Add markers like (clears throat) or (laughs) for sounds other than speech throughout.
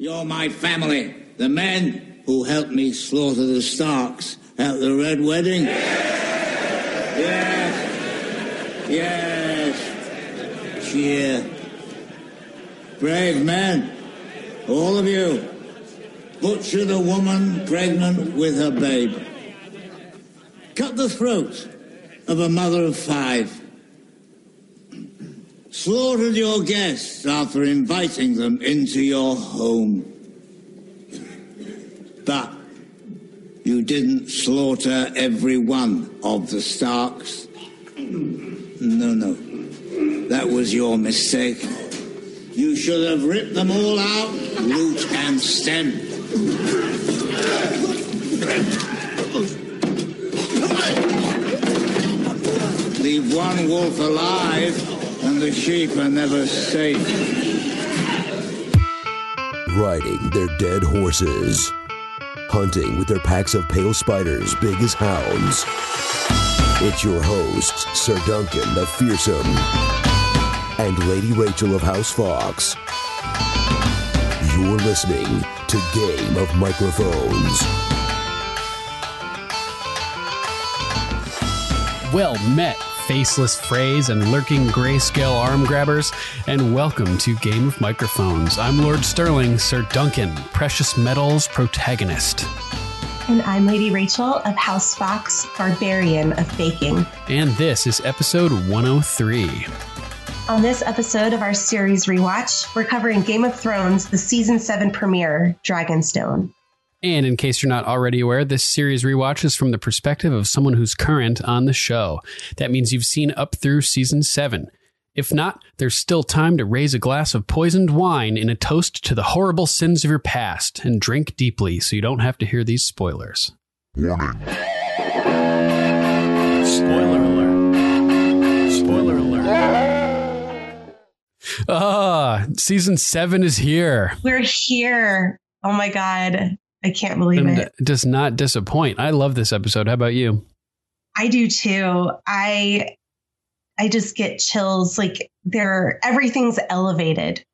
You're my family. The men who helped me slaughter the Starks at the Red Wedding. Yes. Yes. Cheer. Brave men. All of you. Butcher the woman pregnant with her babe. Cut the throat of a mother of five slaughtered your guests after inviting them into your home. But you didn't slaughter every one of the Starks. No, no. That was your mistake. You should have ripped them all out, root and stem. Leave one wolf alive, and the sheep are never safe. riding their dead horses, hunting with their packs of pale spiders big as hounds. It's your hosts, Sir Duncan the Fearsome and Lady Rachel of House Fox. You're listening to Game of Microphones. Well met, faceless phrase and lurking grayscale arm grabbers, and welcome to Game of Microphones. I'm Lord Sterling, Sir Duncan, Precious Metals protagonist. And I'm Lady Rachel of House Fox, Barbarian of Baking. And this is episode 103. On this episode of our series rewatch, we're covering Game of Thrones, the season 7 premiere, Dragonstone. And in case you're not already aware, this series rewatch is from the perspective of someone who's current on the show. That means you've seen up through season 7. If not, there's still time to raise a glass of poisoned wine in a toast to the horrible sins of your past and drink deeply so you don't have to hear these spoilers. Warning. Spoiler alert. Spoiler alert. Ah, season 7 is here. We're here. Oh my God. I can't believe And it. it does not disappoint. I love this episode. How about you? I do too. I I just get chills. Like they're everything's elevated.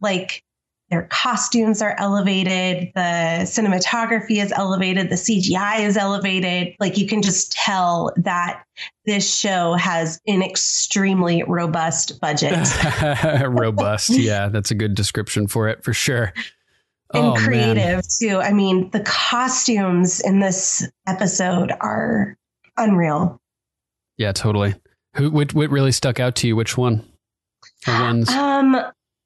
Like their costumes are elevated, the cinematography is elevated, the CGI is elevated. Like you can just tell that this show has an extremely robust budget (laughs) Robust. Yeah, that's a good description for it for sure. (laughs) and Oh, man. creative too. I mean, the costumes in this episode are unreal. Yeah, totally. Who what, what really stuck out to you? Which one? Or ones? Um,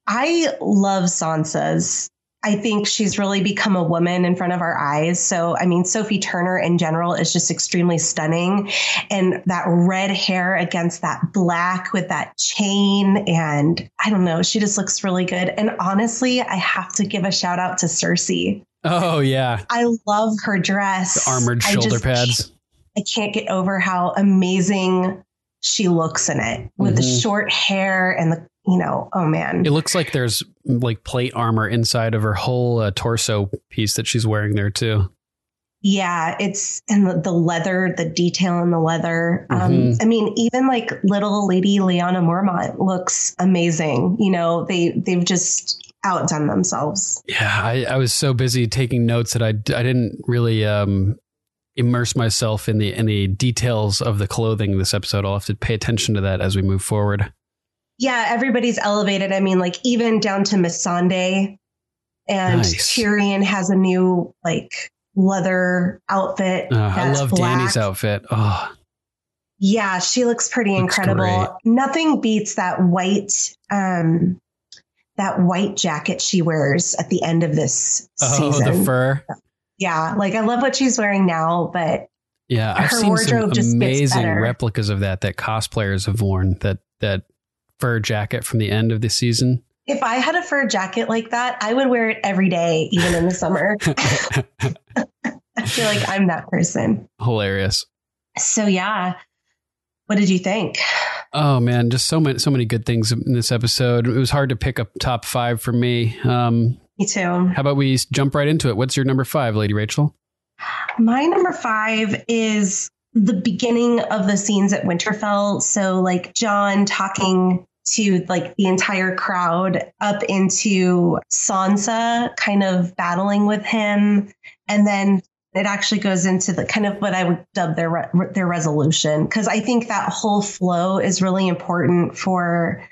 I love Sansa's. I think she's really become a woman in front of our eyes. So, I mean, Sophie Turner in general is just extremely stunning. And that red hair against that black with that chain. And I don't know, she just looks really good. And honestly, I have to give a shout out to Cersei. Oh yeah, I love her dress. the armored I shoulder just pads. I can't get over how amazing she looks in it with the Mhm. short hair and the, you know, oh man. It looks like there's like plate armor inside of her whole uh, torso piece that she's wearing there too. Yeah, it's and the, the leather, the detail in the leather. Um, Mhm. I mean, even like little lady Lyanna Mormont looks amazing. You know, they they've just outdone themselves. Yeah, I, I was so busy taking notes that I, I didn't really um, immerse myself in the in the details of the clothing this episode. I'll have to pay attention to that as we move forward. Yeah, everybody's elevated. I mean, like even down to Missandei, and Nice. Tyrion has a new like leather outfit. Uh, I love black. Dany's outfit. Oh, Yeah, she looks pretty Looks incredible. great. Nothing beats that white um that white jacket she wears at the end of this season. Oh, season. the fur. Yeah, like I love what she's wearing now, but Yeah, I've Her seen some wardrobe just amazing replicas of that that cosplayers have worn. That that fur jacket from the end of the season. if I had a fur jacket like that, I would wear it every day, even in the (laughs) summer. (laughs) I feel like I'm that person. Hilarious. So yeah. What did you think? Oh man, just so many so many good things in this episode. It was hard to pick a top five for me. Um, Me too. how about we jump right into it? What's your number five, Lady Rachel? My number five is the beginning of the scenes at Winterfell. So like Jon talking to like the entire crowd up into Sansa kind of battling with him. And then it actually goes into the kind of what I would dub their re- their resolution because I think that whole flow is really important for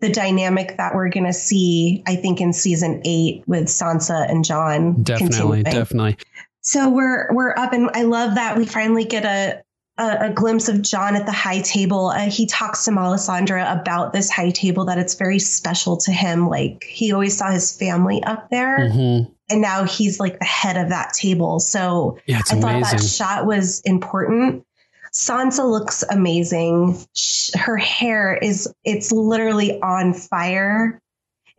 the dynamic that we're going to see. I think in season eight with Sansa and Jon. Definitely, continuing. definitely. So we're we're up, and I love that we finally get a a, a glimpse of Jon at the high table. Uh, he talks to Melisandre about this high table that it's very special to him. Like he always saw his family up there, hmm and now he's like the head of that table. So Yeah, I thought amazing. that shot was important. Sansa looks amazing. Her hair is it's literally on fire.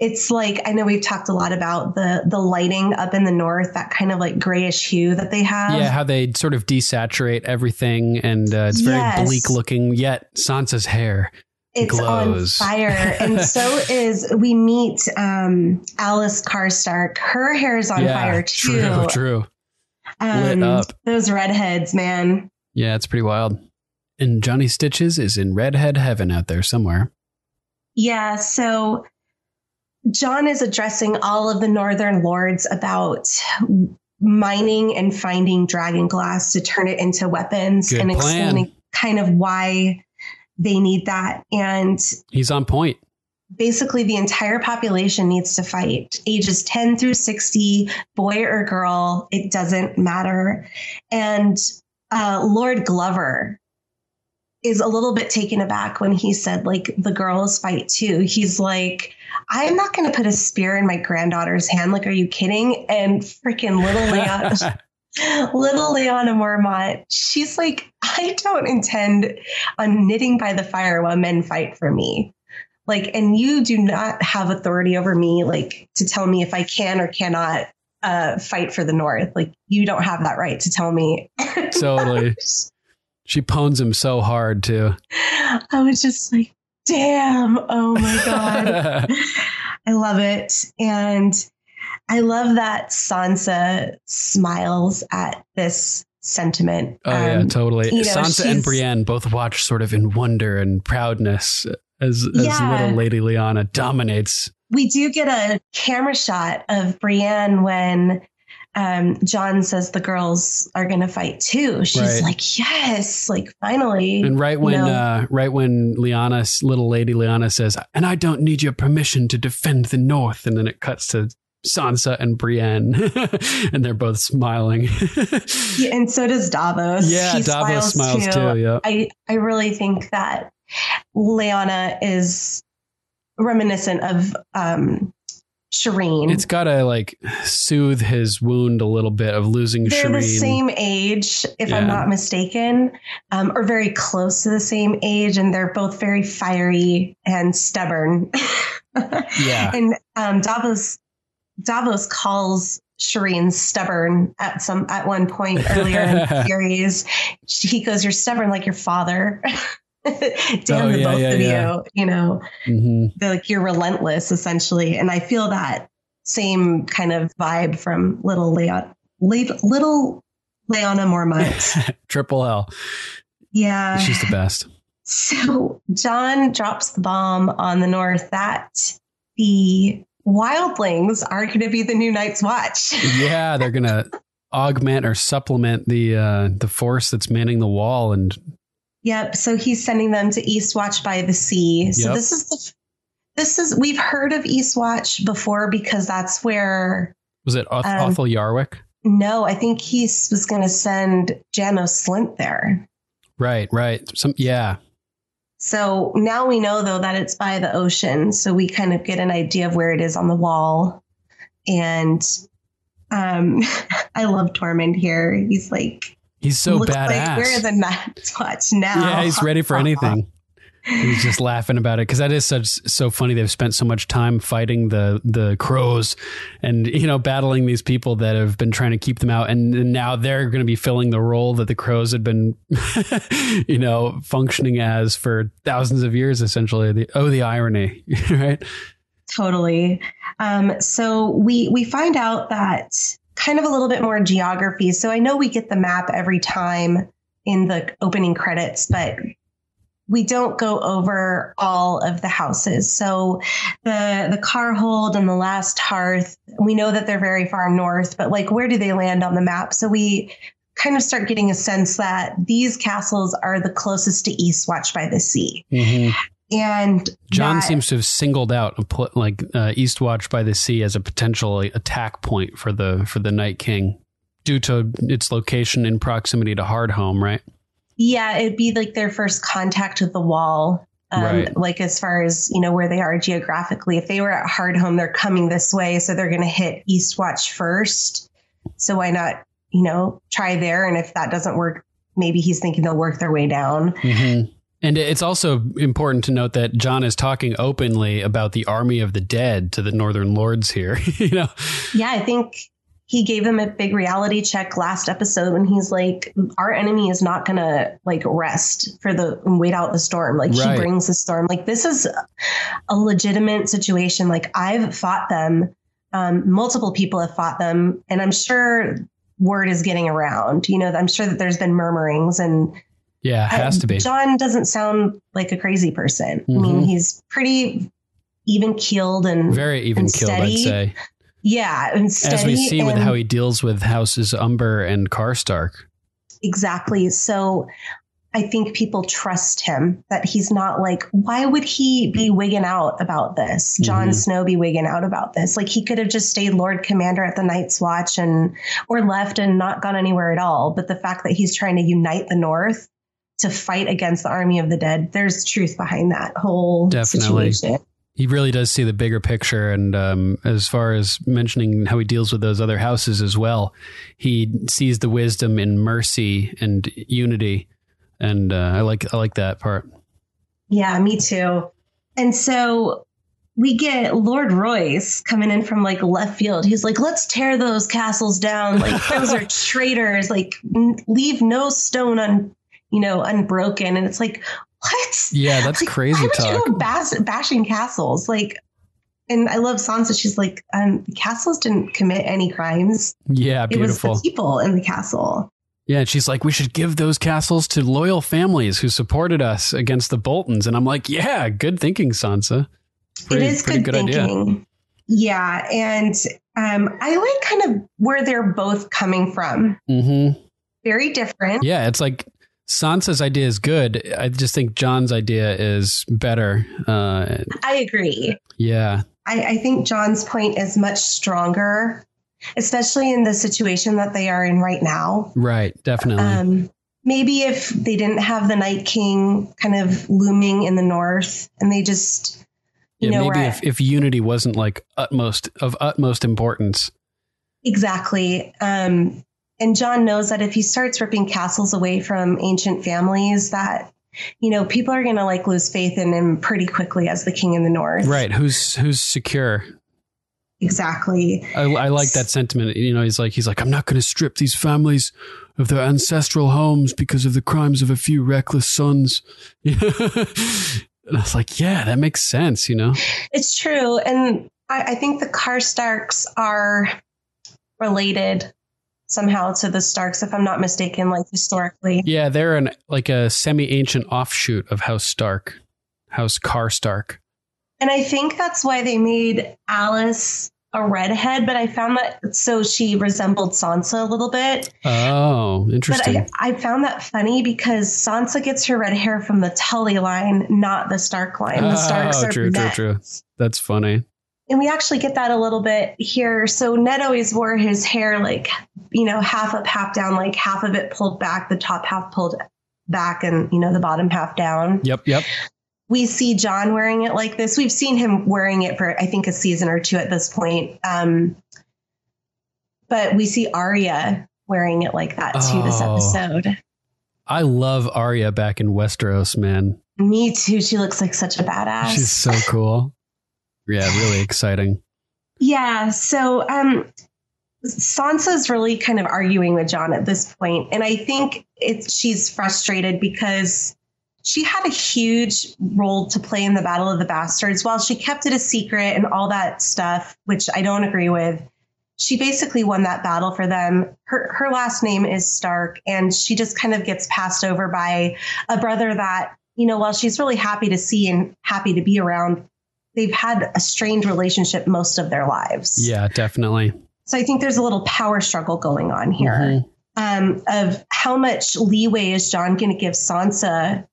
It's like I know we've talked a lot about the the lighting up in the north, that kind of like grayish hue that they have. yeah, how they sort of desaturate everything, and uh, it's very Yes. bleak looking. Yet Sansa's hair. it's glows. on fire. and (laughs) so is we meet um Alys Karstark. Her hair is on yeah, fire too. true, true. Um, Lit up. Those redheads, man. Yeah, it's pretty wild. And Johnny Stitches is in redhead heaven out there somewhere. Yeah, so Jon is addressing all of the northern lords about mining and finding dragon glass to turn it into weapons Good and plan. explaining kind of why they need that. And He's on point. basically the entire population needs to fight ages 10 through 60 boy or girl it doesn't matter and uh, lord glover is a little bit taken aback when he said like the girls fight too he's like i'm not going to put a spear in my granddaughter's hand like are you kidding and freaking little leon (laughs) little Leona Mormont, she's like, I don't intend on knitting by the fire while men fight for me. Like, and you do not have authority over me, like, to tell me if I can or cannot uh, fight for the North. Like, you don't have that right to tell me. Totally. (laughs) She pones him so hard too. I was just like, damn, oh my God. (laughs) I love it. And I love that Sansa smiles at this sentiment. Oh yeah, Um, totally. you know, Sansa and Brienne both watch sort of in wonder and proudness as, as Yeah. little Lady Lyanna dominates. we do get a camera shot of Brienne when um, Jon says the girls are going to fight too. She's Right. like, yes, like finally. And right when No. uh, right when Lyanna, little Lady Lyanna says, "And I don't need your permission to defend the North," and then it cuts to Sansa and Brienne, (laughs) and they're both smiling. (laughs) Yeah, and so does Davos. yeah, He Davos smiles too. Yeah. I, I really think that Leona is reminiscent of um, Shireen. It's got to like soothe his wound a little bit of losing They're Shireen. the same age, if I'm not mistaken, um, or very close to the same age, and they're both very fiery and stubborn. (laughs) Yeah. and um, Davos Davos calls Shireen stubborn at some at one point earlier in (laughs) the series. He goes, "You're stubborn like your father." (laughs) (laughs) Damn Oh, the yeah, both yeah, of yeah. you, you know, hmm like you're relentless essentially, and I feel that same kind of vibe from little Leon, little Leona Mormont. (laughs) Triple L. yeah. She's the best. (laughs) So John drops the bomb on the north that the wildlings are going to be the new Night's Watch. Yeah, they're gonna augment or supplement the uh, the force that's manning the wall, and Yep. So he's sending them to Eastwatch by the Sea. So Yep. this is the this is we've heard of Eastwatch before because that's where was it Oth- Um, Othell Yarwyck? no, I think he was going to send Janos Slynt there. Right, right. Some yeah. So now we know though that it's by the ocean, so we kind of get an idea of where it is on the wall. And um, (laughs) I love Tormund here. He's like He's so looks badass. Like we're the Night's Watch now. Yeah, he's ready for (laughs) anything. he's just laughing about it because that is such so funny. They've spent so much time fighting the the crows, and you know battling these people that have been trying to keep them out, and, and now they're going to be filling the role that the crows had been, (laughs) you know, functioning as for thousands of years. Essentially, the, oh, the irony, (laughs) right? Totally. Um, so we we find out that kind of a little bit more geography. So I know we get the map every time in the opening credits, but we don't go over all of the houses. So the the Karhold and the Last Hearth, we know that they're very far north, but like where do they land on the map? So we kind of start getting a sense that these castles are the closest to Eastwatch by the Sea. Mm-hmm. And Jon that- seems to have singled out like uh, Eastwatch by the Sea as a potential attack point for the for the Night King due to its location in proximity to Hardhome, right? Yeah, it'd be like their first contact with the wall. Um, Right. Like as far as you know where they are geographically. If they were at Hardhome, they're coming this way, so they're going to hit Eastwatch first. So why not, you know, try there? And if that doesn't work, maybe he's thinking they'll work their way down. Mm-hmm. And it's also important to note that Jon is talking openly about the army of the dead to the Northern Lords here. (laughs) you know, Yeah, I think he gave them a big reality check last episode when he's like, "Our enemy is not going to like rest for the and wait out the storm. Like Right. he brings the storm. Like this is a legitimate situation. Like I've fought them. Um, multiple people have fought them, and I'm sure word is getting around. You know, I'm sure that there's been murmurings and yeah, it has to be. Jon doesn't sound like a crazy person. I mean, Mhm. he's pretty even keeled and Very even and killed, I'd say. yeah, and steady. As we see with how he deals with houses Umber and Karstark. Exactly. So I think people trust him that he's not like, why would he be wigging out about this? Jon Mhm. Snow be wigging out about this? Like he could have just stayed Lord Commander at the Night's Watch and or left and not gone anywhere at all. But the fact that he's trying to unite the North to fight against the army of the dead, there's truth behind that whole Definitely. situation. He really does see the bigger picture. And um, as far as mentioning how he deals with those other houses as well, he sees the wisdom in mercy and unity. And uh, I like I like that part. Yeah, me too. And so we get Lord Royce coming in from like left field. He's like, let's tear those castles down. Like those are (laughs) traitors. Like n- leave no stone un, you know, unbroken. And it's like, what? Yeah, that's Like, crazy why would talk. You go bas- bashing castles, like. And I love Sansa. She's like, um, the castles didn't commit any crimes. Yeah, beautiful. It was the people in the castle. Yeah, and she's like, we should give those castles to loyal families who supported us against the Boltons. And I'm like, yeah, good thinking, Sansa. Pretty- it is good, idea. thinking. Yeah, and um, I like kind of where they're both coming from. Mm-hmm. Very different. Yeah, it's like Sansa's idea is good. I just think Jon's idea is better. Uh, I agree. yeah, I, I think Jon's point is much stronger, especially in the situation that they are in right now. right, definitely. Um, maybe if they didn't have the Night King kind of looming in the north, and they just, you yeah, know, maybe if, if unity wasn't like utmost of utmost importance. Exactly. Um, and Jon knows that if he starts ripping castles away from ancient families, that you know people are going to like lose faith in him pretty quickly as the king in the north. Right. Who's who's secure? Exactly. I, I like that sentiment. You know, he's like he's like I'm not going to strip these families of their ancestral homes because of the crimes of a few reckless sons. (laughs) and I was like, yeah, that makes sense. You know. It's true, and I, I think the Karstarks are related somehow to the Starks, if I'm not mistaken, like historically. Yeah, they're an like a semi-ancient offshoot of House Stark, House Karstark. And I think that's why they made Alys a redhead, but I found that so she resembled Sansa a little bit. Oh, But interesting. I, I found that funny because Sansa gets her red hair from the Tully line, not the Stark line. The oh, Starks Oh, are true, true, true. That's funny. And we actually get that a little bit here. So Ned always wore his hair like, you know, half up, half down, like half of it pulled back, the top half pulled back and you know the bottom half down. Yep, yep. We see John wearing it like this. We've seen him wearing it for I think a season or two at this point. Um, but we see Arya wearing it like that too this Oh. episode. I love Arya back in Westeros, man. Me too. She looks like such a badass. She's so cool. Yeah, really (laughs) exciting. Yeah. So um Sansa's really kind of arguing with Jon at this point, and I think it's she's frustrated because she had a huge role to play in the Battle of the Bastards. While she kept it a secret and all that stuff, which I don't agree with, she basically won that battle for them. Her her last name is Stark, and she just kind of gets passed over by a brother that you know. While she's really happy to see and happy to be around, they've had a strained relationship most of their lives. Yeah, definitely. So I think there's a little power struggle going on here Mhm. um, of how much leeway is Jon going to give Sansa,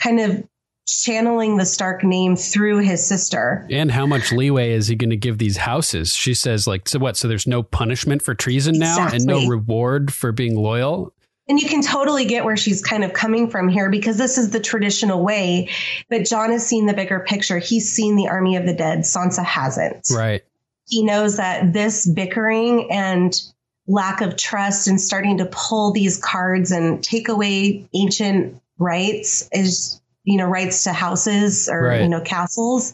kind of channeling the Stark name through his sister. And how much leeway is he going to give these houses? She says, like, so what? So there's no punishment for treason now and no reward for being loyal? And you can totally get where she's kind of coming from here because this is the traditional way. But Jon has seen the bigger picture. He's seen the army of the dead. Sansa hasn't. Right. he knows that this bickering and lack of trust and starting to pull these cards and take away ancient rights is you know rights to houses or Right. you know castles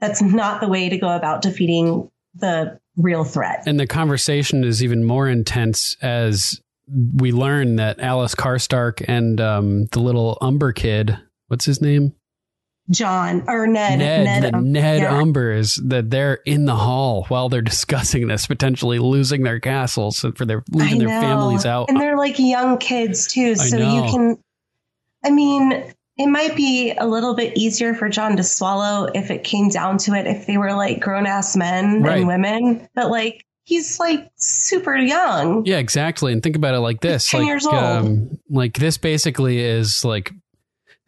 that's not the way to go about defeating the real threat And the conversation is even more intense as we learn that Alys Karstark and um, the little Umber kid, what's his name? john or ned Ned, the um, Ned yeah. Umber is that they're in the hall while they're (laughs) discussing this, potentially losing their castles and for their leaving their families out. and they're like young kids too so you can i mean it might be a little bit easier for jon to swallow if it came down to it if they were like grown-ass men Right. and women but like he's like super young Yeah, exactly. And think about it like this: 10 like, years old. um, like this basically is like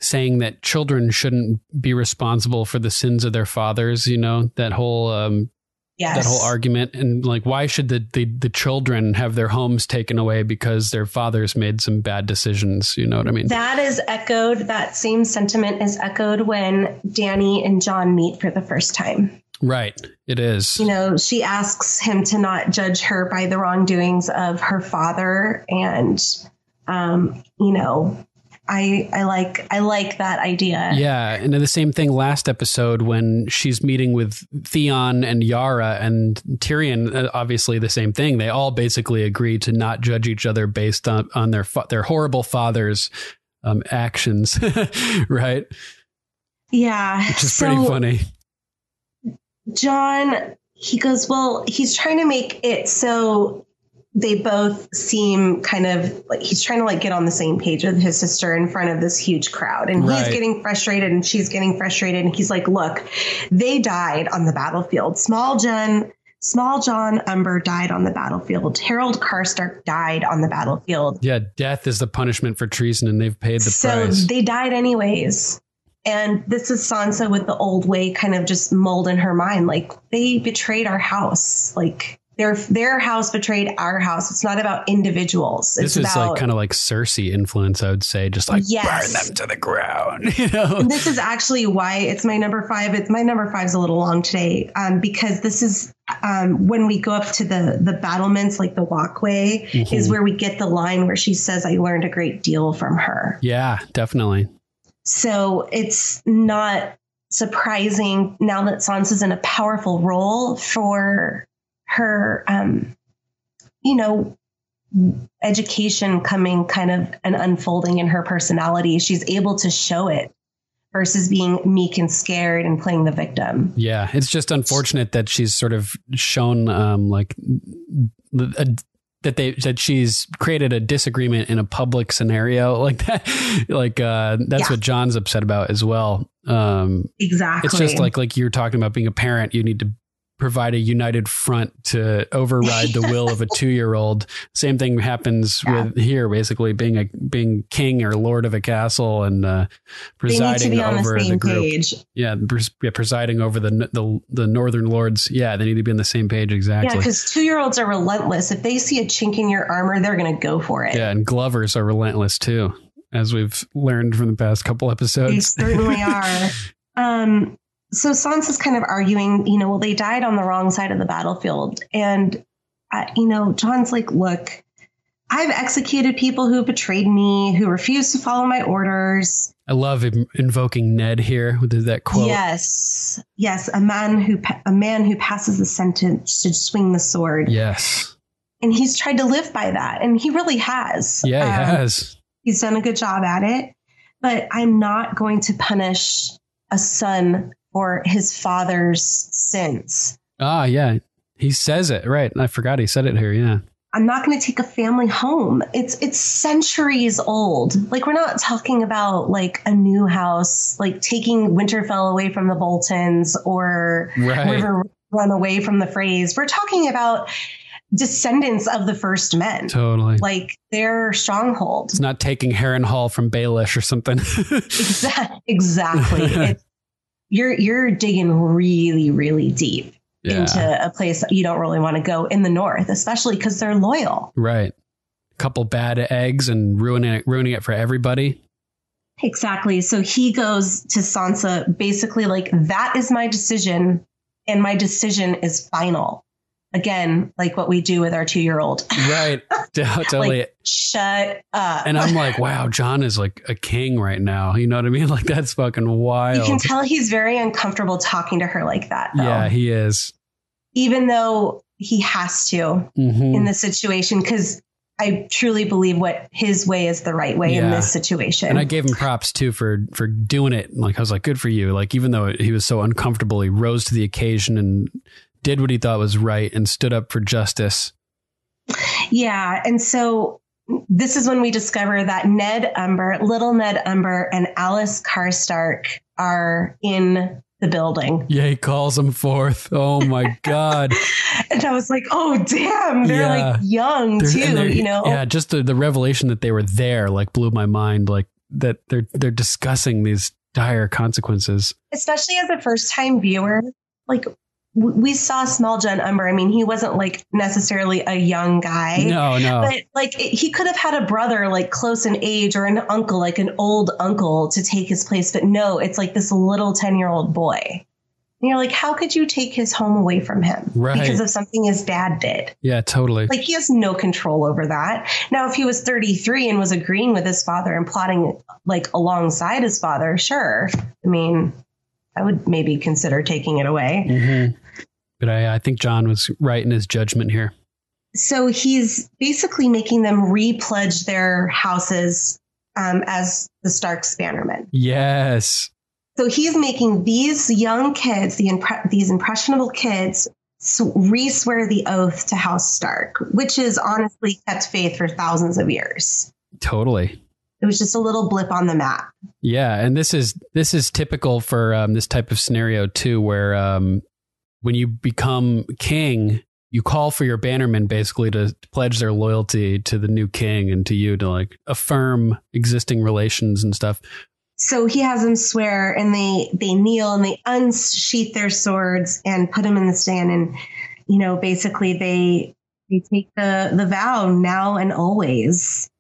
saying that children shouldn't be responsible for the sins of their fathers. You know that whole um, yes that whole argument, and like why should the, the the children have their homes taken away because their fathers made some bad decisions? You know what I mean? that is echoed that same sentiment is echoed when dany and jon meet for the first time right. It is. you know, she asks him to not judge her by the wrongdoings of her father, and um, you know, I I like I like that idea. Yeah, and the same thing last episode when she's meeting with Theon and Yara and Tyrion. uh, Obviously, the same thing. They all basically agree to not judge each other based on on their fa- their horrible fathers' um, actions, (laughs) right? yeah, Which is So pretty funny. Jon, he goes, well, he's trying to make it so they both seem kind of like he's trying to like get on the same page with his sister in front of this huge crowd and Right. he's getting frustrated and she's getting frustrated and he's like look they died on the battlefield small john small john umber died on the battlefield harold karstark died on the battlefield Yeah, death is the punishment for treason, and they've paid the price. so price. they died anyways and this is sansa with the old way kind of just mold in her mind like they betrayed our house like their their house betrayed our house it's not about individuals it's this is about like kind of like Cersei influence, I would say, just like Yes. burn them to the ground. (laughs) You know? And this is actually why it's my number five. It's my number five's a little long today, um, because this is um, when we go up to the the battlements, like the walkway, Mhm. is where we get the line where she says, "I learned a great deal from her." Yeah, definitely. So it's not surprising now that Sansa's in a powerful role for her, um, you know, education coming kind of and unfolding in her personality. She's able to show it versus being meek and scared and playing the victim. Yeah, it's just unfortunate that she's sort of shown um like a, that they that she's created a disagreement in a public scenario (laughs) like that. like uh that's Yeah. what Jon's upset about as well. Um Exactly. it's just like like you're talking about being a parent, you need to provide a united front to override the will of a (laughs) 2-year-old. Same thing happens Yeah. with here basically being a being king or lord of a castle and uh they need to presiding on the over the, group. page. Yeah, pres- yeah, presiding over the the the northern lords. Yeah, they need to be on the same page exactly. Yeah, because two year olds are relentless. If they see a chink in your armor, they're going to go for it. Yeah, and Glovers are relentless too. as we've learned from the past couple episodes. They certainly (laughs) are. Um, so Sansa's kind of arguing, you know, well, they died on the wrong side of the battlefield. And, uh, you know, Jon's like, look, I've executed people who betrayed me, who refused to follow my orders. I love invoking Ned here with that quote. Yes, yes, a man who a man who passes the sentence should swing the sword, Yes. and he's tried to live by that, and he really has. Yeah, he Um, has. He's done a good job at it, but I'm not going to punish a son for his father's sins. Ah, yeah. He says it right. I forgot he said it here. Yeah. I'm not going to take a family home. It's it's centuries old. Like we're not talking about like a new house, like taking Winterfell away from the Boltons or Right. River Run away from the Freys. We're talking about descendants of the first men, Totally. like their stronghold. it's not taking Harrenhal from Baelish or something. (laughs) Exa- exactly. (laughs) It's, you're you're digging really really deep yeah. into a place you don't really want to go in the north, especially because they're loyal. Right. A couple bad eggs and ruining it, ruining it for everybody. Exactly. So he goes to Sansa basically like, that is my decision, and my decision is final. Again, like what we do with our two year old. Right. (laughs) totally. Like, shut up. and I'm like, wow, Jon is like a king right now. You know what I mean? (laughs) Like that's fucking wild. you can tell he's very uncomfortable talking to her like that, though. yeah, he is. even though he has to Mhm. in the situation, because I truly believe what his way is the right way in this situation. And I gave him props too for for doing it. Like I was like, good for you. Like even though he was so uncomfortable, he rose to the occasion and did what he thought was right and stood up for justice. Yeah. And so this is when we discover that Ned Umber, little Ned Umber, and Alys Karstark are in the building. Yeah, he calls them forth. Oh my (laughs) god. And I was like, oh, damn. They're Yeah. like young They're- too, you know? Yeah, just the, the revelation that they were there like blew my mind. Like that they're they're discussing these dire consequences. Especially as a first time viewer. Like, we saw Small John Umber. I mean, he wasn't like necessarily a young guy. No, no. But like it, he could have had a brother like close in age or an uncle, like an old uncle to take his place. But no, it's like this little 10 year old boy. And you're like, how could you take his home away from him? Right. Because of something his dad did. yeah, totally. Like he has no control over that. Now, if he was 33 and was agreeing with his father and plotting like alongside his father, sure. I mean, I would maybe consider taking it away. Mhm. But I, I think Jon was right in his judgment here. so he's basically making them repledge their houses um, as the Starks bannermen. Yes. So he's making these young kids, the impre- these impressionable kids, s- re-swear the oath to House Stark, which is honestly kept faith for thousands of years. Totally. It was just a little blip on the map. Yeah, and this is this is typical for um, this type of scenario too, where um, when you become king, you call for your bannermen basically to pledge their loyalty to the new king and to you to like affirm existing relations and stuff. So he has them swear, and they they kneel and they unsheath their swords and put them in the stand, and you know basically they they take the the vow now and always.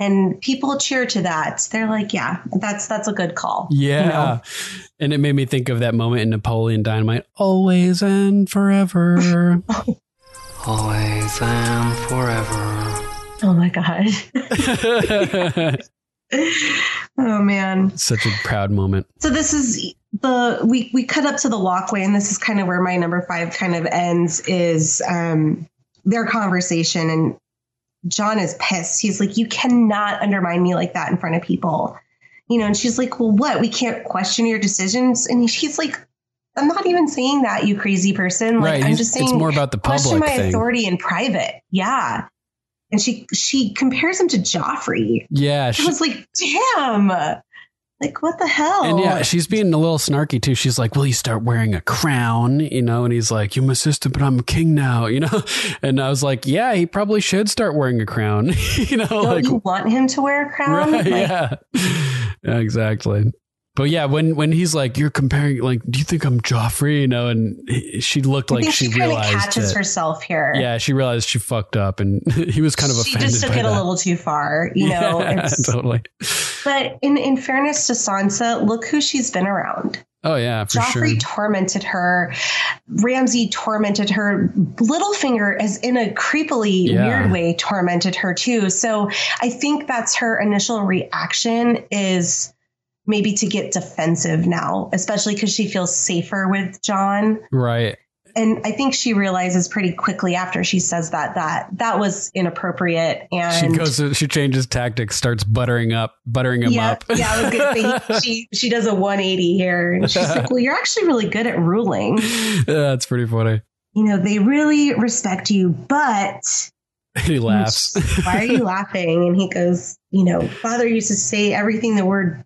And people cheer to that. They're like, "Yeah, that's that's a good call." you Yeah, know? and it made me think of that moment in Napoleon Dynamite, always and forever. (laughs) Always and forever. Oh my god. (laughs) oh man. Such a proud moment. So this is the we we cut up to the walkway, and this is kind of where my number five kind of ends. Is um their conversation, and Jon is pissed. He's like, "You cannot undermine me like that in front of people," you know. And she's like, "Well, what? We can't question your decisions." And he's like, "I'm not even saying that, you crazy person. Like, right. I'm he's- just saying it's more about the public question my thing. authority in private." Yeah. And she she compares him to Joffrey. Yeah, I she, was like, damn. Like, what the hell? And yeah, she's being a little snarky too. She's like, "Will you start wearing a crown?" You know, and he's like, "You're my sister, but I'm a king now." You know, (laughs) and I was like, "Yeah, he probably should start wearing a crown." (laughs) you know, Don't like you want him to wear a crown? right, Like, yeah, (laughs) yeah, exactly. But yeah, when when he's like, "You're comparing," like, "Do you think I'm Joffrey?" You know, and he, she looked like she, she, realized catches it. herself here. Yeah, she realized she fucked up, and he was kind of she offended. just took it a little too far. You know, yeah, totally. But in, in fairness to Sansa, look who she's been around. Oh yeah, for Joffrey sure. tormented her. Ramsay tormented her. Littlefinger, as in a creepily Yeah. weird way, tormented her too. So I think that's her initial reaction is maybe to get defensive now, especially because she feels safer with Jon. Right. And I think she realizes pretty quickly after she says that that that was inappropriate. And she goes. She changes tactics, starts buttering up, buttering him yeah, up. yeah, I was gonna say (laughs) she she does a 180 here, and she's like, "Well, you're actually really good at ruling." (laughs) Yeah, That's pretty funny. you know, they really respect you, but (laughs) He laughs. why are you laughing? And he goes, you know, father used to say everything the word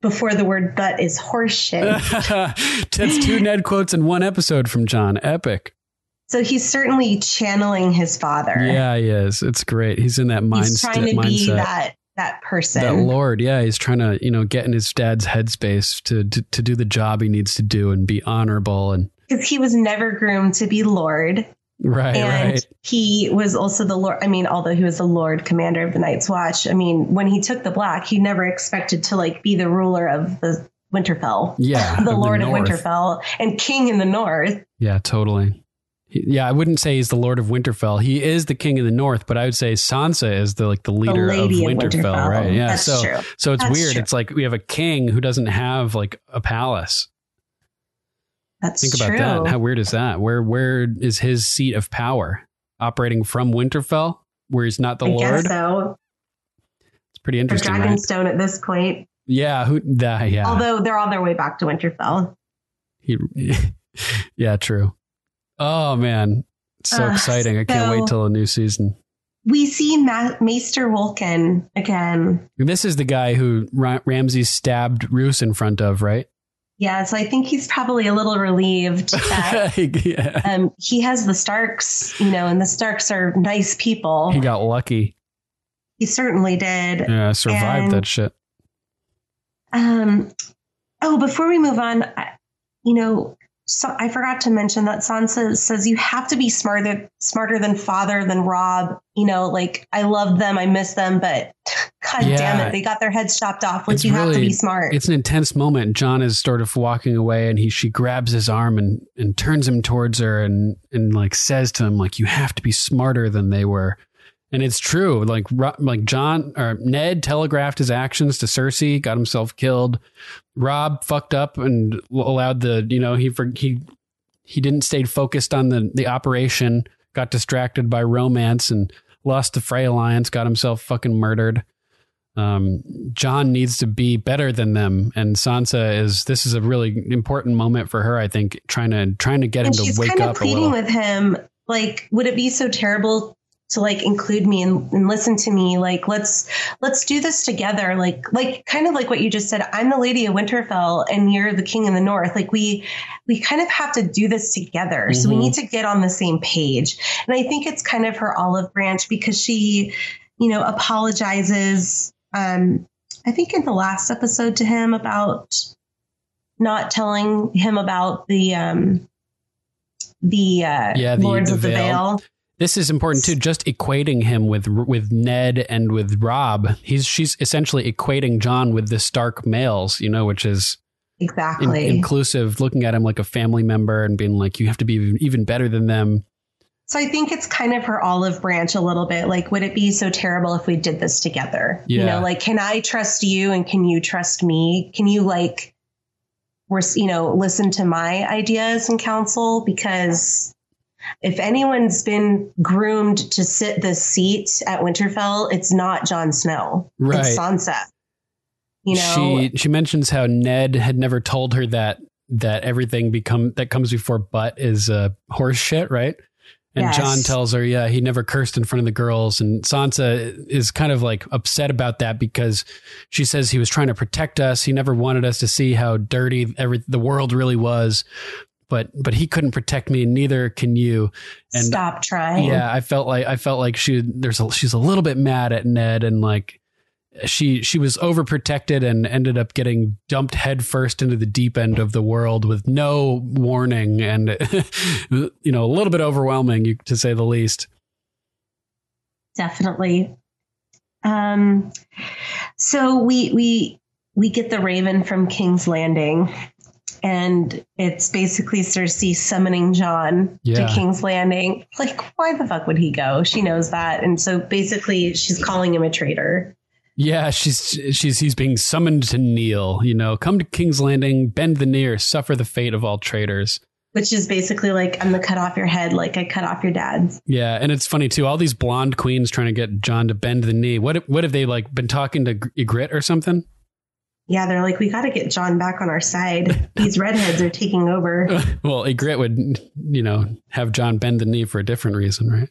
before the word but is horseshit. (laughs) That's two Ned quotes in one episode from Jon. Epic. so he's certainly channeling his father. Yeah, he is. It's great. He's in that mindset. he's trying to be that that person. that lord yeah he's trying to you know get in his dad's headspace to, to to do the job he needs to do and be honorable and Because he was never groomed to be Lord. Right and right he was also the Lord. I mean, although he was the Lord Commander of the Night's Watch, I mean, when he took the Black, he never expected to like be the ruler of the Winterfell. yeah (laughs) the of Lord of Winterfell and King in the North. yeah totally yeah i wouldn't say he's the lord of winterfell he is the king of the north but i would say sansa is the like the leader of lady of winterfell, Winterfell. right yeah That's so true. so it's That's weird true. it's like we have a king who doesn't have like a palace That's think about true. that how weird is that where where is his seat of power operating from winterfell where he's not the I lord guess so. it's pretty interesting right Dragonstone at this point. Yeah, who that yeah. Although they're on their way back to Winterfell. he, (laughs) yeah, true. Oh man. So Uh, exciting. I can't wait till a new season. We see Ma- Maester Wolkan again. This is the guy who Ra- Ramsay stabbed Roose in front of, right? Yeah, so I think he's probably a little relieved (laughs) that (laughs) yeah. um, he has the Starks, you know, and the Starks are nice people. He got lucky. He certainly did. Yeah, survived And- that shit. Um, oh, before we move on, I, you know, so I forgot to mention that Sansa says you have to be smarter, smarter than father, than Robb. You know, like I love them, I miss them, but (laughs) God Yeah. damn it, they got their heads chopped off. Like It's you have to be smart. It's an intense moment. Jon is sort of walking away and he she grabs his arm and, and turns him towards her and and like says to him like you have to be smarter than they were. And it's true. Like like Jon or Ned telegraphed his actions to Cersei, got himself killed. Robb fucked up and allowed the, you know, he he he didn't stay focused on the the operation, got distracted by romance and lost the Frey alliance, got himself fucking murdered um, Jon needs to be better than them, and Sansa is. This is a really important moment for her, I think, trying to trying to get him and to wake kind of up a pleading with him, like, would it be so terrible to like include me and, and listen to me? Like, let's let's do this together. Like, like kind of like what you just said. I'm the Lady of Winterfell, and you're the King in the North. Like, we we kind of have to do this together. So we Mhm. need to get on the same page. And I think it's kind of her olive branch because she, you know, apologizes. Um, I think in the last episode to him about not telling him about the um the uh Yeah, the- lords the of the Vale. Vale. This is important too. Just equating him with with Ned and with Robb. He's she's essentially equating Jon with the Stark males, you know, which is in- Exactly. inclusive. Looking at him like a family member and being like, you have to be even, better than them. so I think it's kind of her olive branch a little bit. Like, would it be so terrible if we did this together? You know, like, can I trust you and can you trust me? Can you like, you know, listen to my ideas and counsel? Because if anyone's been groomed to sit the seat at Winterfell, it's not Jon Snow. Right. It's Sansa. You know, she she mentions how Ned had never told her that that everything become that comes before butt is uh, horse shit, right? And Yes. Jon tells her, yeah, he never cursed in front of the girls. And Sansa is kind of like upset about that because she says he was trying to protect us. He never wanted us to see how dirty every the world really was. But but he couldn't protect me, and neither can you. And stop trying. yeah, I felt like I felt like she there's a, she's a little bit mad at Ned and like she she was overprotected and ended up getting dumped headfirst into the deep end of the world with no warning and (laughs) you know a little bit overwhelming to say the least. definitely. Um, so we we we get the Raven from King's Landing, and it's basically Cersei summoning Jon Yeah. to King's Landing. Like, why the fuck would he go? She knows that, and so basically, she's calling him a traitor. Yeah, she's she's he's being summoned to kneel. You know, come to King's Landing, bend the knee, or suffer the fate of all traitors. Which is basically like I'm gonna cut off your head, like I cut off your dad's. Yeah, and it's funny too. All these blonde queens trying to get Jon to bend the knee. What if, what have they like been talking to Ygritte or something? Yeah, they're like, we got to get Jon back on our side. These redheads are taking over. (laughs) well, Ygritte would you know have Jon bend the knee for a different reason, right?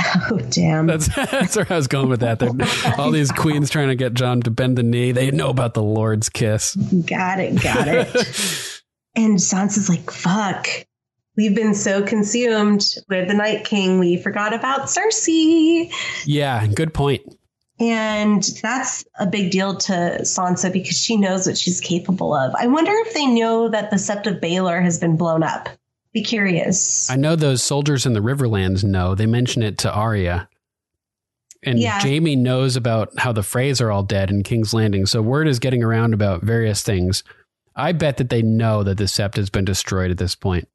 (laughs) Oh, damn. That's (laughs) that's where I was going with that. They're, all these queens trying to get Jon to bend the knee. They know about the Lord's kiss. Got it, got it. (laughs) and Sansa's like, fuck. We've been so consumed with the Night King, we forgot about Cersei. Yeah, good point. And that's a big deal to Sansa because she knows what she's capable of. I wonder if they know that the Sept of Baelor has been blown up. Be curious. I know those soldiers in the Riverlands know. They mention it to Arya. And Yeah. Jaime knows about how the Freys are all dead in King's Landing. So word is getting around about various things. I bet that they know that the Sept has been destroyed at this point.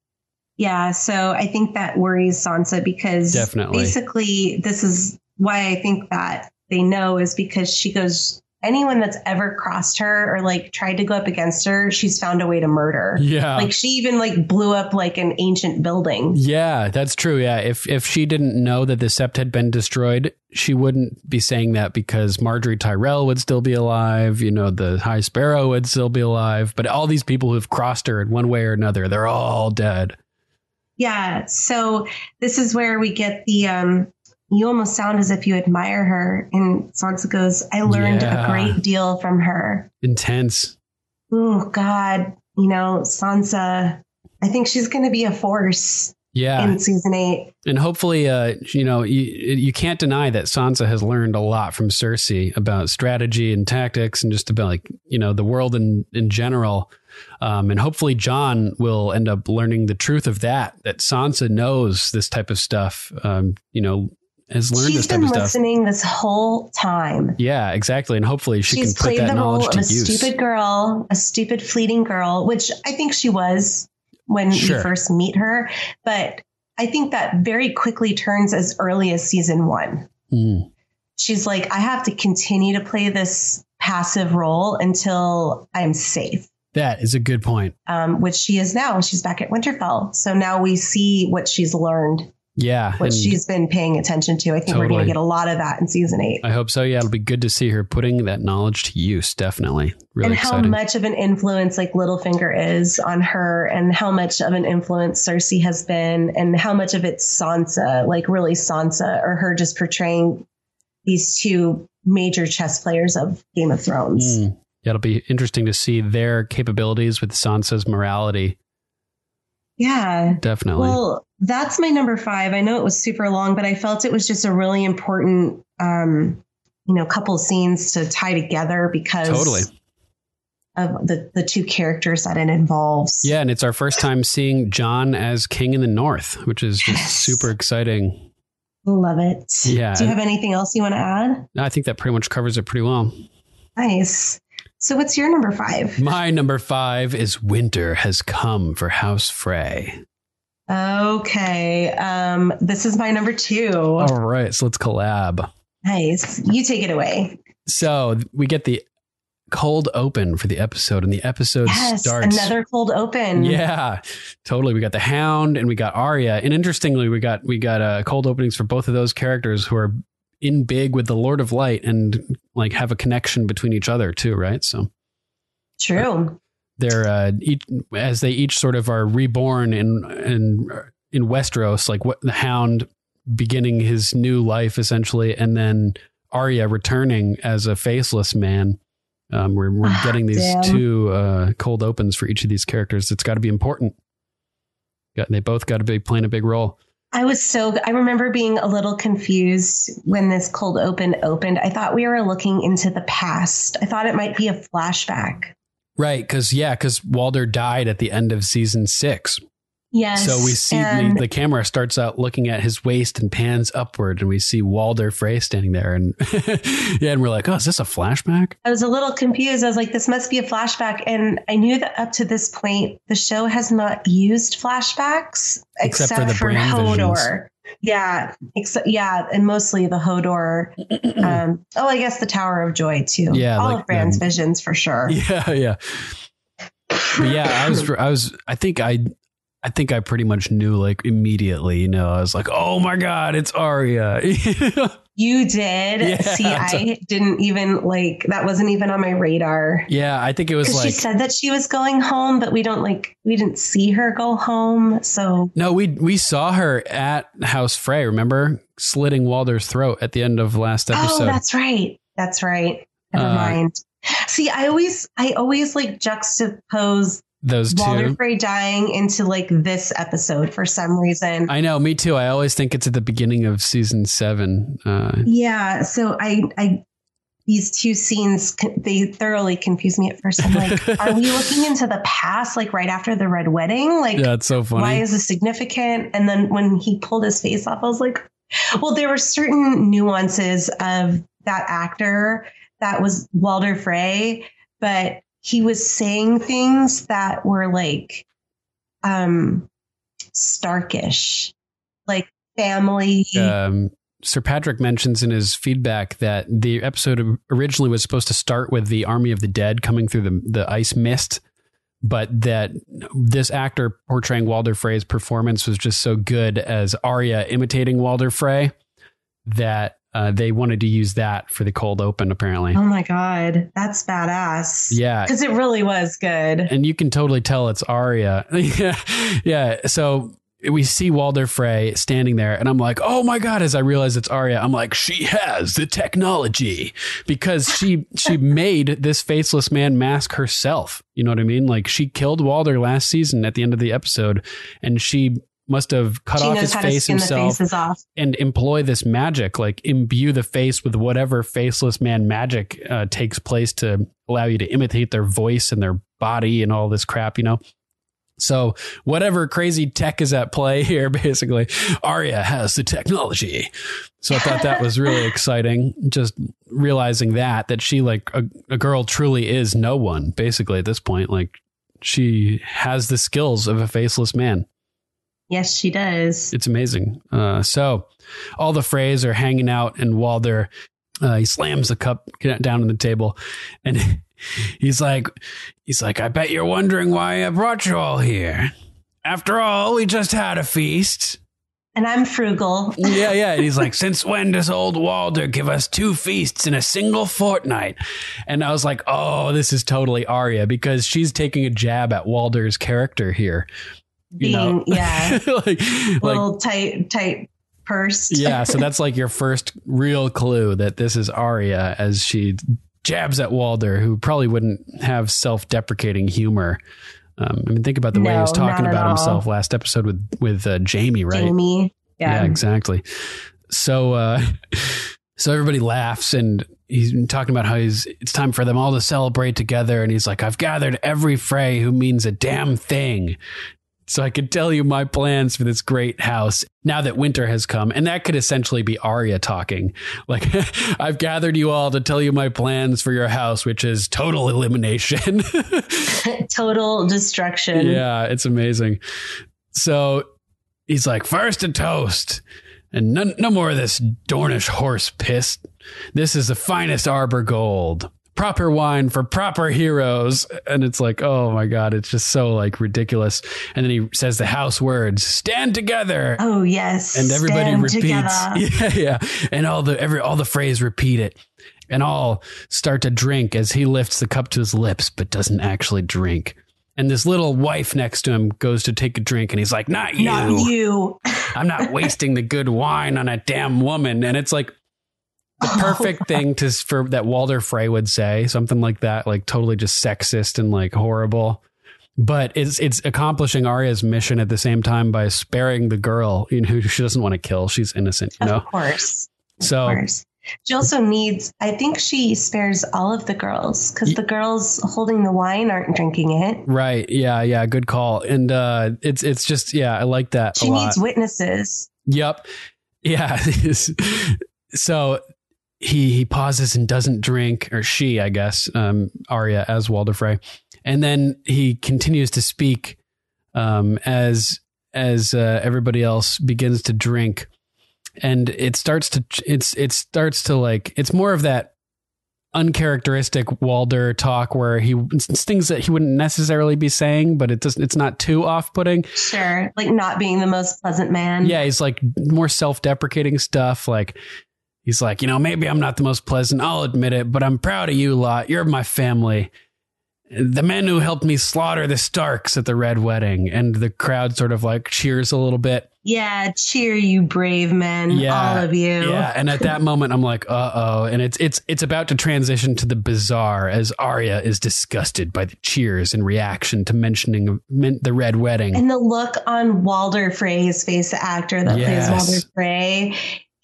Yeah, so I think that worries Sansa because Definitely. basically this is why I think that they know is because she goes anyone that's ever crossed her or like tried to go up against her, she's found a way to murder. Yeah. Like she even like blew up like an ancient building. Yeah, that's true. Yeah, if if she didn't know that the Sept had been destroyed, she wouldn't be saying that because Margaery Tyrell would still be alive. You know, the High Sparrow would still be alive. But all these people who've crossed her in one way or another, they're all dead. Yeah. So this is where we get the um you almost sound as if you admire her. And Sansa goes, I learned Yeah. a great deal from her. Intense. Oh God. You know, Sansa, I think she's gonna be a force Yeah, in season eight. and hopefully, uh, you know, you you can't deny that Sansa has learned a lot from Cersei about strategy and tactics, and just about like you know the world in in general. Um, and hopefully, Jon will end up learning the truth of that. That Sansa knows this type of stuff. Um, you know, has learned She's this type been of stuff. listening this whole time. Yeah, exactly. And hopefully, she She's can put played that the role knowledge of to a use. stupid girl, a stupid fleeting girl, which I think she was when Sure. you first meet her. But I think that very quickly turns as early as season one. Mm. She's like, I have to continue to play this passive role until I'm safe. That is a good point. Um, which she is now. She's back at Winterfell. So now we see what she's learned, Yeah, what she's been paying attention to. I think we're going to get a lot of that in season eight. I hope so. Yeah, it'll be good to see her putting that knowledge to use. Definitely, really and how much of an influence like Littlefinger is on her, and how much of an influence Cersei has been, and how much of it's Sansa, like really Sansa, or her just portraying these two major chess players of Game of Thrones. Mm. Yeah, it'll be interesting to see their capabilities with Sansa's morality. Yeah. Definitely. Well, that's my number five. I know it was super long, but I felt it was just a really important um, you know couple scenes to tie together because Totally. of the the two characters that it involves. Yeah, and it's our first time seeing Jon as King in the North, which is just Yes. super exciting. Love it. Yeah. Do you have anything else you want to add? I think that pretty much covers it pretty well. Nice. So what's your number five? My number five is Winter Has Come for House Frey. Okay. Um, this is my number two. All right, so let's collab. Nice. You take it away. So we get the cold open for the episode, and the episode Yes. starts. Another cold open. Yeah, totally. We got the Hound and we got Arya, and interestingly, we got we got uh, cold openings for both of those characters who are in big with the Lord of Light and like have a connection between each other too, right? So True. they're uh, each as they each sort of are reborn in in in Westeros, like what the Hound beginning his new life essentially, and then Arya returning as a faceless man. Um, we're we're Ah, getting these damn. two uh, cold opens for each of these characters. It's got to be important. Got, they both got to be playing a big role. I was so I remember being a little confused when this cold open opened. I thought we were looking into the past. I thought it might be a flashback. Right, because yeah, because Walder died at the end of season six, Yes. so we see the, and the camera starts out looking at his waist and pans upward, and we see Walder Frey standing there, and (laughs) yeah, and we're like, oh, is this a flashback? I was a little confused. I was like, this must be a flashback. And I knew that up to this point, the show has not used flashbacks Except except, for the for, Hodor. Yeah, except yeah, and mostly the Hodor. (clears throat) um, oh, I guess the Tower of Joy too. Yeah, all like of Bran's the- visions for sure. (laughs) Yeah, yeah. But yeah, I was, I was, I think I, I think I pretty much knew like immediately. You know, I was like, oh my god, it's Arya. (laughs) You did. Yeah, See, I didn't even like that. Wasn't even on my radar. yeah, I think it was like she said that she was going home, but we don't like we didn't see her go home. So No, we we saw her at House Frey. Remember slitting Walder's throat at the end of last episode. Oh, that's right. That's right. Never Uh, mind. See, I always, I always like juxtapose Those Walder two. Frey dying into like this episode for some reason. I know, me too. I always think it's at the beginning of season seven. Uh, yeah. So I, I, these two scenes, they thoroughly confuse me at first. I'm like, (laughs) are we looking into the past, like right after the red wedding? Like, yeah, it's so funny. why is this significant? And then when he pulled his face off, I was like, well, there were certain nuances of that actor that was Walder Frey, but he was saying things that were like um starkish, like family. um, Sir Patrick mentions in his feedback that the episode originally was supposed to start with the army of the dead coming through the the ice mist, but that this actor portraying Walder Frey's performance was just so good as Arya imitating Walder Frey that uh, they wanted to use that for the cold open. Apparently, Oh my god, that's badass. yeah, Because it really was good. and you can totally tell it's Arya. (laughs) yeah, yeah. So we see Walder Frey standing there, and I'm like, oh my god! As I realize it's Arya, I'm like, she has the technology because she she (laughs) made this faceless man mask herself. You know what I mean? Like she killed Walder last season at the end of the episode, and she must have cut She off his face himself and employ this magic, like imbue the face with whatever faceless man magic uh, takes place to allow you to imitate their voice and their body and all this crap, you know? So whatever crazy tech is at play (laughs) here, basically, Arya has the technology. So I thought that was really (laughs) exciting. Just realizing that, that she like a, a girl truly is no one, basically at this point. Like she has the skills of a faceless man. Yes, she does. It's amazing. Uh, so all the Freys are hanging out, and Walder uh, he slams the cup down on the table, and (laughs) he's like, he's like, I bet you're wondering why I brought you all here. After all, we just had a feast. And I'm frugal. (laughs) Yeah, yeah. And he's like, since when does old Walder give us two feasts in a single fortnight? And I was like, oh, this is totally Arya because she's taking a jab at Walder's character here. You know? Being, yeah, (laughs) like, like little tight, tight pursed. yeah, so (laughs) that's like your first real clue that this is Arya as she jabs at Walder, who probably wouldn't have self-deprecating humor. Um, I mean, think about the way he was talking about himself last episode with with uh, Jaime, right? Jaime. Yeah. exactly. So, uh, (laughs) so everybody laughs, and he's talking about how he's it's time for them all to celebrate together and he's like i've gathered every Frey who means a damn thing so i could tell you my plans for this great house now that winter has come and that could essentially be Arya talking like (laughs) i've gathered you all to tell you my plans for your house which is total elimination (laughs) (laughs) Total destruction. yeah it's amazing so he's like first a toast and no, no more of this Dornish horse piss. This is the finest Arbor Gold. Proper wine for proper heroes. And it's like, oh my God, it's just so like ridiculous. And then he says the house words, stand together. Oh yes. and everybody Stand repeats. (laughs) together. Yeah, yeah. And all the every all the Freys repeat it. And all start to drink as he lifts the cup to his lips, but doesn't actually drink. And this little wife next to him goes to take a drink, and he's like, "Not you! Not you. I'm not (laughs) wasting the good wine on a damn woman." And it's like the (laughs) Oh, perfect thing to for that Walder Frey would say, something like that, like totally just sexist and like horrible. But it's it's accomplishing Arya's mission at the same time by sparing the girl, you know, who she doesn't want to kill. She's innocent, you know. Of course. So Of course. She also needs, I think she spares all of the girls because the girls holding the wine aren't drinking it. right, yeah, yeah, good call. And uh it's it's just yeah, I like that She a lot. needs witnesses. Yep. (laughs) Yeah. so he he pauses and doesn't drink, or she, I guess, um, Arya as Walder Frey, and then he continues to speak um, as as uh, everybody else begins to drink, and it starts to it's it starts to like it's more of that uncharacteristic Walder talk where he it's things that he wouldn't necessarily be saying, but it doesn't it's not too off putting. Sure. Like not being the most pleasant man. Yeah, he's like more self-deprecating stuff. Like he's like, you know, maybe I'm not the most pleasant. I'll admit it, but I'm proud of you lot. You're my family. The men who helped me slaughter the Starks at the Red Wedding, and the crowd sort of like cheers a little bit. Yeah. Cheer you brave men. Yeah, All of you. Yeah, and at that (laughs) moment, I'm like, uh oh, and it's it's it's about to transition to the bizarre as Arya is disgusted by the cheers in reaction to mentioning the Red Wedding. And the look on Walder Frey's face, the actor that Yes. plays Walder Frey,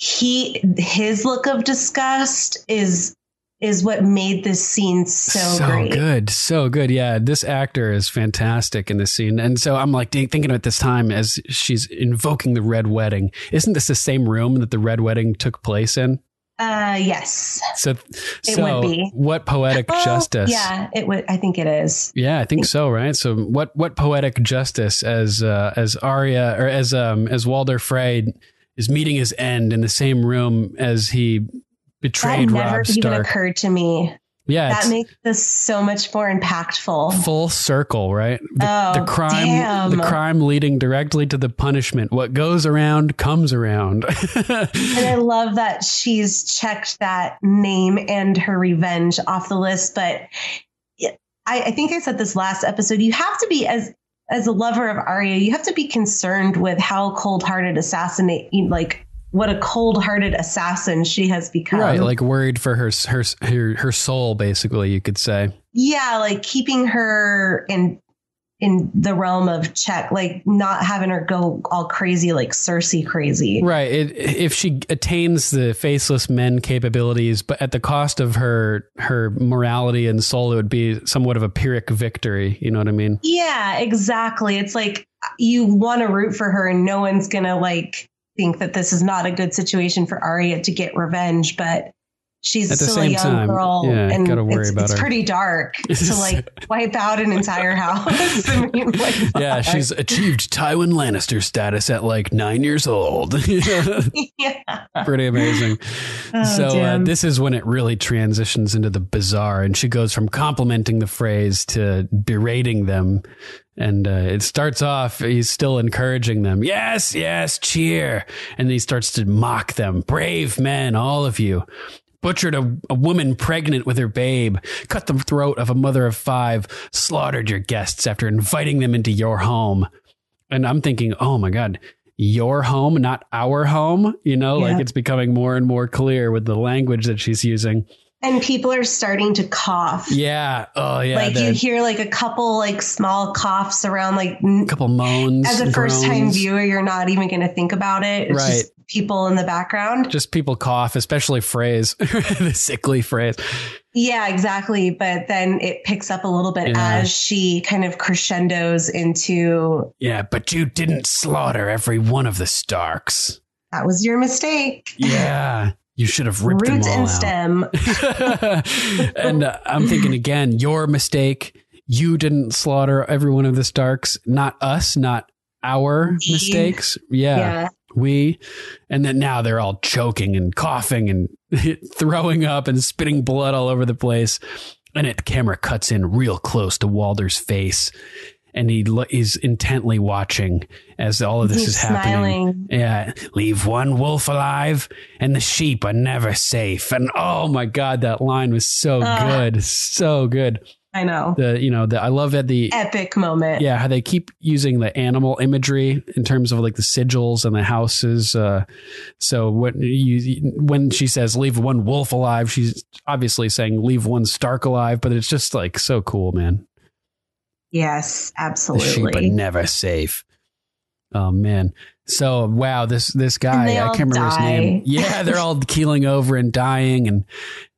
he his look of disgust is is what made this scene so, great. good so good yeah this actor is fantastic in this scene and so i'm like thinking at this time as she's invoking the red wedding isn't this the same room that the red wedding took place in Uh yes. so It so would be. what poetic Well, justice Yeah, it would I think it is. yeah i think so right so what what poetic justice as uh as Arya or as um as walder frey is meeting his end in the same room as he betrayed that never Robb even stark occurred to me. yeah that makes this so much more impactful. full circle right the, Oh, the crime damn. the crime leading directly to the punishment what goes around comes around (laughs) And I love that she's checked that name and her revenge off the list. But I, I think I said this last episode. You have to be as as a lover of Arya, you have to be concerned with how cold hearted assassinate like what a cold hearted assassin she has become. right like worried for her her her, her soul basically you could say yeah, like keeping her in in the realm of check, like not having her go all crazy like Cersei crazy. right it, if she attains the faceless men capabilities but at the cost of her her morality and soul it would be somewhat of a pyrrhic victory you know what i mean Yeah, exactly. It's like you want to root for her, and no one's gonna like think that this is not a good situation for Arya to get revenge, but she's still a young time, girl, yeah, and gotta worry it's, about it's her. pretty dark (laughs) to like wipe out an entire house. (laughs) I mean, like, (laughs) yeah fuck. she's achieved tywin lannister status at like nine years old yeah. pretty amazing. Oh, so uh, this is when it really transitions into the bizarre, and she goes from complimenting the Freys to berating them. And uh, it starts off, he's still encouraging them. Yes, yes, cheer. And then he starts to mock them. Brave men, all of you. Butchered a, a woman pregnant with her babe, cut the throat of a mother of five, slaughtered your guests after inviting them into your home. And I'm thinking, oh my God, your home, not our home. You know, Yeah. like it's becoming more and more clear with the language that she's using. And people are starting to cough. Yeah. Oh yeah. like the- you hear like a couple like small coughs around like a couple moans. as a first time viewer, you're not even going to think about it. It's Right. just people in the background. Just people cough, especially Freys, (laughs) the sickly Freys. Yeah, exactly. But then it picks up a little bit Yeah. as she kind of crescendos into Yeah, but you didn't slaughter every one of the Starks. that was your mistake. Yeah, you should have ripped Root them all and out. stem. (laughs) and uh, I'm thinking again, your mistake. You didn't slaughter every one of the Starks, not us, not our mistakes. Yeah, Yeah. we. And then now they're all choking and coughing and (laughs) throwing up and spitting blood all over the place. And it, the camera cuts in real close to Walder's face. And he lo- he's intently watching as all of this He's is happening. smiling. Yeah, leave one wolf alive, and the sheep are never safe. And oh my god, that line was so Ah. good, so good. I know. The you know the I love that the Epic moment. yeah how they keep using the animal imagery in terms of like the sigils and the houses. Uh, so when you when she says leave one wolf alive, she's obviously saying leave one Stark alive, but it's just like so cool, man. Yes, The sheep are never safe. Oh man. So wow, this this guy, I can't remember his name. (laughs) Yeah, they're all keeling over and dying and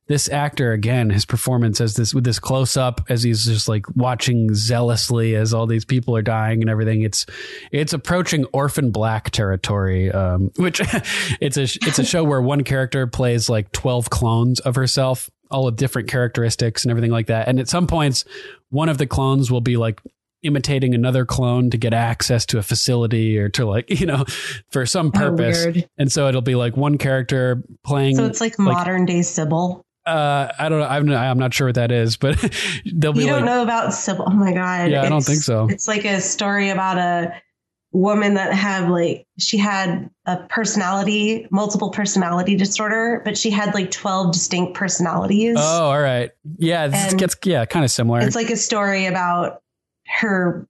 this actor again, his performance as this with this close up as he's just like watching zealously as all these people are dying and everything. It's it's approaching orphan black territory, um, (laughs) which (laughs) it's a it's a show where one character plays like twelve clones of herself, all with different characteristics and everything like that. And at some points, one of the clones will be like imitating another clone to get access to a facility or to like (laughs) you know for some Oh, purpose. weird. and so it'll be like one character playing. So it's like, modern day Sybil. uh, I don't know. I'm not, I'm not sure what that is, but (laughs) they'll be You don't know about Sybil. Oh my God. Yeah, I don't think so. It's like a story about a woman that had like, she had a personality, multiple personality disorder, but she had like 12 distinct personalities. oh, all right, yeah, this And gets yeah, kind of similar. It's like a story about her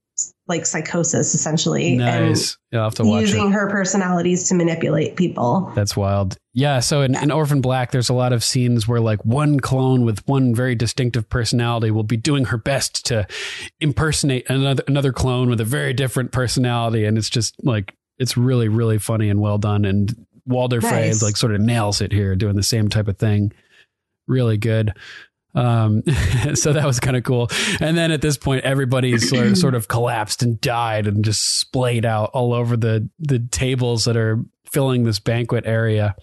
like psychosis essentially. nice. Yeah, I'll have to And watch using it. her personalities to manipulate people. That's wild. Yeah. So in, in Orphan Black, there's a lot of scenes where like one clone with one very distinctive personality will be doing her best to impersonate another another clone with a very different personality, and it's just like it's really really funny and well done. And Walder Frey Nice. like sort of nails it here, doing the same type of thing. Really good. Um, (laughs) so that was kind of cool. And then at this point, everybody's sort (clears throat) of, sort of collapsed and died and just splayed out all over the the tables that are filling this banquet area.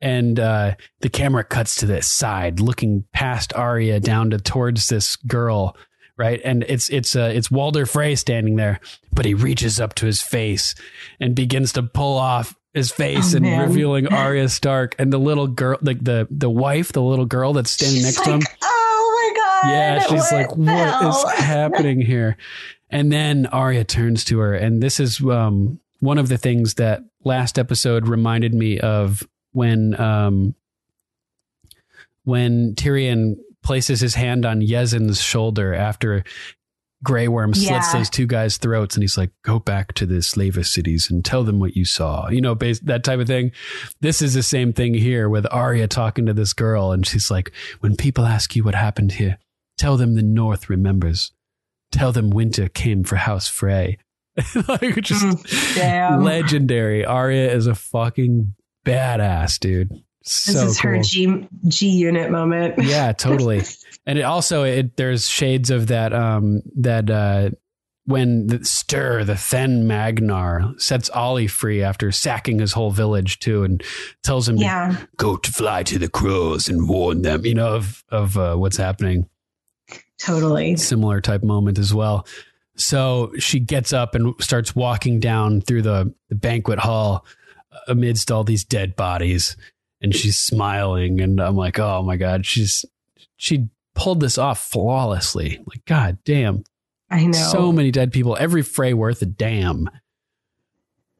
And uh, the camera cuts to the side, looking past Arya down to towards this girl, right? And it's it's uh, it's Walder Frey standing there, but he reaches up to his face and begins to pull off his face Oh, and man. revealing Arya Stark and the little girl, like the the wife, the little girl that's standing She's next to him. Oh my God. Yeah, she's like, the what is hell?" happening here? And then Arya turns to her, and this is um, one of the things that last episode reminded me of when um, when Tyrion places his hand on Yezzan's shoulder after Grey Worm slits Yeah. those two guys' throats, and he's like, "Go back to the slaver cities and tell them what you saw." You know, bas- that type of thing. This is the same thing here with Arya talking to this girl, and she's like, "When people ask you what happened here, tell them the North remembers. Tell them winter came for House Frey." (laughs) like just (laughs) damn. legendary. Arya is a fucking badass, dude. This So is her. G G unit moment. (laughs) yeah, totally. And it also it there's shades of that um that uh when the Styr, the Thenn Magnar, sets Olly free after sacking his whole village too, and tells him to Yeah. go to fly to the crows and warn them, you know, of of uh, what's happening. Totally. Similar type moment as well. So she gets up and starts walking down through the, the banquet hall amidst all these dead bodies, and she's smiling, and I'm like, oh my god, she's she pulled this off flawlessly. Like, god damn, I know. so many dead people. Every Frey worth a damn.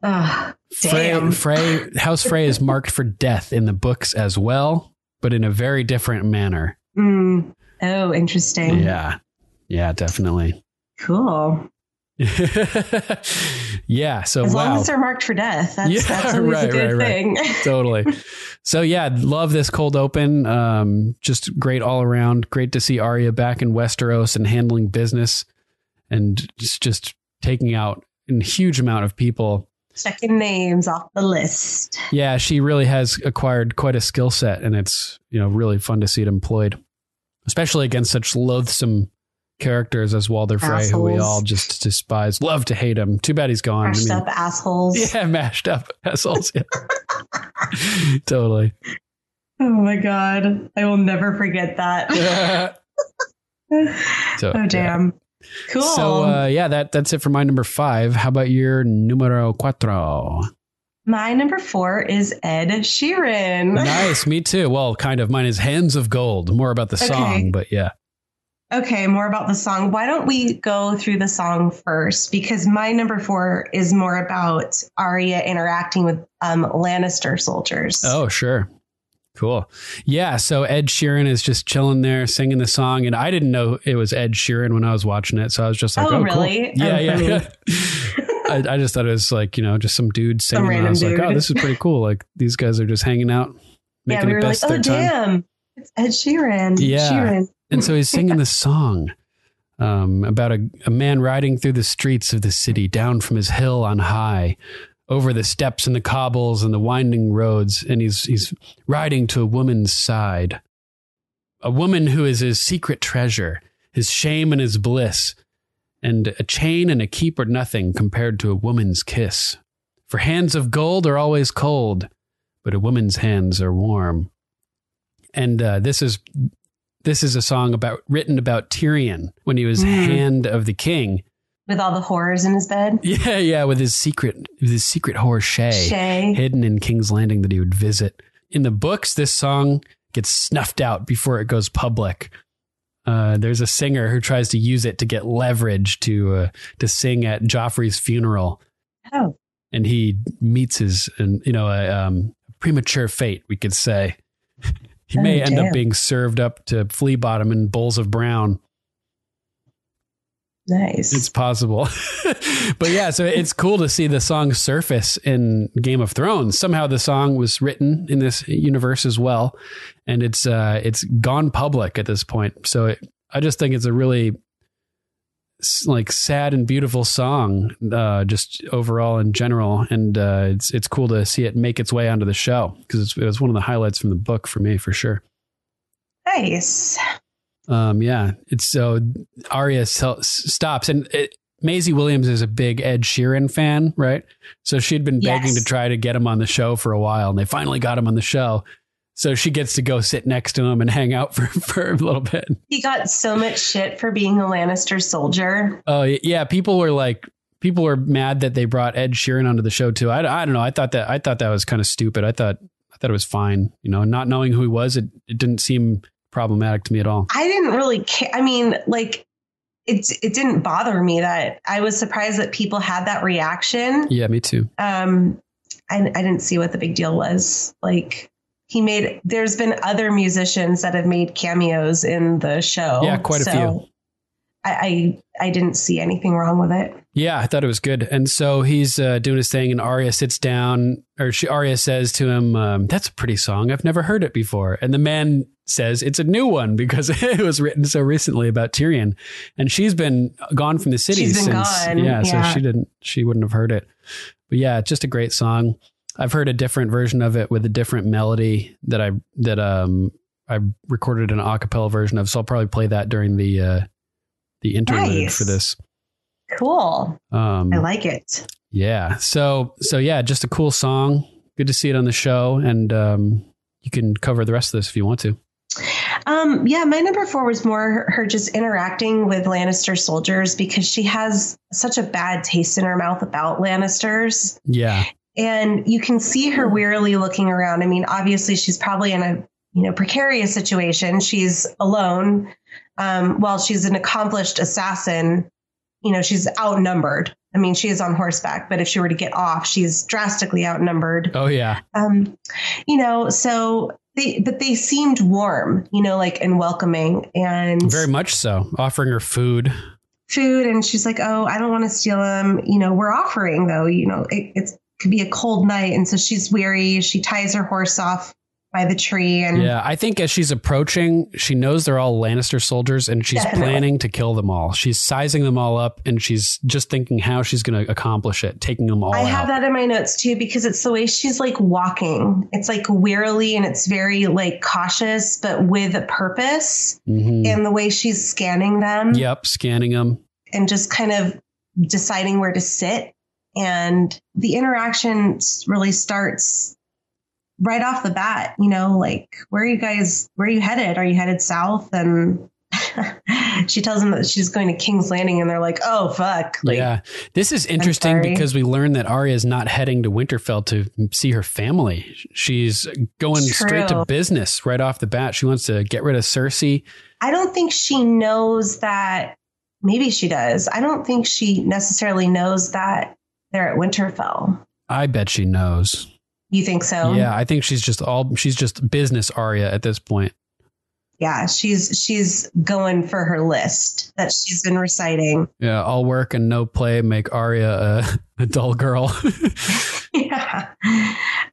Frey, damn. Frey, (laughs) House Frey is marked for death in the books as well, but in a very different manner. Mm. Oh, interesting. Yeah. Yeah, definitely. Cool. (laughs) yeah. So As wow. long as they're marked for death, that's, Yeah, that's (laughs) always right, a good right, right. thing. (laughs) totally. So yeah, love this cold open. Um, just great all around. Great to see Arya back in Westeros and handling business, and just just taking out a huge amount of people. Checking names off the list. Yeah, she really has acquired quite a skill set, and it's you know really fun to see it employed, especially against such loathsome characters as Walder Frey, who we all just despise, love to hate him. Too bad he's gone. I Mashed mean, up assholes. (laughs) yeah, mashed up (laughs) assholes. Yeah. (laughs) totally. Oh my god. I will never forget that. So, oh damn. Cool. So uh, yeah, that that's it for my number five. How about your numero cuatro? My number four is Ed Sheeran. nice, me too. Well, kind of. Mine is Hands of Gold. More about the Okay. song, but yeah. Okay, more about the song. Why don't we go through the song first? Because my number four is more about Arya interacting with um, Lannister soldiers. Oh, sure. Cool. Yeah. So Ed Sheeran is just chilling there singing the song. And I didn't know it was Ed Sheeran when I was watching it. So I was just like, Oh, oh, really? cool. Yeah. Oh, yeah. yeah. (laughs) I, I just thought it was like, you know, just some dude singing. and I was like, oh, this is pretty cool. Like these guys are just hanging out, (laughs) making yeah, we it were like, best oh their time. damn, it's Ed Sheeran. Yeah. Sheeran. And so he's singing this song um, about a, a man riding through the streets of the city, down from his hill on high, over the steps and the cobbles and the winding roads, and he's he's riding to a woman's side, a woman who is his secret treasure, his shame and his bliss, and a chain and a keep are nothing compared to a woman's kiss. For hands of gold are always cold, but a woman's hands are warm. And uh, this is this is a song about written about Tyrion when he was Hmm. hand of the king. With all the horrors in his bed. (laughs) Yeah, yeah, with his secret with his secret whore Shae, Shae. hidden in King's Landing that he would visit. In the books, this song gets snuffed out before it goes public. Uh, there's a singer who tries to use it to get leverage to uh, to sing at Joffrey's funeral, Oh, and he meets his and you know a um, premature fate, we could say. (laughs) he may Oh, end damn. up being served up to flea bottom in bowls of brown. nice. It's possible. (laughs) but yeah, so it's cool to see the song surface in Game of Thrones. Somehow the song was written in this universe as well. And it's uh it's gone public at this point. So it, I just think it's a really like sad and beautiful song uh just overall in general and uh it's it's cool to see it make its way onto the show because it was one of the highlights from the book for me for sure. nice. Um, yeah, it's so sel- stops, and it, Maisie Williams is a big Ed Sheeran fan, right? So she'd been begging Yes. to try to get him on the show for a while, and they finally got him on the show. So she gets to go sit next to him and hang out for, (laughs) for a little bit. He got so much shit for being a Lannister soldier. Oh yeah, people were like, people were mad that they brought Ed Sheeran onto the show too. I, I don't know. I thought that I thought that was kind of stupid. I thought I thought it was fine. You know, not knowing who he was, it, it didn't seem problematic to me at all. I didn't really care. I mean, like, it, it didn't bother me that I was surprised that people had that reaction. Yeah, me too. Um, I, I didn't see what the big deal was. Like, he made, there's been other musicians that have made cameos in the show. Yeah, quite a so few. I, I, I didn't see anything wrong with it. Yeah, I thought it was good. And so he's uh, doing his thing, and Arya sits down, or she, Arya says to him, um, "That's a pretty song. I've never heard it before." And the man says, "It's a new one (laughs) because it was written so recently about Tyrion, and she's been gone from the city She's been since. gone, Yeah, yeah. so she didn't, she wouldn't have heard it. But yeah, just a great song. I've heard a different version of it with a different melody that I that um I recorded an a cappella version of. So I'll probably play that during the uh, the interlude Nice. for this. Cool. Um, I like it. yeah. So so yeah, just a cool song. Good to see it on the show, and um, you can cover the rest of this if you want to. Um, yeah, my number four was more her just interacting with Lannister soldiers because she has such a bad taste in her mouth about Lannisters. Yeah. And you can see her wearily looking around. I mean, obviously she's probably in a you know precarious situation. She's alone. Um, while she's an accomplished assassin, you know, she's outnumbered. I mean, she is on horseback, but if she were to get off, she's drastically outnumbered Oh yeah. um, you know, so they, but they seemed warm, you know, like and welcoming and Very much so. Offering her food. food and she's like, "Oh, I don't want to steal them. You know, we're offering though. You know, it it's, could be a cold night." And so she's weary. She ties her horse off by the tree and Yeah, I think as she's approaching, she knows they're all Lannister soldiers and she's Definitely. planning to kill them all. She's sizing them all up and she's just thinking how she's going to accomplish it, taking them all I have out. that in my notes too because it's the way she's like walking. It's like wearily and it's very like cautious, but with a purpose. Mhm. And the way she's scanning them Yep, scanning them. and just kind of deciding where to sit. And the interaction really starts right off the bat. You know, like, where are you guys, where are you headed? Are you headed south? And (laughs) she tells them that she's going to King's Landing and they're like, oh, fuck. Like, yeah. This is interesting because we learn that Arya is not heading to Winterfell to see her family. She's going straight to business right off the bat. She wants to get rid of Cersei. I don't think she knows that. Maybe she does. I don't think she necessarily knows that they're at Winterfell. I bet she knows. You think so? Yeah, I think she's just all she's just business Arya at this point. Yeah, she's she's going for her list that she's been reciting. Yeah, all work and no play make Arya a, (laughs) a dull girl. (laughs) (laughs) yeah.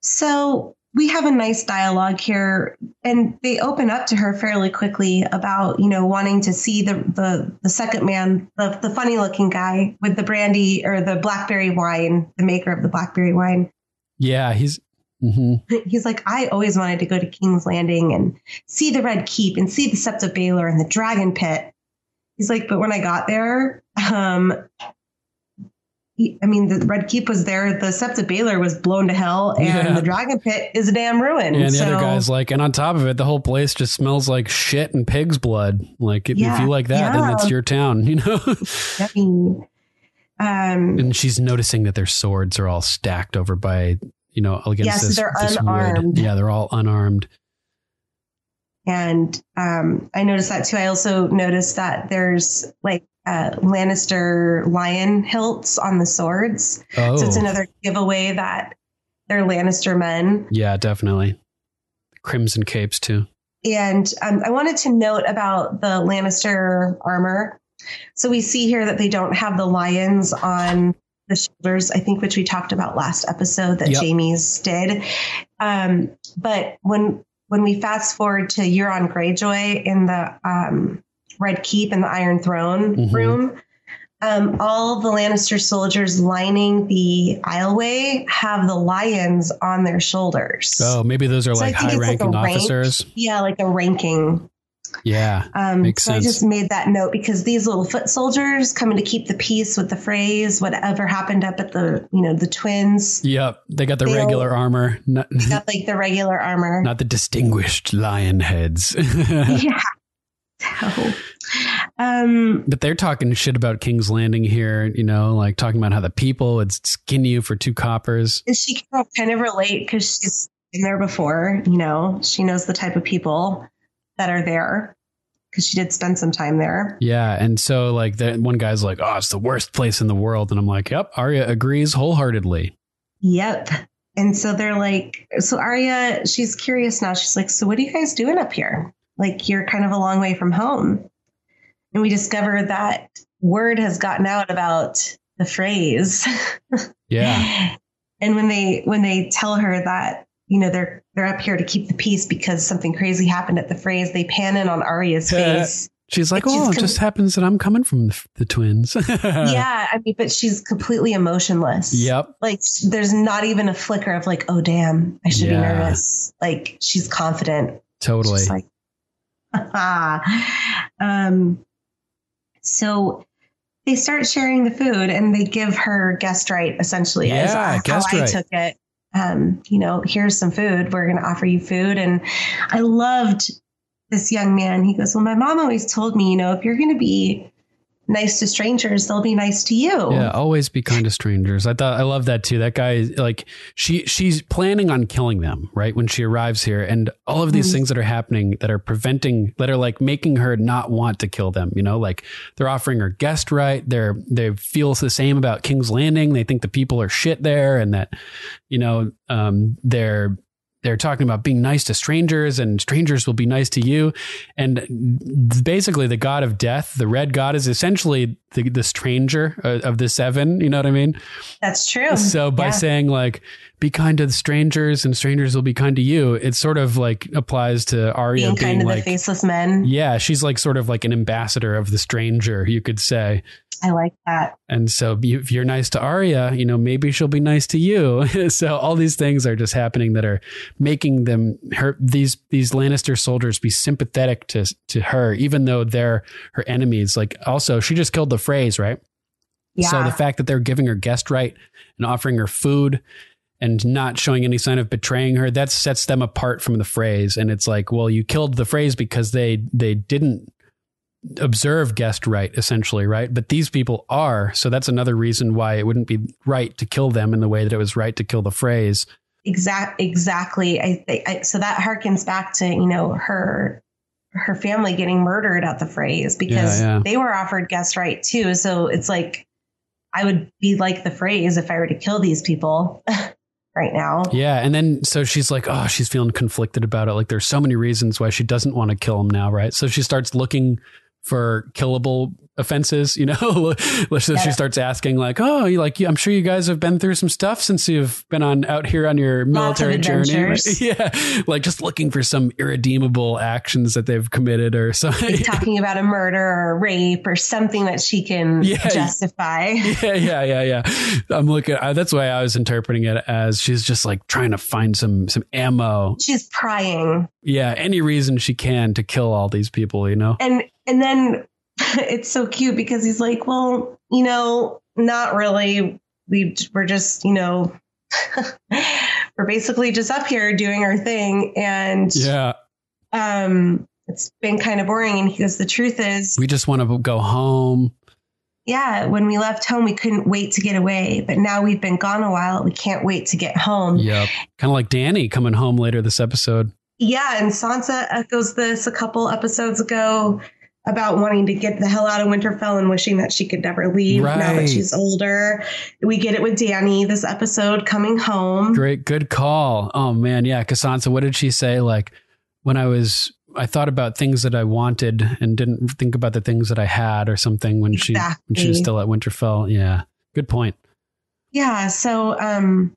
So we have a nice dialogue here, and they open up to her fairly quickly about you know wanting to see the the the second man, the the funny looking guy with the brandy or the blackberry wine, the maker of the blackberry wine. yeah, he's hmm (laughs) He's like, I always wanted to go to King's Landing and see the Red Keep and see the Sept of Baelor and the Dragon Pit. He's like, but when I got there, um, I mean, the Red Keep was there. The Sept of Baelor was blown to hell, and Yeah. the Dragon Pit is a damn ruin. Yeah, and the so, other guy's like, and on top of it, the whole place just smells like shit and pig's blood. Like, if, if you like that, then yeah. it's your town, (laughs) you know? I mean, um, and she's noticing that their swords are all stacked over by, you know, against Yeah, so this, they're this wood. unarmed. Yeah, they're all unarmed. And um, I noticed that too. I also noticed that there's like uh, Lannister lion hilts on the swords. Oh, So it's another giveaway that they're Lannister men. yeah, definitely. Crimson capes, too. And um, I wanted to note about the Lannister armor. So we see here that they don't have the lions on the shoulders, I think, which we talked about last episode that Yep. Jaime's did. Um, but when when we fast forward to Euron Greyjoy in the um, Red Keep and the Iron Throne Mhm. room, um, all the Lannister soldiers lining the aisleway have the lions on their shoulders. Oh, maybe those are So like high it's like ranking rank. officers. Yeah, like a ranking. Yeah. Um, Makes so sense. I just made that note because these little foot soldiers coming to keep the peace with the Freys, whatever happened up at the, you know, the twins, Yep. They got the They regular armor, not, (laughs) got like the regular armor. (laughs) not the distinguished lion heads. (laughs) yeah. So, um, But they're talking shit about King's Landing here, you know, like talking about how the people would skin you for two coppers. and she can kind of relate because she's been there before, you know, she knows the type of people that are there because she did spend some time there. Yeah. And so, like, the, one guy's like, oh, it's the worst place in the world. And I'm like, yep, Arya agrees wholeheartedly. Yep. And so they're like, so Arya, she's curious now. She's like, so what are you guys doing up here? Like, you're kind of a long way from home. And we discover that word has gotten out about the Freys. (laughs) Yeah. and when they when they tell her that you know they're they're up here to keep the peace because something crazy happened at the Freys, they pan in on Arya's face. She's like, She's oh, it com- just happens that I'm coming from the, the twins. (laughs) yeah, I mean, but she's completely emotionless. Yep. like there's not even a flicker of like oh damn i should Yeah. be nervous like she's confident Totally. She's like (laughs) um so they start sharing the food and they give her guest right essentially as Yeah, how guest i right. took it. Um you know here's some food. We're going to offer you food. And i loved this young man. He goes well my mom always told me you know if you're going to be nice to strangers they'll be nice to you Yeah, always be kind to strangers. I thought I love that too. That guy like she she's planning on killing them, right? When she arrives here and all of these Mhm. things that are happening that are preventing that are like making her not want to kill them, you know? Like they're offering her guest right. They're they feel the same about King's Landing. They think the people are shit there and that you know, um they're they're talking about being nice to strangers and strangers will be nice to you. And basically, the god of death, the red god, is essentially the, the stranger uh, of the seven. You know what I mean? That's true. So by Yeah. saying like, be kind to the strangers and strangers will be kind to you, it sort of like applies to Arya being being, kind to like, the faceless men. yeah, she's like sort of like an ambassador of the stranger, you could say. I like that. And so if you're nice to Arya, you know, maybe she'll be nice to you. (laughs) so all these things are just happening that are making them her these these Lannister soldiers be sympathetic to to her, even though they're her enemies. Like also, she just killed the Freys, right? Yeah. So the fact that they're giving her guest right and offering her food and not showing any sign of betraying her, that sets them apart from the Freys And it's like, well, you killed the Freys because they they didn't observe guest right, essentially, right? But these people are. So that's another reason why it wouldn't be right to kill them in the way that it was right to kill the Freys exact exactly I, I, so that harkens back to you know her her family getting murdered at the Freys because Yeah, yeah. they were offered guest right too so it's like i would be like the Freys if i were to kill these people (laughs) right now Yeah. And then so she's like, oh, she's feeling conflicted about it. Like there's so many reasons why she doesn't want to kill him now, right? So she starts looking for killable offenses, you know? (laughs) so she starts asking, like, oh, you like, I'm sure you guys have been through some stuff since you've been on out here on your military journey. right? (laughs) Yeah. Like just looking for some irredeemable actions that they've committed or something. like (laughs) talking about a murder or rape or something that she can Yeah. justify yeah, yeah, yeah, yeah. I'm looking. I, that's why I was interpreting it as she's just like trying to find some some ammo. she's prying Yeah, any reason she can to kill all these people. You know. and and then (laughs) it's so cute because he's like well you know not really. We we're just you know (laughs) we're basically just up here doing our thing. And Yeah, um it's been kind of boring. And he goes the truth is we just want to go home. yeah when we left home we couldn't wait to get away. But now we've been gone a while. We can't wait to get home. Yeah, Kind of like Dany coming home later this episode. Yeah, and Sansa echoes this a couple episodes ago about wanting to get the hell out of Winterfell and wishing that she could never leave right. now that she's older. We get it with Dany this episode coming home. Great, good call. Oh man, yeah. Casanza, what did she say? Like when I was, I thought about things that I wanted and didn't think about the things that I had, or something. When she when she was still at Winterfell. Yeah, good point. Yeah, so um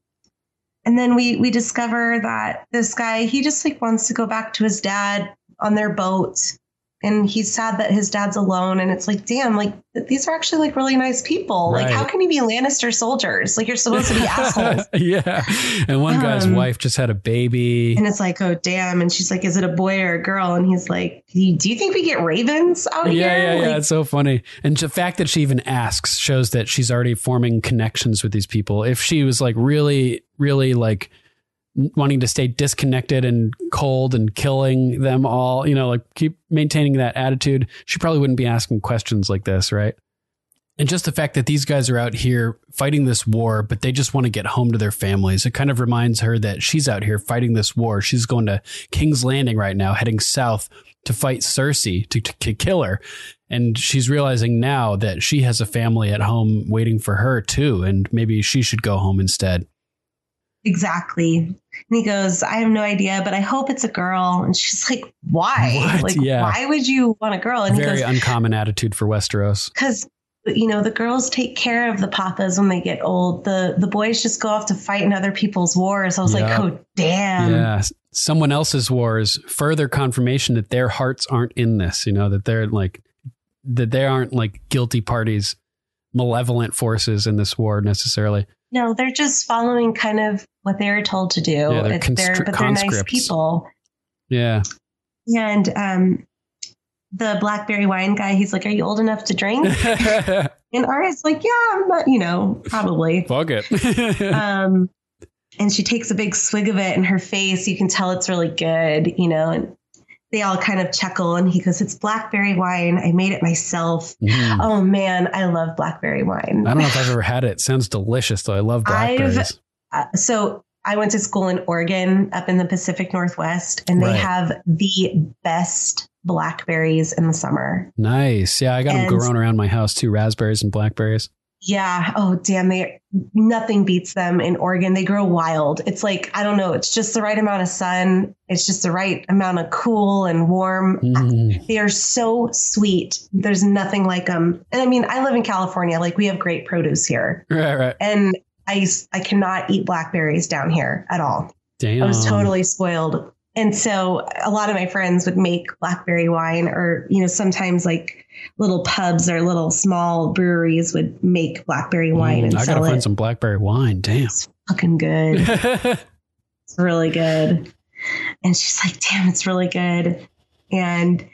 and then we we discover that this guy he just like wants to go back to his dad on their boat and he's sad that his dad's alone and it's like damn like these are actually like really nice people like how can you be lannister soldiers like you're supposed to be (laughs) assholes yeah. And one guy's Um, wife just had a baby. and it's like oh damn and she's like is it a boy or a girl and he's like do you, think we get ravens out Yeah, here yeah, yeah. It's so funny. And the fact that she even asks shows that she's already forming connections with these people. If she was like really, really like wanting to stay disconnected and cold and killing them all, you know, like keep maintaining that attitude, she probably wouldn't be asking questions like this, right? And just the fact that these guys are out here fighting this war, but they just want to get home to their families. It kind of reminds her that she's out here fighting this war. She's going to King's Landing right now, heading south to fight Cersei to, to kill her. And she's realizing now that she has a family at home waiting for her too. And maybe she should go home instead. exactly and he goes i have no idea but i hope it's a girl and she's like why (laughs) What? like Yeah. why would you want a girl and Very he goes uncommon attitude for Westeros. because you know the girls take care of the papas when they get old the the boys just go off to fight in other people's wars i was Yeah. like oh damn yeah. Someone else's wars, further confirmation that their hearts aren't in this, you know, that they're like, that they aren't like guilty parties, malevolent forces in this war necessarily. No they're just following kind of what they were told to do Yeah, they're It's- they're- but they're nice people Yeah. and um the blackberry wine guy he's like are you old enough to drink (laughs) and Arya's like yeah i'm not you know probably Fuck it. (laughs) um, and she takes a big swig of it, and her face, you can tell it's really good, you know. And they all kind of chuckle, and he goes, "It's blackberry wine. I made it myself." Mm. Oh man, I love blackberry wine. I don't know if I've ever had it. It sounds delicious though. I love (laughs) blackberries. Uh, so I went to school in Oregon, up in the Pacific Northwest, and they Right. have the best blackberries in the summer. Nice. Yeah, I got them And- growing around my house too. Raspberries and blackberries. Yeah. Oh, damn. They nothing beats them in Oregon. They grow wild. It's like I don't know. It's just the right amount of sun. It's just the right amount of cool and warm. Mm. They are so sweet. There's nothing like them. And I mean, I live in California. Like we have great produce here, Right, right. and I I cannot eat blackberries down here at all. Damn. I was totally spoiled. And so a lot of my friends would make blackberry wine or, you know, sometimes like little pubs or little small breweries would make blackberry wine Mm, and I gotta find it. some blackberry wine. Damn. It's fucking good. (laughs) It's really good. And she's like, damn, it's really good. And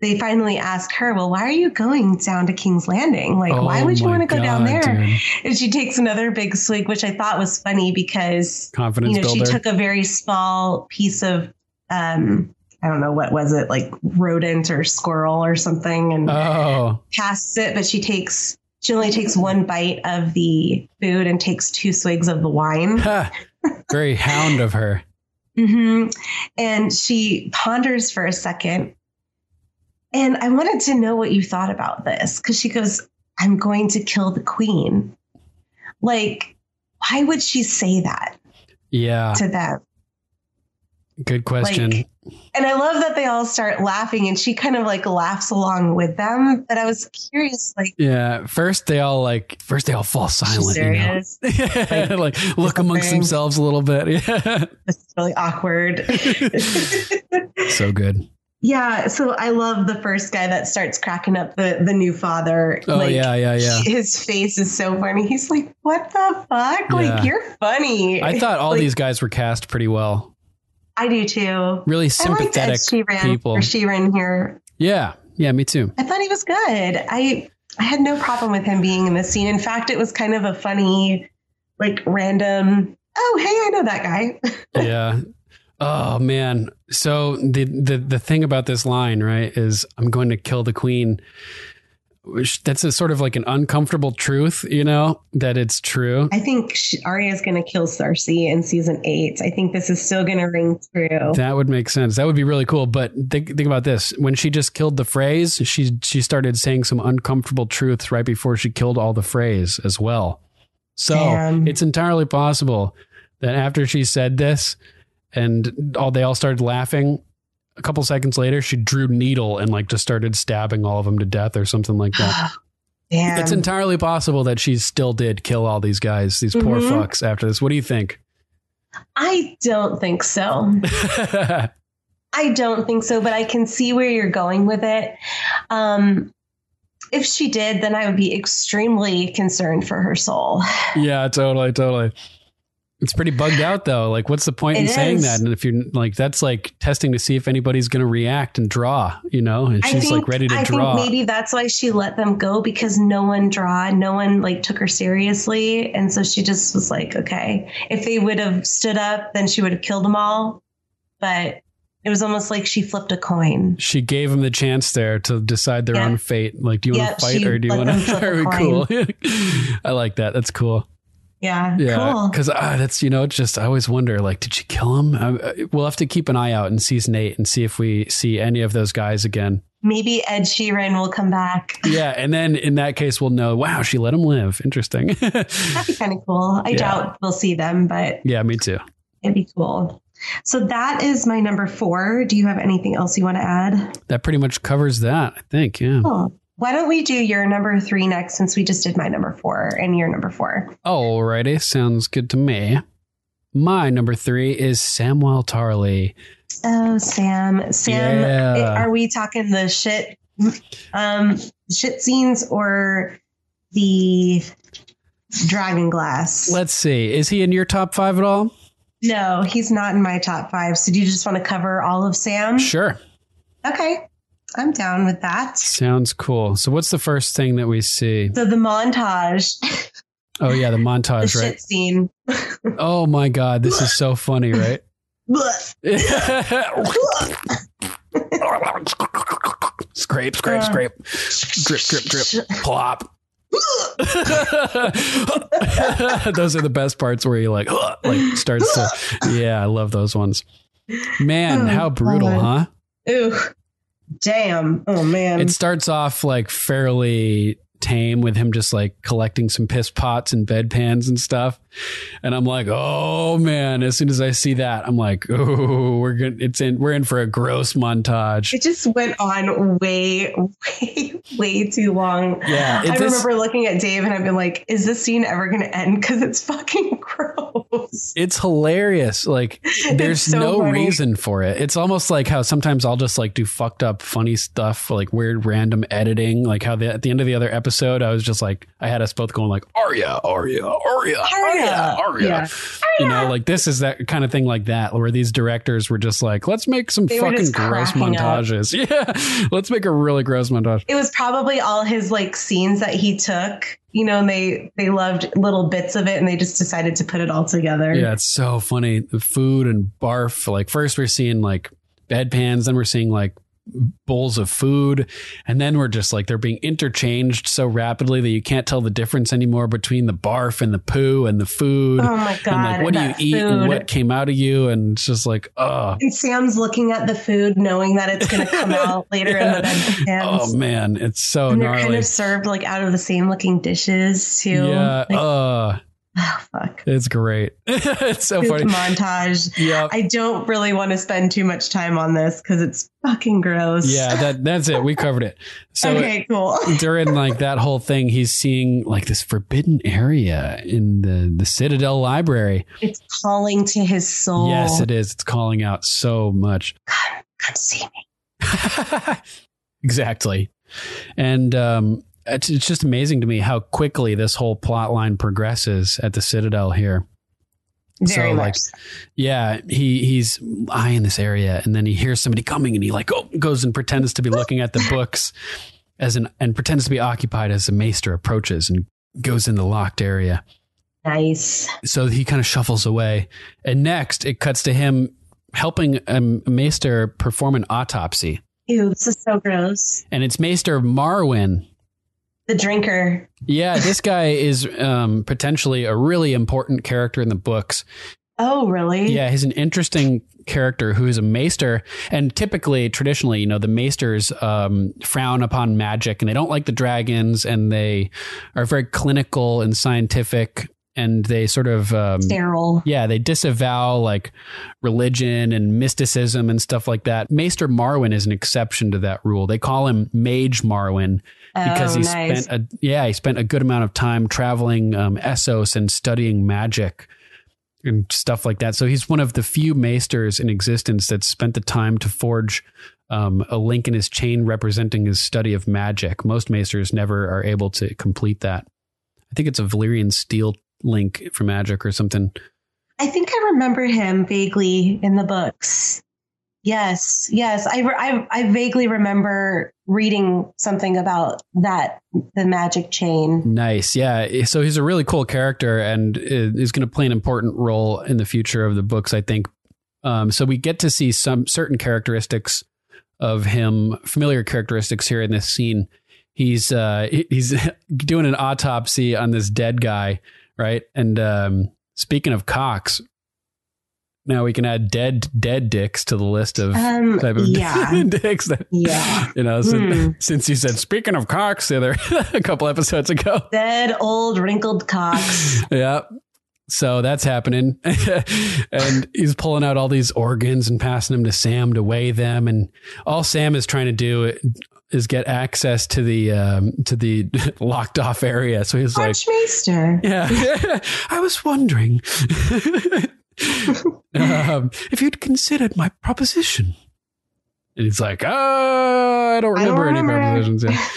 they finally ask her, well, why are you going down to King's Landing? Like, why Oh would you want to go down there? dude. And she takes another big swig, which I thought was funny because Confidence you know, builder. she took a very small piece of, um, I don't know what was it, like rodent or squirrel or something, and oh, passes it. But she takes, she only takes one bite of the food and takes two swigs of the wine. very (laughs) hound of her. hmm And she ponders for a second. And I wanted to know what you thought about this because she goes, I'm going to kill the queen. Like, why would she say that Yeah, to them? good question. Like, and I love that they all start laughing and she kind of like laughs along with them. But I was curious, like, yeah, first they all like first they all fall silent. You know? serious? (laughs) like look amongst themselves a little bit. (laughs) Yeah, this is really awkward. (laughs) so good. yeah. So I love the first guy that starts cracking up the, the new father. Oh yeah, yeah, yeah. His face is so funny. He's like, what the fuck? Yeah. Like, you're funny. I thought all Like, these guys were cast pretty well. I do too. Really I sympathetic Sheeran, people. Or Sheeran here. Yeah, yeah, me too. I thought he was good. I I had no problem with him being in the scene. In fact, it was kind of a funny, like random. Oh, hey, I know that guy. (laughs) yeah. Oh man. So the the the thing about this line, right, is I'm going to kill the queen. Which that's a sort of like an uncomfortable truth, you know, that it's true. I think she, Arya is going to kill Cersei in season eight. I think this is still going to ring true. That would make sense. That would be really cool. But think, think about this: when she just killed the Freys, she she started saying some uncomfortable truths right before she killed all the Freys as well. So Damn. it's entirely possible that after she said this, and all they all started laughing. A couple seconds later, she drew needle and like just started stabbing all of them to death or something like that. (gasps) Damn. it's entirely possible that she still did kill all these guys, these poor Mhm. fucks. After this, what do you think? I don't think so. (laughs) I don't think so, but I can see where you're going with it. Um, if she did, then I would be extremely concerned for her soul. (sighs) Yeah, totally, totally. It's pretty bugged out though. Like, what's the point in It saying that? And if you're like, that's like testing to see if anybody's going to react and draw, you know? And she's like ready to I draw. think maybe that's why she let them go because no one draw, no one like took her seriously, and so she just was like, okay. If they would have stood up, then she would have killed them all. But it was almost like she flipped a coin. she gave them the chance there to decide their Yeah. own fate. Like, do you want to fight or do you want to? (laughs) Very cool. (laughs) I like that. That's cool. Yeah, Yeah, cool. because ah, that's you know, just I always wonder like, did she kill him? Um, uh, we'll have to keep an eye out in season eight and see if we see any of those guys again. Maybe Ed Sheeran will come back. (laughs) Yeah, and then in that case, we'll know. Wow, she let him live. Interesting. (laughs) That'd be kind of cool. I Yeah. doubt we'll see them, but yeah, me too. it'd be cool. So that is my number four. Do you have anything else you want to add? That pretty much covers that. I think. Yeah. Oh, why don't we do your number three next since we just did my number four and your number four? Alrighty, sounds good to me. My number three is Samwell Tarly. Oh, Sam. Sam, Yeah. are we talking the shit um shit scenes or the dragon glass? Let's see. Is he in your top five at all? no, he's not in my top five. So do you just want to cover all of Sam? Sure. Okay. I'm down with that. Sounds cool. So, what's the first thing that we see? So the montage, Oh, yeah, the (laughs) the montage, shit right? scene. Oh, my God. This is so funny, right? (laughs) scrape, scrape, scrape. Drip, drip, drip. Plop. (laughs) those are the best parts where he like like starts to yeah i love those ones man Oh, how brutal God. huh Ooh, damn. Oh man. it starts off like fairly tame with him just like collecting some piss pots and bedpans and stuff. And I'm like, oh man, as soon as I see that, I'm like, oh, we're good. It's in, we're in for a gross montage. It just went on way, way, way too long. Yeah. I this- remember looking at Dave and I've been like, is this scene ever going to end? Because it's fucking (laughs) gross. it's hilarious. Like there's so no funny. reason for it. It's almost like how sometimes I'll just like do fucked up funny stuff, like weird random editing. Like how the, at the end of the other episode, I was just like, I had us both going like, Arya, Arya, Arya, Arya, Arya. Yeah. You know, like this is that kind of thing like that, where these directors were just like, let's make some They fucking gross cracking up. montages. (laughs) Yeah, let's make a really gross montage. It was probably all his like scenes that he took, you know, and they they loved little bits of it and they just decided to put it all together. Yeah, it's so funny. The food and barf. Like first we're seeing like bedpans, then we're seeing like bowls of food, and then we're just like they're being interchanged so rapidly that you can't tell the difference anymore between the barf and the poo and the food. Oh my god. and like what do you eat and what came out of you and it's just like oh And Sam's looking at the food, knowing that it's going to come (laughs) out later in the bedpans. oh man it's so and they're kind of served like out of the same looking dishes too. yeah Like, uh (laughs) oh, fuck. it's great (laughs) it's so funny montage. yeah I don't really want to spend too much time on this because it's fucking gross. yeah that that's it we covered it (laughs) so okay, cool. during like that whole thing he's seeing like this forbidden area in the the citadel library It's calling to his soul. yes it is it's calling out so much Come see me. exactly and um it's, it's just amazing to me how quickly this whole plot line progresses at the citadel here Very So, much. like, Yeah, he he's eyeing this area, and then he hears somebody coming, and he like oh goes and pretends to be looking at the (laughs) books as an and pretends to be occupied as the maester approaches and goes in the locked area. nice. So he kind of shuffles away, and next it cuts to him helping a maester perform an autopsy, Ew, this is so gross. and it's Maester Marwyn. The drinker. Yeah, this guy is um, potentially a really important character in the books. Oh, really? Yeah, he's an interesting character who is a maester. And typically, traditionally, you know, the maesters um, frown upon magic and they don't like the dragons and they are very clinical and scientific and they sort of. Um, Sterile. yeah, they disavow like religion and mysticism and stuff like that. Maester Marwyn is an exception to that rule. They call him Mage Marwyn because oh, he nice. spent a yeah he spent a good amount of time traveling um, Essos and studying magic and stuff like that. So he's one of the few maesters in existence that spent the time to forge um, a link in his chain representing his study of magic. Most maesters never are able to complete that. I think it's a Valyrian steel link for magic or something. I think I remember him vaguely in the books. Yes, yes. I, I, I vaguely remember reading something about that, the magic chain. Nice. Yeah. So he's a really cool character and is going to play an important role in the future of the books, I think. Um, so we get to see some certain characteristics of him, familiar characteristics here in this scene. He's uh, he's (laughs) doing an autopsy on this dead guy, right? And um, speaking of cocks, now we can add dead dead dicks to the list of Um, type of yeah. (laughs) dicks that Yeah. you know. Since, Hmm. (laughs) since you said speaking of cocks the other (laughs) a couple episodes ago, Dead old wrinkled cocks. yeah. So that's happening. and he's pulling out all these organs and passing them to Sam to weigh them. And all Sam is trying to do is get access to the um, to the (laughs) locked off area. So he's like, Archmaester. Yeah. (laughs) I was wondering (laughs) um, if you'd considered my proposition. And he's like, oh, I don't I don't remember, any remember." propositions. Yeah.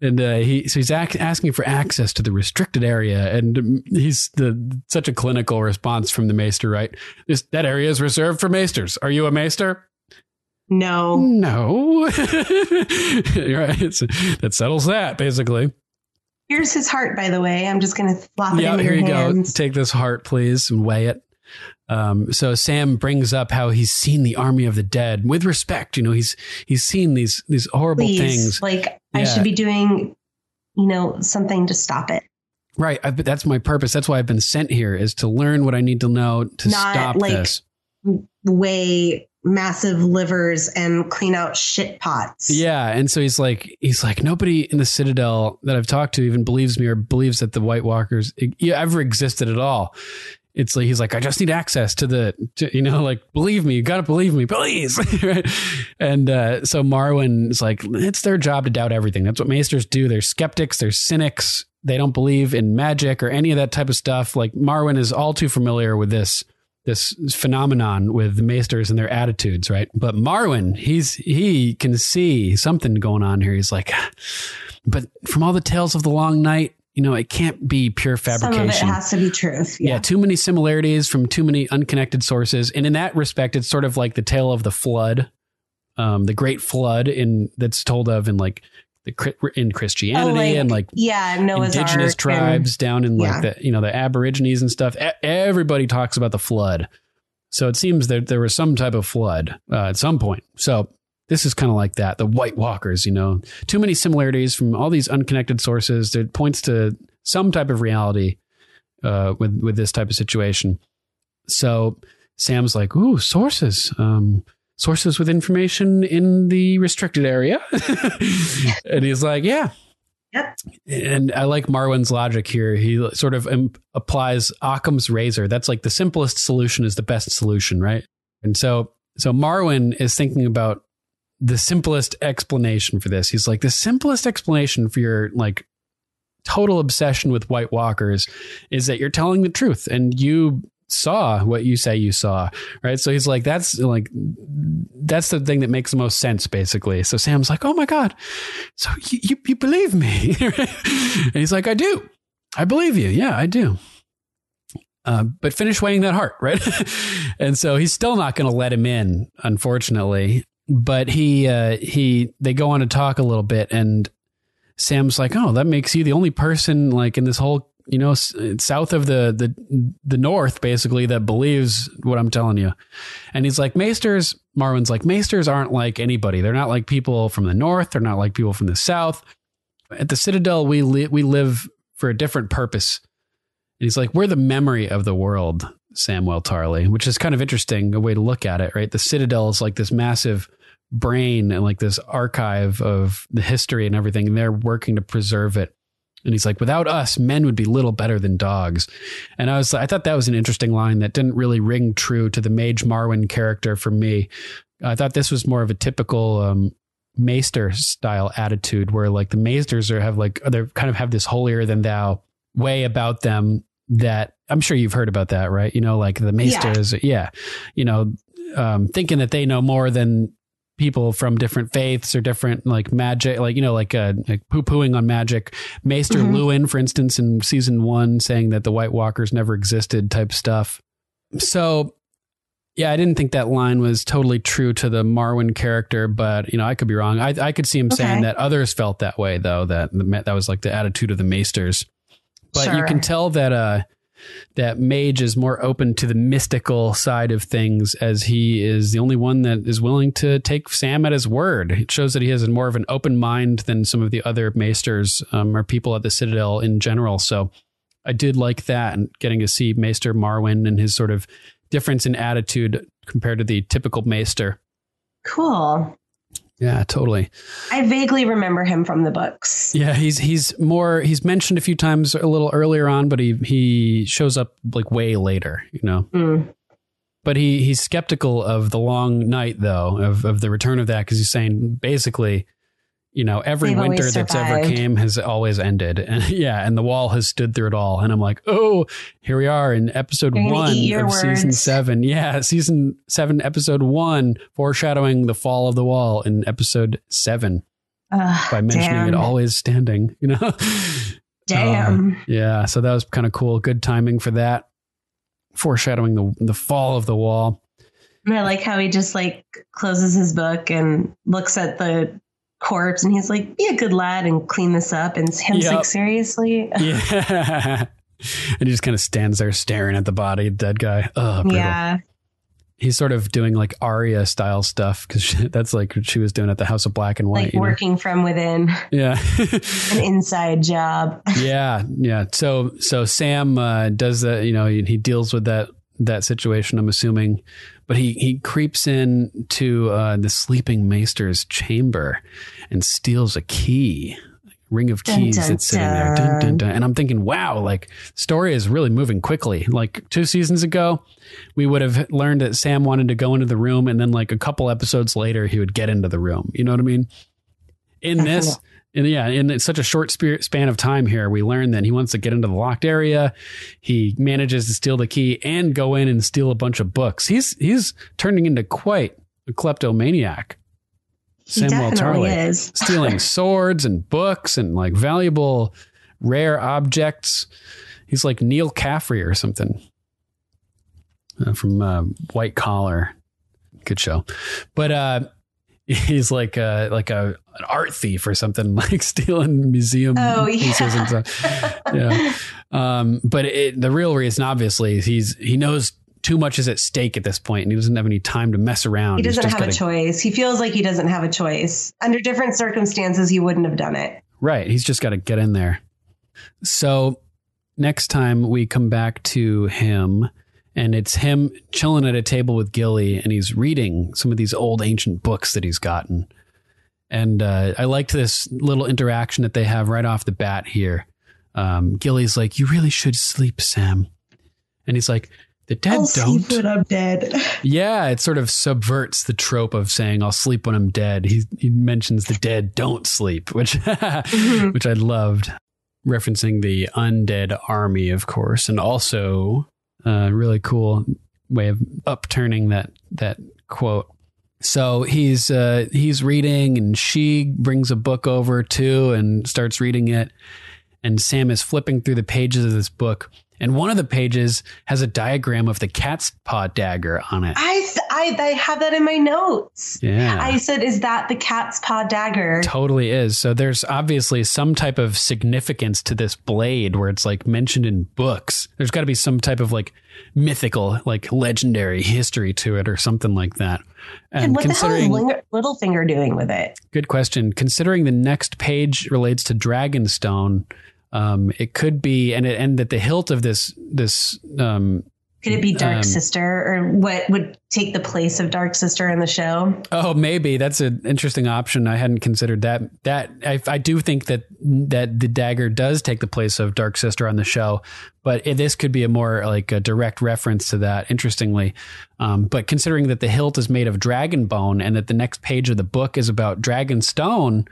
And uh, he so he's ac- asking for access to the restricted area, and um, he's the such a clinical response from the maester, right? This that area is reserved for maesters. Are you a maester? No. No. (laughs) You're right. So that settles that basically. Here's his heart, by the way. I'm just going to flop it Yeah, into here your you hands. go. Take this heart, please, and weigh it. Um, so Sam brings up how he's seen the army of the dead with respect. You know, he's he's seen these these horrible Please. things. Like, I should be doing, you know, something to stop it. Right. I, that's my purpose. That's why I've been sent here is to learn what I need to know to Not stop like- this. Weigh massive livers and clean out shit pots. Yeah, and so he's like, he's like, nobody in the Citadel that I've talked to even believes me or believes that the White Walkers ever existed at all. It's like he's like, I just need access to the, to, you know, like believe me, you gotta believe me, please. (laughs) right? And uh, so Marwyn is like, it's their job to doubt everything. That's what Maesters do. They're skeptics. They're cynics. They don't believe in magic or any of that type of stuff. Like Marwyn is all too familiar with this this phenomenon with the maesters and their attitudes, right? But Marwyn, he's he can see something going on here. He's like, but from all the tales of the long night, you know, it can't be pure fabrication. Some of it has to be truth. Yeah. Yeah. too many similarities from too many unconnected sources. And in that respect, it's sort of like the tale of the flood, um, the great flood in that's told of in like the in Christianity Oh, like, and like yeah, Noah's indigenous Ark tribes down in like yeah. the you know the aborigines and stuff. Everybody talks about the flood. So it seems that there was some type of flood uh, at some point. So this is kind of like that the white walkers you know? Too many similarities from all these unconnected sources that points to some type of reality uh, with with this type of situation. So sam's like ooh sources um sources with information in the restricted area (laughs) and he's like yeah Yep. and I like Marwyn's logic here. He sort of applies Occam's razor. That's like the simplest solution is the best solution, right? And so, so Marwyn is thinking about the simplest explanation for this. He's like the simplest explanation for your like total obsession with White Walkers is that you're telling the truth and you saw what you say you saw, right? So he's like, that's like, that's the thing that makes the most sense, basically. So Sam's like, oh my god, so you you, you believe me? (laughs) and he's like, I do, I believe you, yeah, I do. Uh, but finish weighing that heart, right? (laughs) and so he's still not going to let him in, unfortunately. But he uh, he they go on to talk a little bit, and Sam's like, "Oh, that makes you the only person like in this whole you know south of the the the north, basically, that believes what I'm telling you." And he's like, "Maesters." Marwyn's like, "Maesters aren't like anybody. They're not like people from the north. They're not like people from the south. At the Citadel, we li- we live for a different purpose." And he's like, "We're the memory of the world." Samwell Tarly, which is kind of interesting, a way to look at it, right? The Citadel is like this massive brain and like this archive of the history and everything, and they're working to preserve it. And he's like, without us, men would be little better than dogs. And I was, I thought that was an interesting line that didn't really ring true to the Mage Marwyn character for me. I thought this was more of a typical um, Maester style attitude, where like the Maesters are have like they kind of have this holier than thou way about them that I'm sure you've heard about that, right? You know, like the Maesters, yeah, you know, um, thinking that they know more than people from different faiths or different like magic, like, you know, like, uh, like poo pooing on magic. Maester Mhm. Luwin, for instance, in season one, saying that the White Walkers never existed type stuff. So, yeah, I didn't think that line was totally true to the Marwyn character, but you know, I could be wrong. I, I could see him saying that others felt that way, though. That the, that was like the attitude of the Maesters. But you can tell that uh, that Mage is more open to the mystical side of things, as he is the only one that is willing to take Sam at his word. It shows that he has more of an open mind than some of the other Maesters um, or people at the Citadel in general. So I did like that, and getting to see Maester Marwyn and his sort of difference in attitude compared to the typical Maester. Cool. Yeah, totally. I vaguely remember him from the books. Yeah, he's he's more he's mentioned a few times a little earlier on, but he he shows up like way later, you know. Mm. But he he's skeptical of the long night though, of of the return of that because he's saying basically, you know, every They've winter that's ever came has always ended. And (laughs) yeah, and the wall has stood through it all. And I'm like, "Oh, here we are in episode 1 eat your of season 7." Yeah, season 7 episode 1 foreshadowing the fall of the wall in episode 7 Ugh, by mentioning damn. it always standing, you know? (laughs) Damn. Uh, yeah. So that was kind of cool. Good timing for that. Foreshadowing the the fall of the wall. And I like how he just like closes his book and looks at the corpse and he's like, be a good lad and clean this up. And Sam's Yep. like, seriously? (laughs) Yeah. (laughs) and he just kind of stands there staring at the body, dead guy. Oh, brutal. yeah. He's sort of doing like Arya style stuff because (laughs) that's like what she was doing at the House of Black and White. Like you know? working from within, Yeah. an inside job. yeah. Yeah. So, so Sam uh, does that, you know, he, he deals with that that situation. I'm assuming, but he he creeps in to uh, the sleeping maester's chamber and steals a key. Ring of keys dun, that's sitting there. Dun, dun, dun. And I'm thinking, wow, like the story is really moving quickly. Like two seasons ago, we would have learned that Sam wanted to go into the room, and then like a couple episodes later, he would get into the room. You know what I mean? In this, in, yeah, in such a short span of time here, we learn that he wants to get into the locked area. He manages to steal the key and go in and steal a bunch of books. He's he's turning into quite a kleptomaniac. He definitely is. (laughs) stealing swords and books and like valuable rare objects. He's like Neal Caffrey or something uh, from uh, White Collar. Good show, but uh, he's like a, like a an art thief or something, (laughs) like stealing museum Oh, pieces and yeah. stuff. yeah. Um, but it, the real reason, obviously, is he's he knows too much is at stake at this point, and he doesn't have any time to mess around. He doesn't have a choice. He feels like he doesn't have a choice. Under different circumstances, he wouldn't have done it. Right. He's just got to get in there. So next time we come back to him, and it's him chilling at a table with Gilly, and he's reading some of these old ancient books that he's gotten. And uh, I liked this little interaction that they have right off the bat here. Um, Gilly's like, "You really should sleep, Sam," and he's like, "The dead I'll don't." sleep when I'm dead. (laughs) Yeah, it sort of subverts the trope of saying I'll sleep when I'm dead. He he mentions the dead don't sleep, (laughs) which which I loved, referencing the undead army, of course, and also a really cool way of upturning that that quote. So he's uh, he's reading, and she brings a book over too, and starts reading it. And Sam is flipping through the pages of this book, and one of the pages has a diagram of the cat's paw dagger on it. I, th- I I have that in my notes. Yeah. I said, "Is that the cat's paw dagger?" Totally is. So there's obviously some type of significance to this blade where it's like mentioned in books. There's got to be some type of like mythical, like legendary history to it or something like that. And what the hell is Littlefinger doing with it? good question. Considering the next page relates to Dragonstone, um, it could be, and it, and that the hilt of this this um, Could it be Dark Um, Sister, or what would take the place of Dark Sister in the show? Oh, maybe that's an interesting option. I hadn't considered that. That I, I do think that that the dagger does take the place of Dark Sister on the show, but it, this could be a more like a direct reference to that. Interestingly, um, but considering that the hilt is made of dragon bone and that the next page of the book is about Dragonstone,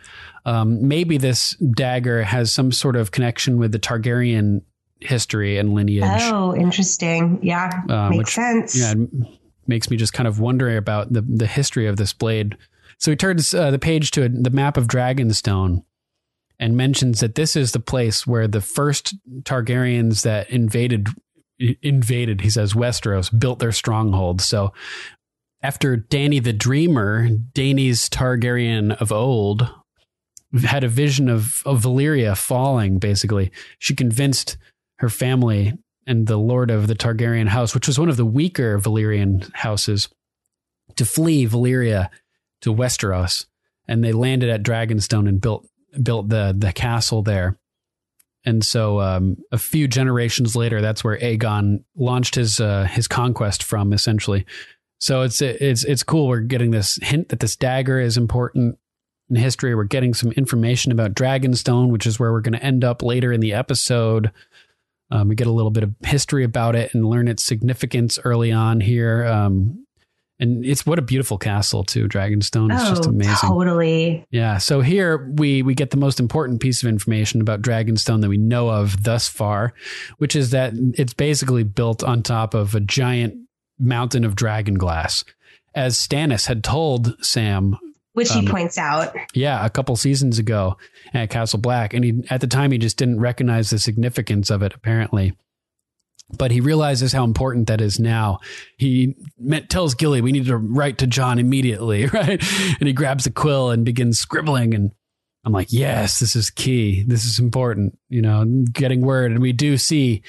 um, maybe this dagger has some sort of connection with the Targaryen history and lineage. Oh, interesting. Yeah, Uh, makes which- sense. Yeah, it makes me just kind of wondering about the the history of this blade. So he turns uh, the page to a, the map of Dragonstone and mentions that this is the place where the first Targaryens that invaded invaded, he says, Westeros, built their stronghold. So after Danny the Dreamer, Daenys Targaryen of old, had a vision of, of Valyria falling, basically. She convinced her family and the lord of the Targaryen house, which was one of the weaker Valyrian houses, to flee Valyria to Westeros. And they landed at Dragonstone and built built the the castle there. And so, um, a few generations later, that's where Aegon launched his uh, his conquest from, essentially. So it's it's it's cool. We're getting this hint that this dagger is important in history. We're getting some information about Dragonstone, which is where we're going to end up later in the episode. Um, we get a little bit of history about it and learn its significance early on here. Um, and it's what a beautiful castle too. Dragonstone just oh, amazing. totally. Yeah. So here we we get the most important piece of information about Dragonstone that we know of thus far, which is that it's basically built on top of a giant mountain of dragon glass. As Stannis had told Sam, Which he Um, points out. yeah, a couple seasons ago at Castle Black, and he at the time he just didn't recognize the significance of it apparently. But he realizes how important that is now. He met, tells Gilly, "We need to write to Jon immediately, (laughs) right?" And he grabs a quill and begins scribbling. And I'm like, "Yes, this is key. This is important." You know, getting word, and we do see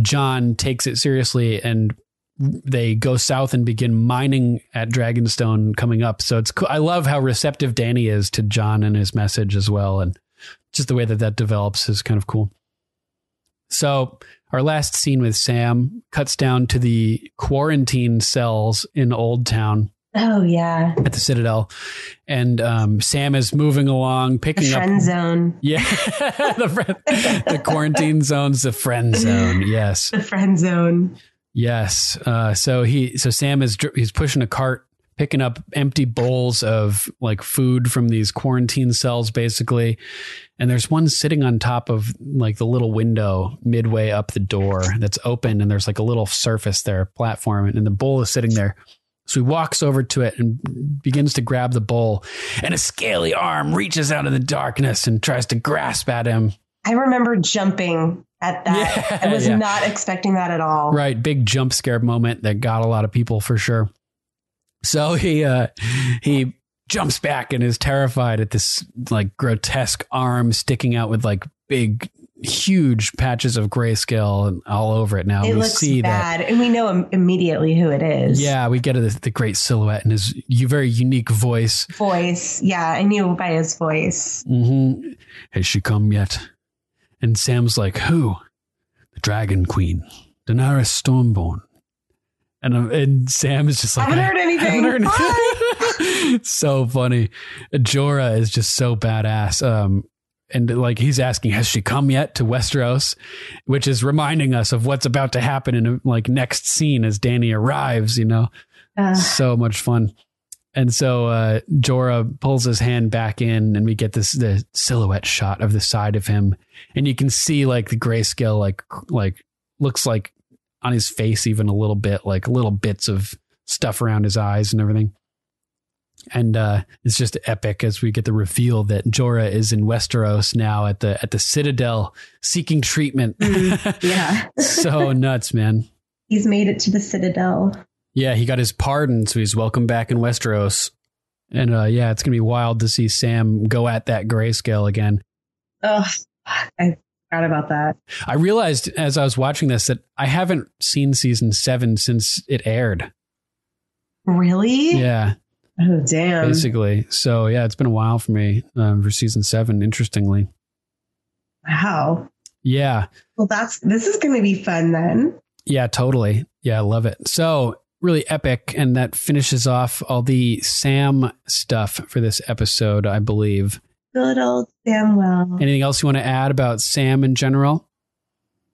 Jon takes it seriously and they go south and begin mining at Dragonstone coming up. So it's cool. I love how receptive Dany is to Jon and his message as well. And just the way that that develops is kind of cool. So our last scene with Sam cuts down to the quarantine cells in Oldtown Oh yeah. at the Citadel, and um, Sam is moving along, The picking friend up. Friend zone. Yeah, (laughs) the, friend, the quarantine zone's the friend zone. Yes, The friend zone. Yes. Uh, so he, so Sam is he's pushing a cart, picking up empty bowls of like food from these quarantine cells, basically. And there's one sitting on top of like the little window midway up the door that's open, and there's like a little surface there, platform, and the bowl is sitting there. So he walks over to it and begins to grab the bowl, and a scaly arm reaches out in the darkness and tries to grasp at him. I remember jumping at (laughs) that. Yeah, I was yeah. not expecting that at all. Right, big jump scare moment that got a lot of people for sure. So he uh he jumps back and is terrified at this like grotesque arm sticking out with like big huge patches of grayscale and all over it now. It we looks see that and we know im- immediately who it is. Yeah, we get the, the great silhouette and his very unique voice. Voice. Yeah, I knew by his voice. Mm-hmm. Has she come yet? And Sam's like, Who? The Dragon Queen, Daenerys Stormborn. And, uh, and Sam is just like, Haven't heard anything. haven't heard anything." It's (laughs) so funny. Jorah is just so badass. Um, and like he's asking, has she come yet to Westeros? Which is reminding us of what's about to happen in like next scene as Dany arrives. You know, Uh, so much fun. And so uh, Jorah pulls his hand back in, and we get this the silhouette shot of the side of him, and you can see like the grayscale, like like looks like on his face even a little bit, like little bits of stuff around his eyes and everything. And uh, it's just epic as we get the reveal that Jorah is in Westeros now at the at the Citadel seeking treatment. (laughs) yeah. so nuts, man. He's made it to the Citadel. Yeah, he got his pardon, so he's welcome back in Westeros. And uh, yeah, it's gonna be wild to see Sam go at that grayscale again. Oh, I forgot about that. I realized as I was watching this that I haven't seen season seven since it aired. Really? Yeah, Oh, damn. basically. So yeah, it's been a while for me um, for season seven. Interestingly, Wow. yeah, Well, that's this is going to be fun then. yeah, totally. Yeah, I love it. So really epic, and that finishes off all the Sam stuff for this episode, I believe. Good old Samwell. Anything else you want to add about Sam in general?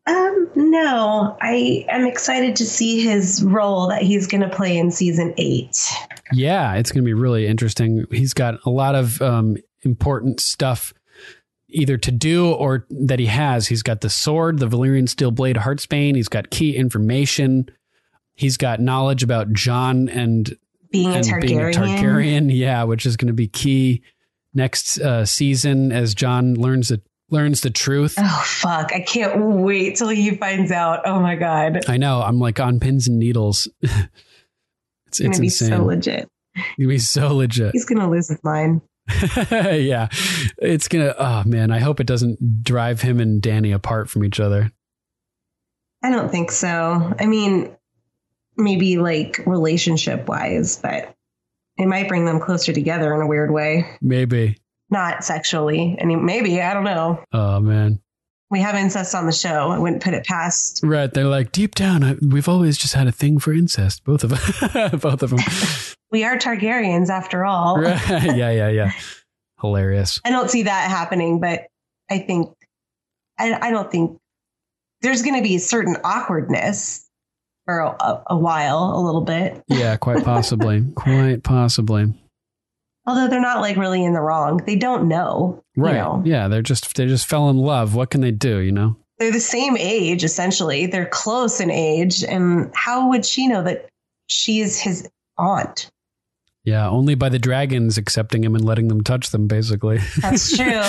Um, no, I am excited to see his role that he's going to play in season eight. Yeah, it's going to be really interesting. He's got a lot of um, important stuff either to do or that he has. He's got the sword, the Valyrian steel blade Heartsbane. He's got key information. He's got knowledge about Jon and, Being a and Targaryen. being a Targaryen. Yeah, which is going to be key next uh, season as Jon learns the learns the truth. Oh fuck! I can't wait till he finds out. Oh my god, I know. I'm like on pins and needles. (laughs) it's gonna it's be insane. so legit. It's gonna be so legit. He's gonna lose his mind. (laughs) yeah. It's going to, oh man, I hope it doesn't drive him and Dany apart from each other. I don't think so. I mean, maybe like relationship wise, but it might bring them closer together in a weird way. Maybe. Not sexually. I mean, maybe I don't know. Oh man. We have incest on the show. I wouldn't put it past. Right. They're like, deep down, I, we've always just had a thing for incest. Both of them. (laughs) Both of them. (laughs) We are Targaryens after all. (laughs) Right. Yeah. Yeah. Yeah. Hilarious. I don't see that happening, but I think I, I don't think there's going to be a certain awkwardness for a, a while, a little bit. Yeah. Quite possibly. (laughs) quite possibly. Although they're not like really in the wrong. They don't know. you Right. know. Yeah. They're just, they just fell in love. What can they do? You know? They're the same age, essentially. They're close in age. And how would she know that she is his aunt? Yeah. Only by the dragons accepting him and letting them touch them, basically. That's (laughs) true.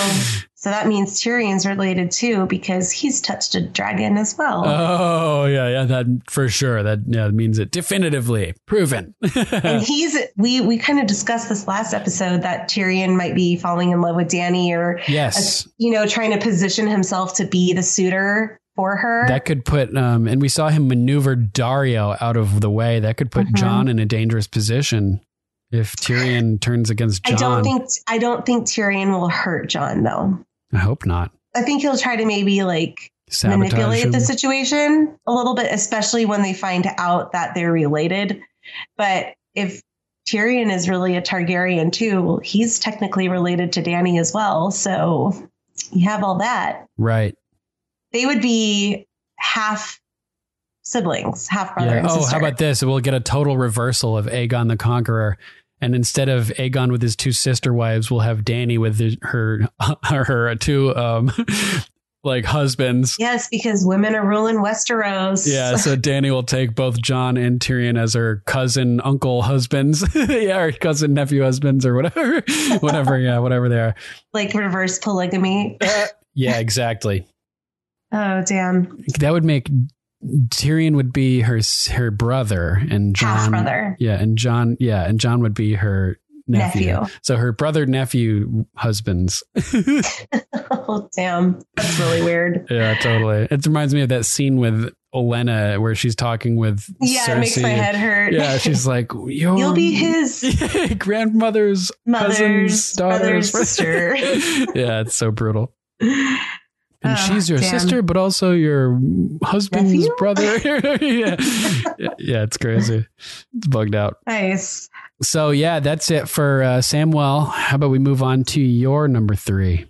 So that means Tyrion's related too, because he's touched a dragon as well. Oh yeah, yeah, that for sure. That yeah means it definitively proven. (laughs) and he's we we kind of discussed this last episode that Tyrion might be falling in love with Dany or yes, you know trying to position himself to be the suitor for her. that could put. Um, and we saw him maneuver Daario out of the way. That could put Mhm. Jon in a dangerous position if Tyrion turns against Jon. I don't think I don't think Tyrion will hurt Jon though. I hope not. I think he'll try to maybe like Sabotage manipulate him. the situation a little bit, especially when they find out that they're related. But if Tyrion is really a Targaryen too, he's technically related to Dany as well. So you have all that. Right. They would be half siblings, half brother Yeah. Oh, how about this? We'll get a total reversal of Aegon the Conqueror. And instead of Aegon with his two sister wives, we'll have Dany with his- her (laughs) her two um (laughs) like husbands. Yes, because women are ruling Westeros. Yeah, (laughs) so Dany will take both Jon and Tyrion as her cousin, uncle husbands. yeah, or cousin, nephew husbands or whatever. whatever, yeah, whatever they are. like reverse polygamy. Yeah, exactly. Oh, damn. That would make Tyrion would be her her brother and Jon Half-brother. Yeah, and Jon yeah, and Jon would be her nephew. Nephew. So her brother nephew husbands. (laughs) oh, damn. That's really weird. yeah, totally. It reminds me of that scene with Olenna where she's talking with Yeah, Cersei. it makes my head hurt. Yeah, she's (laughs) like, You'll be his (laughs) grandmother's Mother's cousin's daughter's brother's sister. yeah, it's so brutal. And Oh, she's your damn. sister, but also your husband's Nephew? (laughs) brother. (laughs) yeah. yeah, it's crazy. It's bugged out. Nice. So yeah, that's it for uh, Samwell. How about we move on to your number three?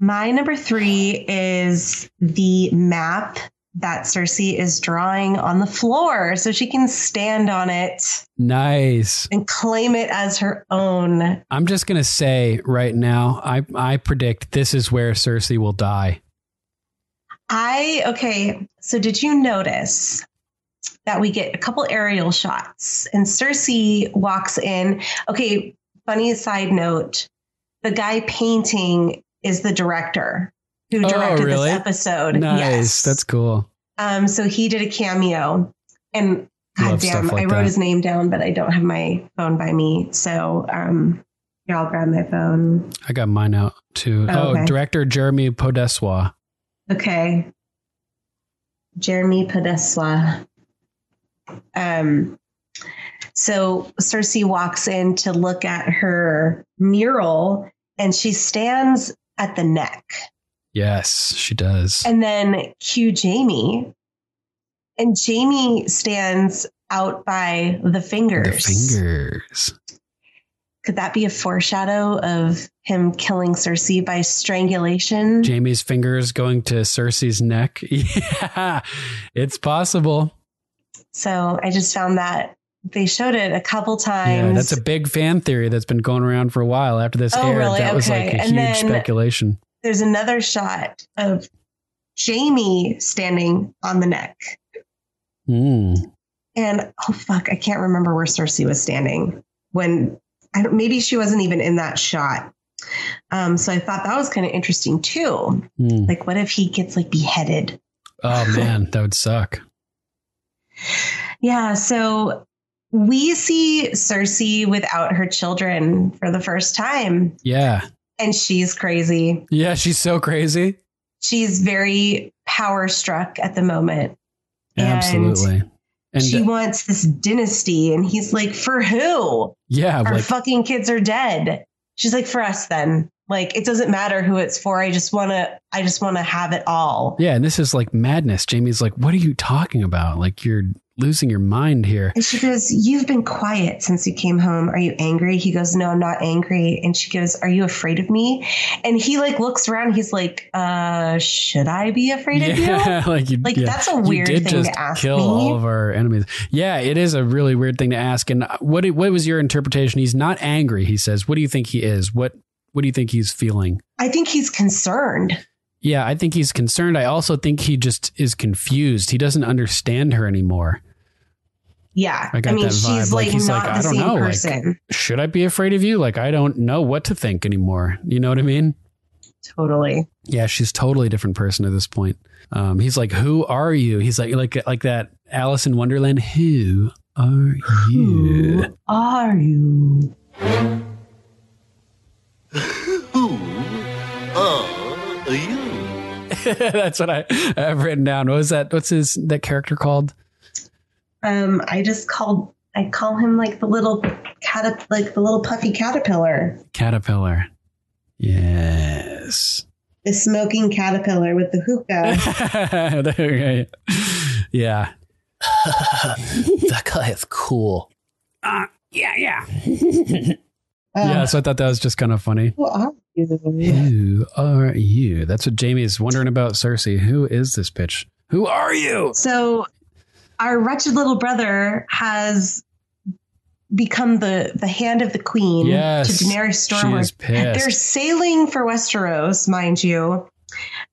My number three is the map that Cersei is drawing on the floor so she can stand on it Nice. and claim it as her own. I'm just gonna say right now, I I predict this is where Cersei will die. I, okay, so did you notice that we get a couple aerial shots and Cersei walks in? Okay, funny side note the guy painting is the director who Oh, directed really? this episode. Nice. Yes. That's cool. Um, so he did a cameo, and God damn, like I wrote that. his name down, but I don't have my phone by me. So um, here, I'll grab my phone. I got mine out too. Oh, Oh, okay. director Jeremy Podeswa. Okay, Jeremy Podeswa. Um, so Cersei walks in to look at her mural, and she stands at the neck. Yes, she does. And then cue Jaime. And Jaime stands out by the fingers. the fingers. Could that be a foreshadow of him killing Cersei by strangulation? Jaime's fingers going to Cersei's neck. (laughs) Yeah, it's possible. so I just found that they showed it a couple times. Yeah, that's a big fan theory that's been going around for a while after this Oh, aired. really? That was like a And huge speculation. There's another shot of Jaime standing on the neck. Mm. And oh fuck, I can't remember where Cersei was standing when maybe she wasn't even in that shot. Um, so I thought that was kind of interesting too. Mm. Like, what if he gets like beheaded? Oh (laughs) man, that would suck. Yeah. So we see Cersei without her children for the first time, Yeah, and she's crazy. yeah, she's so crazy. She's very power struck at the moment. Absolutely. And she uh, wants this dynasty, and he's like, "For who? yeah, Our like fucking kids are dead." She's like, "For us, then. Like, it doesn't matter who it's for. I just want to. I just want to have it all." yeah, and this is like madness. Jaime's like, "What are you talking about? Like you're losing your mind here." And she goes, You've been quiet since you came home. Are you angry? He goes, No, I'm not angry. And she goes, Are you afraid of me? And he like looks around. He's like, Uh, should I be afraid of you? (laughs) Like you, Like, yeah. that's a weird thing to ask kill me. all of our enemies. Yeah, it is a really weird thing to ask. And what what was your interpretation? He's not angry. He says, "What do you think he is? What what do you think he's feeling?" I think he's concerned. Yeah, I think he's concerned. I also think he just is confused. He doesn't understand her anymore. Yeah. I I, mean, that vibe. she's Like, like, he's not like, I the don't same know, like- person. Should I be afraid of you? Like I don't know what to think anymore. You know what I mean? totally. Yeah, she's totally a different person at this point. Um, he's like, "Who are you?" He's like, like, like that Alice in Wonderland. Who are you? Who are you? (laughs) That's what I I have written down. What was that? What's his that character called? Um, I just called, I call him like the little cat, like the little puffy caterpillar. Caterpillar. Yes. The smoking caterpillar with the hookah. (laughs) Okay. yeah. (laughs) that guy is cool. Uh, yeah, yeah. Uh, yeah, so I thought that was just kind of funny. Who are you? Who are you? That's what Jaime is wondering about Cersei. Who is this bitch? Who are you? So, our wretched little brother has become the the hand of the queen Yes, to Daenerys she Stormborn. is. They're sailing for Westeros, mind you.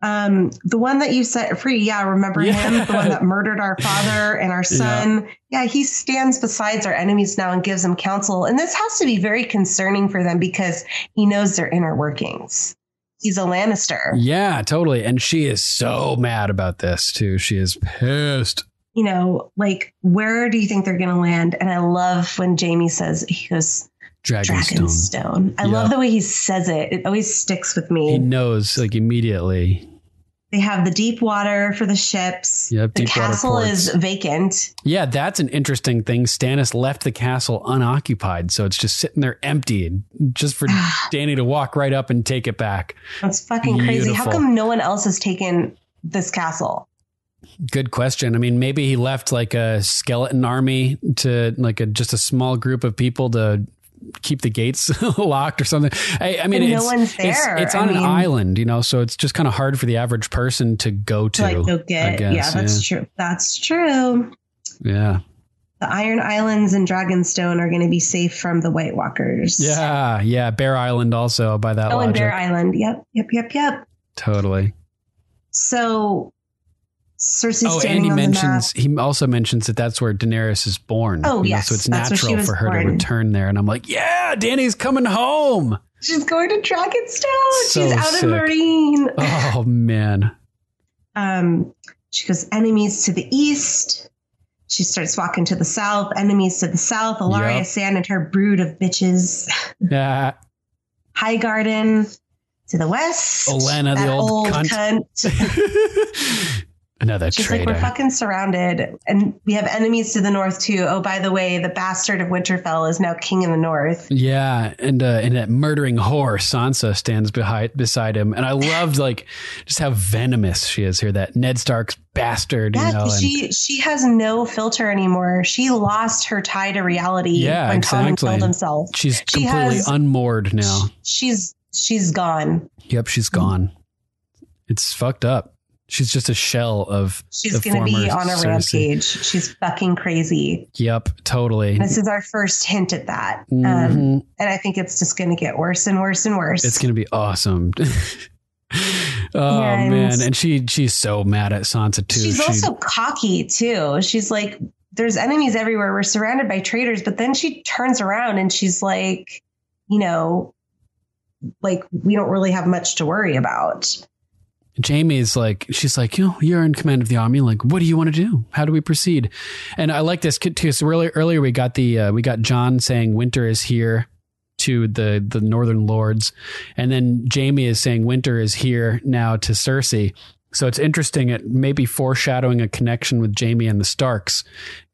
Um, the one that you set free, yeah, remember Yeah. him? The one that murdered our (laughs) father and our son. Yeah. he stands beside our enemies now and gives them counsel. And this has to be very concerning for them because he knows their inner workings. He's a Lannister. Yeah, totally. And she is so mad about this too. She is pissed. You know, like where do you think they're going to land? And I love when Jaime says he goes Dragonstone. Dragonstone. I Yeah. love the way he says it. It always sticks with me. He knows like immediately. They have the deep water for the ships. Yep, the castle is vacant. Yeah, that's an interesting thing. Stannis left the castle unoccupied, so it's just sitting there empty, just for (sighs) Dany to walk right up and take it back. That's fucking crazy. How come no one else has taken this castle? Good question. I mean, maybe he left like a skeleton army to like a just a small group of people to keep the gates (laughs) locked or something. I, I mean, And no it's, it's-. It's, I on an mean- island, you know, so it's just kind of hard for the average person to go to. Like go I get. guess, yeah, that's true. That's true. Yeah. The Iron Islands and Dragonstone are going to be safe from the White Walkers. Yeah. Yeah. Bear Island also by that Oh, and logic. Bear Island. Yep, yep, yep, yep. Totally. So Cersei's Oh, and he on mentions he also mentions that that's where Daenerys is born. Oh, you know, so it's that's where she natural for her to return there. And I'm like, yeah, Dany's coming home. She's going to Dragonstone. So She's out sick. of Marine. Oh man. Um, she goes enemies to the east. She starts walking to the south. Enemies to the south. Ellaria Yep. Sand and her brood of bitches. Yeah. High Garden to the west. Olenna, the That old cunt. (laughs) Another She's traitor. like, we're fucking surrounded. And we have enemies to the north, too. Oh, by the way, the bastard of Winterfell is now king in the north. yeah, and uh, and that murdering whore Sansa stands behind beside him, and I loved (laughs) like just how venomous she is here. That Ned Stark's bastard, Yeah, you know. and- she she has no filter anymore. She lost her tie to reality Yeah, when exactly. killed himself. she's she completely has- unmoored now. She's she's gone. Yep, she's gone. It's fucked up. She's just a shell of. She's going to be on a Cersei. rampage. She's fucking crazy. Yep, totally. This is our first hint at that. Mhm. Um, and I think it's just going to get worse and worse and worse. It's gonna be awesome. (laughs) oh And- man, and she she's so mad at Sansa too. She's She- also cocky too. She's like, there's enemies everywhere. We're surrounded by traitors. But then she turns around and she's like, you know, like we don't really have much to worry about. Jaime's like, she's like, you know, you're in command of the army. Like, what do you want to do? How do we proceed? And I like this too. So earlier, earlier we got the uh, we got Jon saying winter is here to the the Northern Lords, and then Jaime is saying winter is here now to Cersei. So it's interesting. It may be foreshadowing a connection with Jaime and the Starks.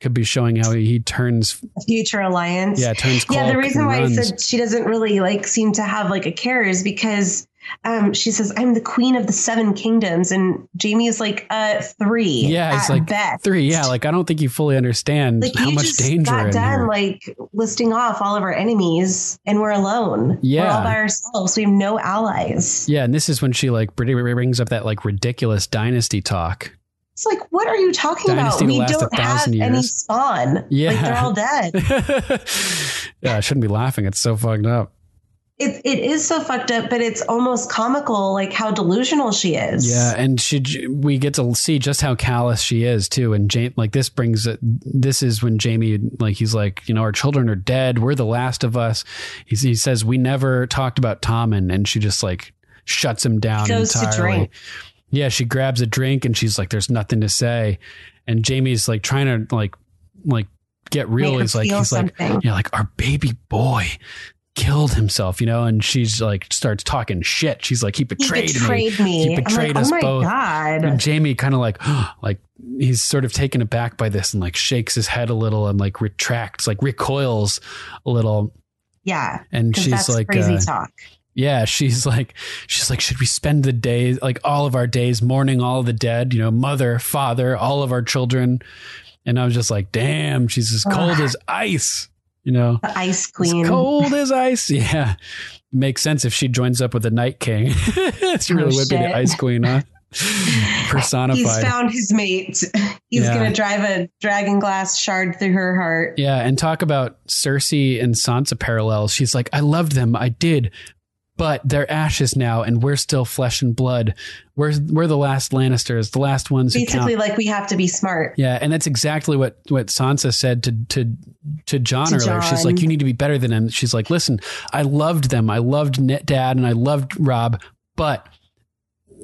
Could be showing how he turns, A future alliance. yeah, turns. Yeah, the reason why I said she doesn't really like seem to have like a care is because um, she says, I'm the queen of the seven kingdoms. And Jaime is like, uh, three. Yeah, it's like best. three. Yeah, like I don't think you fully understand Like how you much just danger got done here. like listing off all of our enemies and we're alone. We're Yeah. all by ourselves. We have no allies. Yeah, and this is when she like br- brings up that like ridiculous dynasty talk. It's like, what are you talking Dynasty about? We don't have thousand any spawn. Yeah. Like they're all dead. (laughs) yeah, I shouldn't be laughing. It's so fucked up. It, it is so fucked up, but it's almost comical, like how delusional she is. Yeah, and she we get to see just how callous she is too. And Jaime, like this brings this is when Jaime like he's like you know our children are dead. We're the last of us. He's, he says we never talked about Tom, and and she just like shuts him down Goes entirely. Yeah, she grabs a drink and she's like, "There's nothing to say," and Jaime's like trying to like like get real. He's like he's like something. yeah, like our baby boy killed himself, you know, and she's like starts talking shit. She's like, he He betrayed, betrayed me. me. He betrayed like, us oh my both. God. And Jaime kind of like, (gasps) like he's sort of taken aback by this and like shakes his head a little and like retracts, like recoils a little. Yeah. And she's like, crazy uh, talk. Yeah, she's like, she's like, should we spend the days, like all of our days, mourning all the dead? You know, mother, father, all of our children. And I was just like, damn, she's as cold as ice. You know, The ice queen. As cold as ice. (laughs) Yeah, makes sense if she joins up with the Night King. (laughs) she really Oh, would be the. Ice Queen, huh? (laughs) Personified. He's found his mate. He's Yeah. gonna drive a dragon glass shard through her heart. Yeah, and talk about Cersei and Sansa parallels. She's like, I loved them, I did, but they're ashes now, and we're still flesh and blood. We're we're the last Lannisters, the last ones Basically, like we have to be smart. Yeah, and that's exactly what what Sansa said to to to Jon To earlier. She's like, you need to be better than him. She's like, listen, I loved them. I loved Dad, and I loved Robb, but.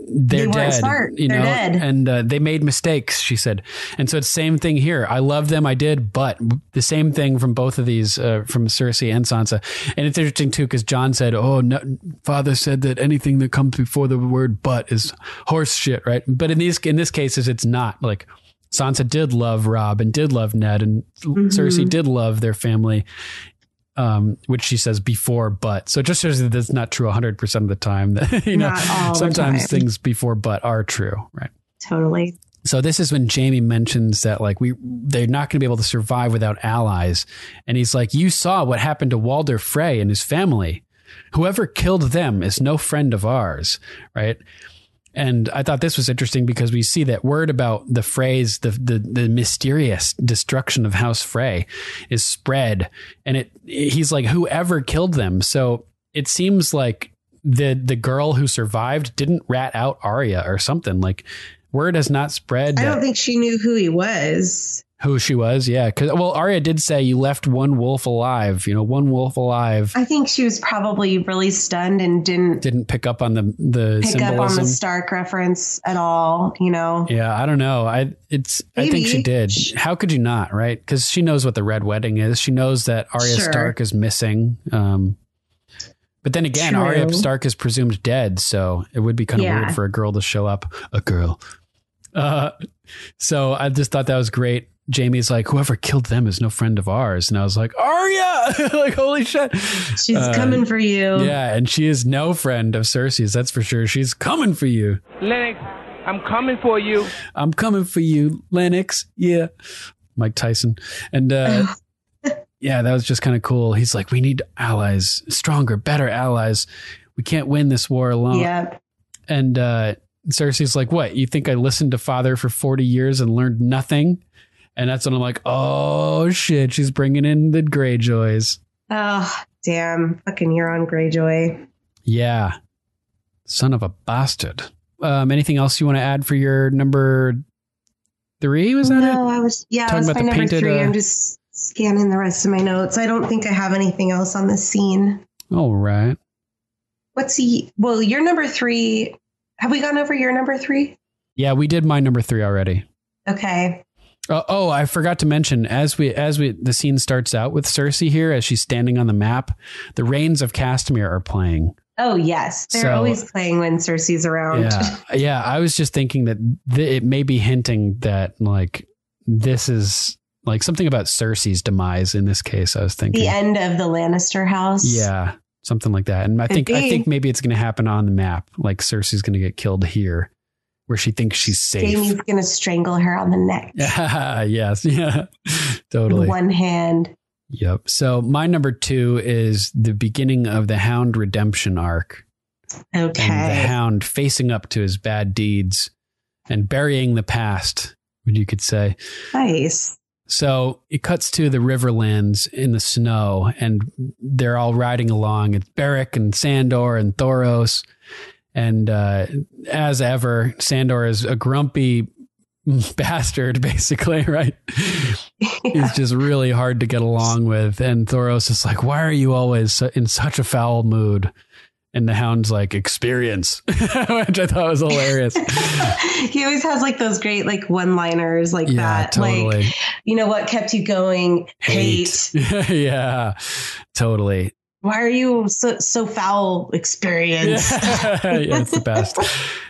They're They dead, smart. you They're know, dead. and uh, they made mistakes. She said, and so it's same thing here. I love them, I did, but the same thing from both of these, uh, from Cersei and Sansa. And it's interesting too because Jon said, "Oh, no, Father said that anything that comes before the word but is horse shit, right?" But in these in this cases, it's not like Sansa did love Robb and did love Ned, and Cersei did love their family. Um, which she says before, but so it just shows that that's not true 100% of the time. That, (laughs) you know, Not all the sometimes time. things before but are true, right? Totally. So this is when Jaime mentions that like we they're not going to be able to survive without allies, and he's like, "You saw what happened to Walder Frey and his family. Whoever killed them is no friend of ours, right?" And I thought this was interesting because we see that word about the phrase the the, the mysterious destruction of House Frey is spread, and it he's like, "Whoever killed them." So it seems like the the girl who survived didn't rat out Arya or something like. Word has not spread I don't think she knew who he was. Who she was. Yeah, because well, Arya did say you left one wolf alive. You know, one wolf alive. I think she was probably really stunned and didn't Didn't pick up on the the pick up on the Stark reference at all. You know, yeah, I don't know. I it's I think she Maybe. did. How could you not? Right? Because she knows what the red wedding is. She knows that Arya Sure. Stark is missing. Um, but then again, True. Arya Stark is presumed dead, so it would be kind of Yeah. weird for a girl to show up. A girl. Uh, so I just thought that was great. Jaime's like, whoever killed them is no friend of ours, and I was like, Arya, (laughs) like holy shit, she's Uh, coming for you. Yeah, and she is no friend of Cersei's. That's for sure. She's coming for you. Lennox, I'm coming for you. I'm coming for you, Lennox. Yeah, Mike Tyson. And uh, (laughs) yeah, that was just kind of cool. He's like, we need allies, stronger, better allies. We can't win this war alone. Yep. And uh, Cersei's like, what? You think I listened to father for 40 years and learned nothing? And that's when I'm like, oh shit, she's bringing in the Greyjoys. Oh, damn. Fucking Euron Greyjoy. Yeah. Son of a bastard. Um, anything else you want to add for your number three? Was that no, it? I was, yeah, Talking that was about my the number painted, three. uh, I'm just scanning the rest of my notes. I don't think I have anything else on this scene. All right. What's he? Well, your number three. Have we gone over your number three? Yeah, we did my number three already. Okay. Oh, oh, I forgot to mention as we as we the scene starts out with Cersei here as she's standing on the map, the Rains of Castamere are playing. Oh yes, they're So- always playing when Cersei's around. Yeah, (laughs) yeah. I was just thinking that th- it may be hinting that like this is like something about Cersei's demise in this case. I was thinking the end of the Lannister house. Yeah, something like that. And I Could think I think maybe it's going to happen on the map. Like Cersei's going to get killed here, where she thinks she's safe. Jaime's gonna strangle her on the neck (laughs) yes, yeah, (laughs) totally. with one hand. Yep. So my number two is the beginning of the Hound redemption arc, and the Hound facing up to his bad deeds and burying the past. would you could say. Nice. So it cuts to the Riverlands in the snow, and they're all riding along. It's Beric and Sandor and Thoros. And uh, as ever, Sandor is a grumpy (laughs) bastard, basically, (laughs) right? (laughs) He's just really hard to get along with. And Thoros is like, Why are you always in such a foul mood? And the hound's like, Experience, which I thought was hilarious. he always has like those great like one liners like Yeah, that. totally. Like, you know what kept you going? Hate. yeah, totally. Why are you so so foul? Experience. (laughs) yeah, it's the best.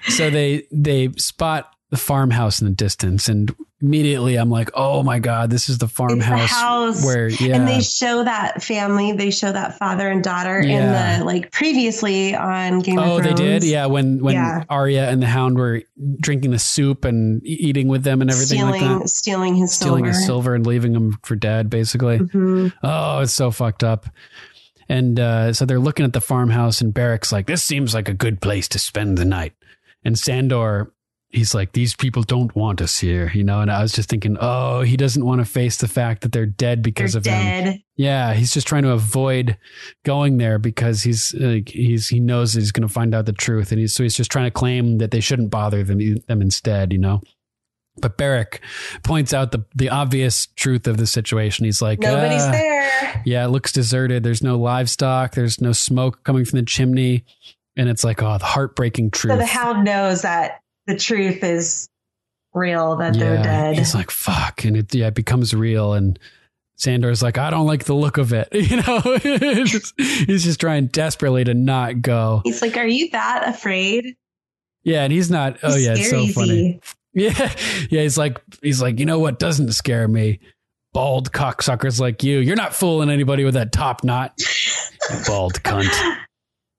So they they spot the farmhouse in the distance, and immediately I'm like, oh my god, this is the It's the farmhouse house. where yeah, And they show that family, they show that father and daughter Yeah. in the like previously on Game Oh, of thrones Oh, they did. Yeah, when when Yeah. Arya and the Hound were drinking the soup and eating with them and everything stealing, like that, stealing his stealing silver. his silver and leaving him for dead, basically. Mhm. Oh, it's so fucked up. And uh, so they're looking at the farmhouse, and Beric's like, "This seems like a good place to spend the night." And Sandor, he's like, "These people don't want us here," you know. And I was just thinking, oh, he doesn't want to face the fact that they're dead because They're of him. Yeah, he's just trying to avoid going there because he's like he's he knows he's going to find out the truth, and he's so he's just trying to claim that they shouldn't bother them them instead, you know. But Beric points out the the obvious truth of the situation. He's like, Nobody's "Ah, there. Yeah, it looks deserted. There's no livestock. There's no smoke coming from the chimney, and it's like, oh, the heartbreaking truth. So the hound knows that the truth is real, that they're dead. He's like, fuck. And it, yeah, it becomes real. And Sandor's like, I don't like the look of it. (laughs) You know, (laughs) he's just trying desperately to not go. He's like, Are you that afraid? Yeah. And he's not, oh, He's yeah, it's so funny. Easy. (laughs) Yeah. Yeah. He's like, he's like, you know what doesn't scare me? Bald cocksuckers like you. You're not fooling anybody with that top knot. (laughs) Bald cunt.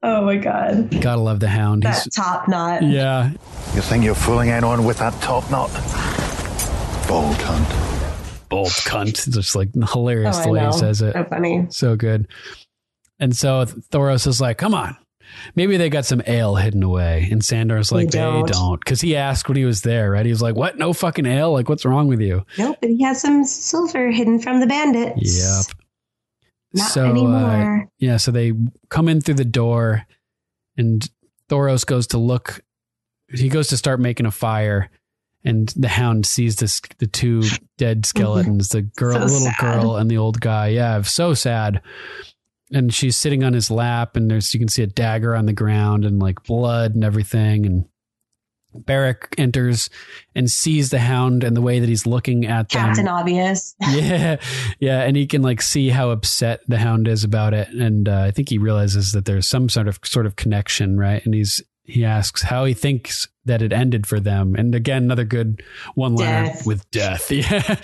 Oh my god. Gotta love the hound. That He's, top knot. yeah. You think you're fooling anyone with that top knot? Bald cunt. Bald cunt. It's just like hilarious Oh, the way he says it. So funny. So good. And so Thoros is like, come on. Maybe they got some ale hidden away. And Sandor's like, They don't. Because he asked when he was there, right? He was like, what? No fucking ale? Like, what's wrong with you? Nope, and he has some silver hidden from the bandits. Yep. Not so, uh, anymore. yeah, so they come in through the door and Thoros goes to look. He goes to start making a fire. And the hound sees this, the two dead (laughs) skeletons, the girl, So little sad. girl, and the old guy. Yeah, so sad. And she's sitting on his lap, and there's you can see a dagger on the ground and like blood and everything. And Beric enters and sees the hound and the way that he's looking at them. Captain Obvious. (laughs) (laughs) yeah. Yeah. And he can like see how upset the hound is about it. And uh, i think he realizes that there's some sort of sort of connection right? And he's he asks how he thinks that it ended for them. And again another good one liner with death. (laughs) Yeah.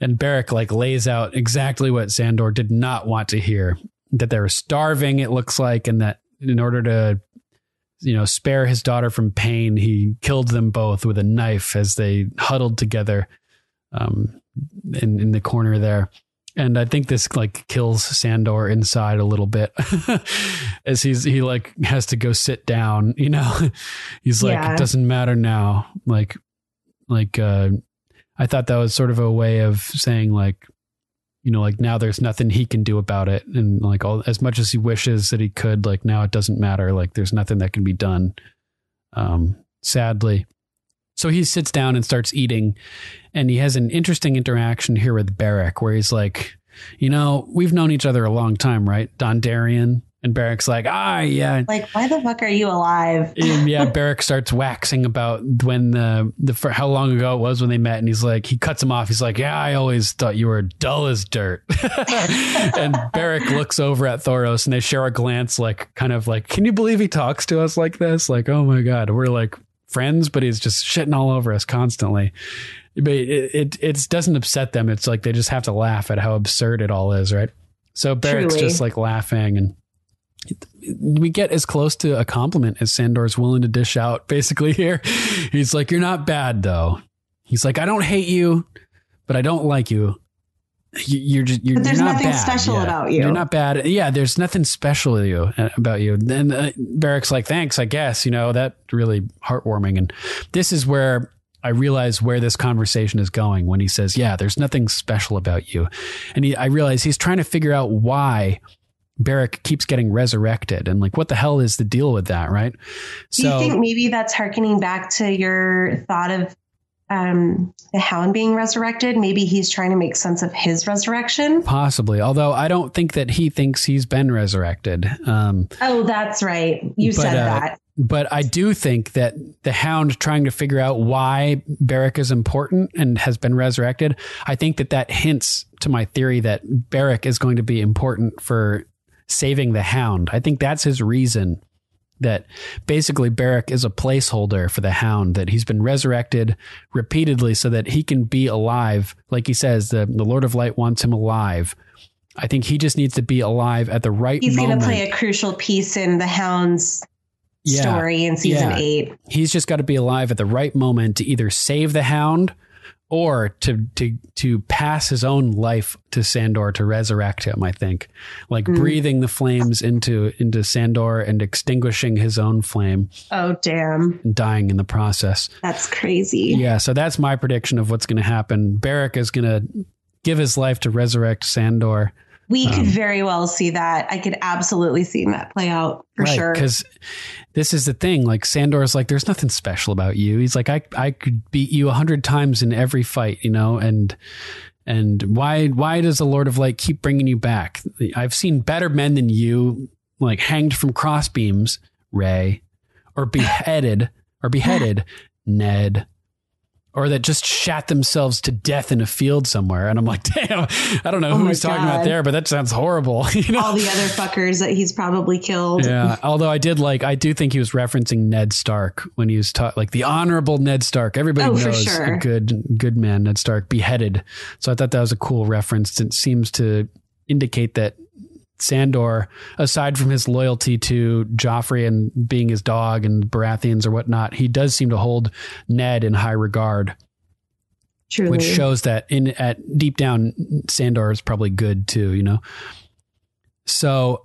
And Beric like lays out exactly what sandor did not want to hear that they were starving it looks like and that in order to you know spare his daughter from pain he killed them both with a knife as they huddled together um, in in the corner there. And I think this like kills Sandor inside a little bit (laughs) as he's he like has to go sit down, (laughs) you know. he's like Yeah. it doesn't matter now. Like like uh I thought that was sort of a way of saying like you know like now there's nothing he can do about it and like all as much as he wishes that he could like now it doesn't matter like there's nothing that can be done um sadly so he sits down and starts eating and he has an interesting interaction here with Beric where he's like, you know, we've known each other a long time, right? Dondarrion. And Beric's like, ah, yeah. Like, why the fuck are you alive? And yeah, (laughs) Beric starts waxing about when the the for how long ago it was when they met, and he's like, he cuts him off. He's like, yeah, I always thought you were dull as dirt. (laughs) and Beric looks over at Thoros, and they share a glance, like kind of like, can you believe he talks to us like this? Like, oh my god, we're like friends, but he's just shitting all over us constantly. But it it, it doesn't upset them. It's like they just have to laugh at how absurd it all is, right? So Beric's Truly. just like laughing and we get as close to a compliment as Sandor's willing to dish out basically here. He's like, You're not bad though. He's like, I don't hate you, but I don't like you. You- You're just, you're, But there's you're not nothing bad. special Yeah. about you. You're not bad. Yeah, there's nothing special you uh, about you. Then uh, Beric's like, thanks, I guess. You know, that really heartwarming. And this is where I realize where this conversation is going when he says, yeah, there's nothing special about you. And he, I realize he's trying to figure out why Beric keeps getting resurrected and like, what the hell is the deal with that? Right. Do you think maybe that's harkening back to your thought of um, the hound being resurrected? Maybe he's trying to make sense of his resurrection. Possibly, although I don't think that he thinks he's been resurrected. Um, Oh, that's right. You but, said uh, that. But I do think that the Hound trying to figure out why Beric is important and has been resurrected, I think that that hints to my theory that Beric is going to be important for saving the Hound. I think that's his reason that basically Beric is a placeholder for the hound, that he's been resurrected repeatedly so that he can be alive. Like he says, the, the Lord of Light wants him alive. I think he just needs to be alive at the right He's going moment. to play a crucial piece in the Hound's Yeah. story in season Yeah. eight. He's just got to be alive at the right moment to either save the hound or to to to pass his own life to Sandor to resurrect him, I think. Like Mm. breathing the flames into into Sandor and extinguishing his own flame Oh, damn. and dying in the process. That's crazy. Yeah, so that's my prediction of what's going to happen. Beric is going to give his life to resurrect Sandor. We could Um, very well see that. I could absolutely see that play out for sure. Because this is the thing. Like Sandor's like, there's nothing special about you. He's like, I I could beat you a hundred times in every fight, you know, and and why why does the Lord of Light keep bringing you back? I've seen better men than you, like hanged from crossbeams, Ray, or beheaded or beheaded, (laughs) Ned. Or that just shat themselves to death in a field somewhere, and I'm like, (laughs) damn, I don't know Oh who he's talking about there, but that sounds horrible. (laughs) You know? All the other fuckers that he's probably killed. Yeah, although I did like, I do think he was referencing Ned Stark when he was taught, like the honorable Ned Stark. Everybody Oh, knows sure. a good, good man, Ned Stark, beheaded. So I thought that was a cool reference. It seems to indicate that Sandor, aside from his loyalty to Joffrey and being his dog and Baratheons or whatnot, he does seem to hold Ned in high regard, Truly. which shows that in at deep down, Sandor is probably good too. You know, so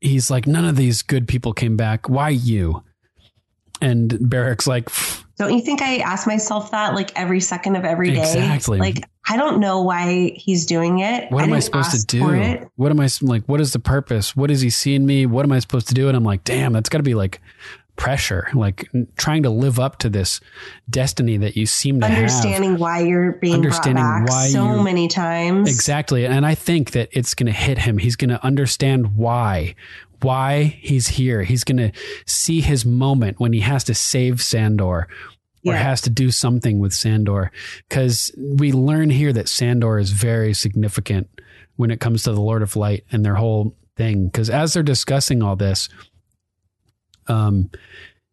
he's like, none of these good people came back. Why you? And Beric's like, "Pff, Don't you think I ask myself that like every second of every day? Exactly. Like I don't know why he's doing it. what am I supposed to do? What am I like? What is the purpose? What is he seeing me? What am I supposed to do? And I'm like, damn, that's got to be like pressure, like trying to live up to this destiny that you seem to have. Understanding why you're being Understanding brought back why so many times. Exactly. And I think that it's going to hit him. He's going to understand why, why he's here. He's going to see his moment when he has to save Sandor or Yeah. has to do something with Sandor. Because we learn here that Sandor is very significant when it comes to the Lord of Light and their whole thing. Because as they're discussing all this, um,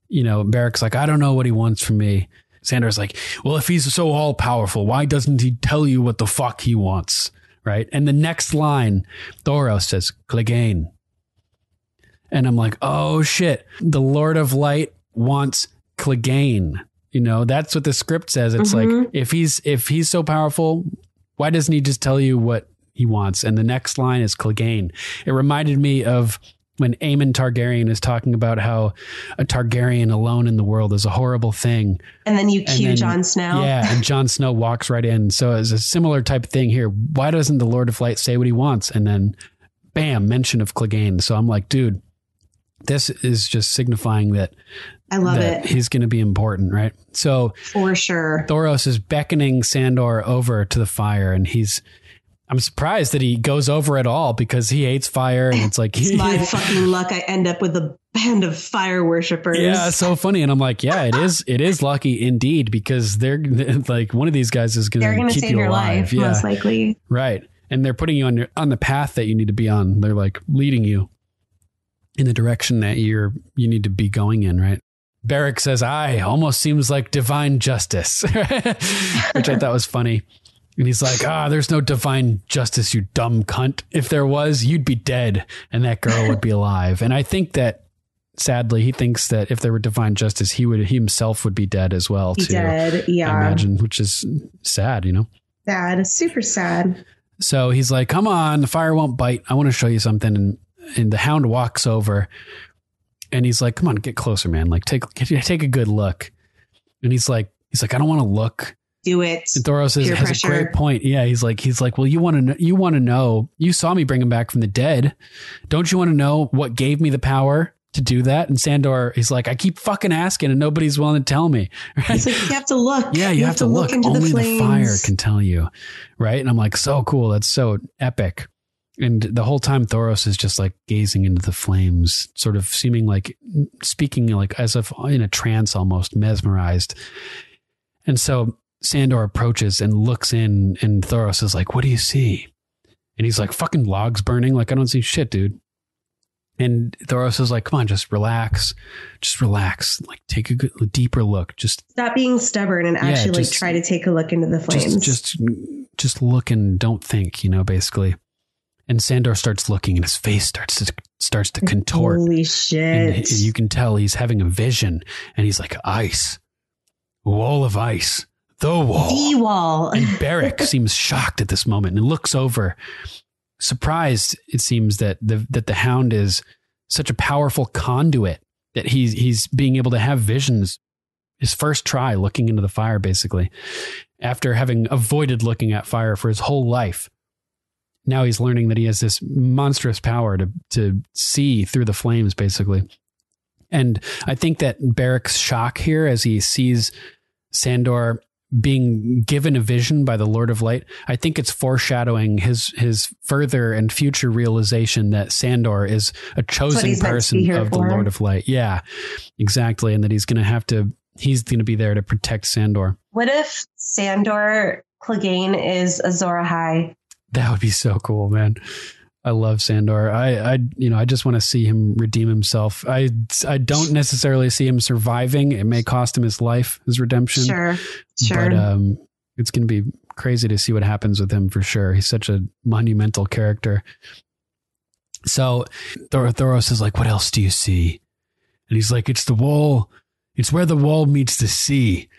you know, Beric's like, I don't know what he wants from me. Sandor's like, well, if he's so all powerful, why doesn't he tell you what the fuck he wants? Right. And the next line, Thoros says, Clegane. And I'm like, oh shit. The Lord of Light wants Clegane. You know, that's what the script says. It's Mhm. like if he's if he's so powerful, why doesn't he just tell you what he wants? And the next line is Clegane. It reminded me of when Aemon Targaryen is talking about how a Targaryen alone in the world is a horrible thing. and then you cue Jon Snow. Yeah, and (laughs) Jon Snow walks right in. So it's a similar type of thing here. Why doesn't the Lord of Light say what he wants? And then bam, mention of Clegane. So I'm like, dude, this is just signifying that I love that it he's going to be important, right? So for sure. Thoros is beckoning Sandor over to the fire, and he's. I'm surprised that he goes over at all because he hates fire, and it's like It's (laughs) my fucking luck. I end up with a band of fire worshippers. Yeah, it's so funny, and I'm like, yeah, it is. It is lucky indeed because they're (laughs) like one of these guys is going to keep save you your alive. life, yeah, most likely. right. And they're putting you on your, on the path that you need to be on. They're like leading you in the direction that you're you need to be going in. Right. Beric says, "I almost seems like divine justice," (laughs) which I thought was funny. And he's like, "Ah, there's no divine justice, you dumb cunt. If there was, you'd be dead, and that girl would be alive." And I think that, sadly, he thinks that if there were divine justice, he would he himself would be dead as well. He too. did. Yeah. I imagine, which is sad, you know. Sad. Super sad. So he's like, "Come on, the fire won't bite. I want to show you something." And and the hound walks over, and he's like, "Come on, get closer, man. Like take take a good look." And he's like, he's like, "I don't want to look." Do it. And Thoros has, Peer has a great point. Yeah, he's like, he's like, well, you want to know, you want to know, you saw me bring him back from the dead. Don't you want to know what gave me the power to do that? And Sandor, he's like, I keep fucking asking, and nobody's willing to tell me. Right? It's like you have to look. Yeah, you, have, to look. into Only the the, fire can tell you. Right. And I'm like, so cool. That's so epic. And the whole time Thoros is just like gazing into the flames, sort of seeming like speaking like as if in a trance almost, mesmerized. And so Sandor approaches and looks in, and Thoros is like, What do you see? And he's like, Fucking logs burning. Like, I don't see shit, dude. And Thoros is like, come on, just relax. Just relax. Like take a, good, a deeper look. Just Stop being stubborn and Yeah, actually just- like try to take a look into the flames. just, just just look and don't think, you know, basically. And Sandor starts looking and his face starts to starts to contort. Holy And shit. he- you can tell he's having a vision and he's like ice. Wall of ice. The wall. the wall. And Beric (laughs) seems shocked at this moment and looks over, surprised. It seems that the that the Hound is such a powerful conduit that he's he's being able to have visions. His first try looking into the fire, basically, after having avoided looking at fire for his whole life. Now he's learning that he has this monstrous power to to see through the flames, basically. And I think that Beric's shock here as he sees Sandor being given a vision by the Lord of Light, I think it's foreshadowing his his further and future realization that Sandor is a chosen he's meant to be person here of the. Lord of Light. Yeah, exactly, and that he's going to have to he's going to be there to protect Sandor. What if Sandor Clegane is Azor Ahai? That would be so cool, man. I love Sandor. I, I, you know, I just want to see him redeem himself. I, I don't necessarily see him surviving. It may cost him his life, his redemption. Sure. Sure. But um, it's going to be crazy to see what happens with him for sure. He's such a monumental character. So Thor- Thoros is like, "What else do you see?" And he's like, "It's the wall. It's where the wall meets the sea.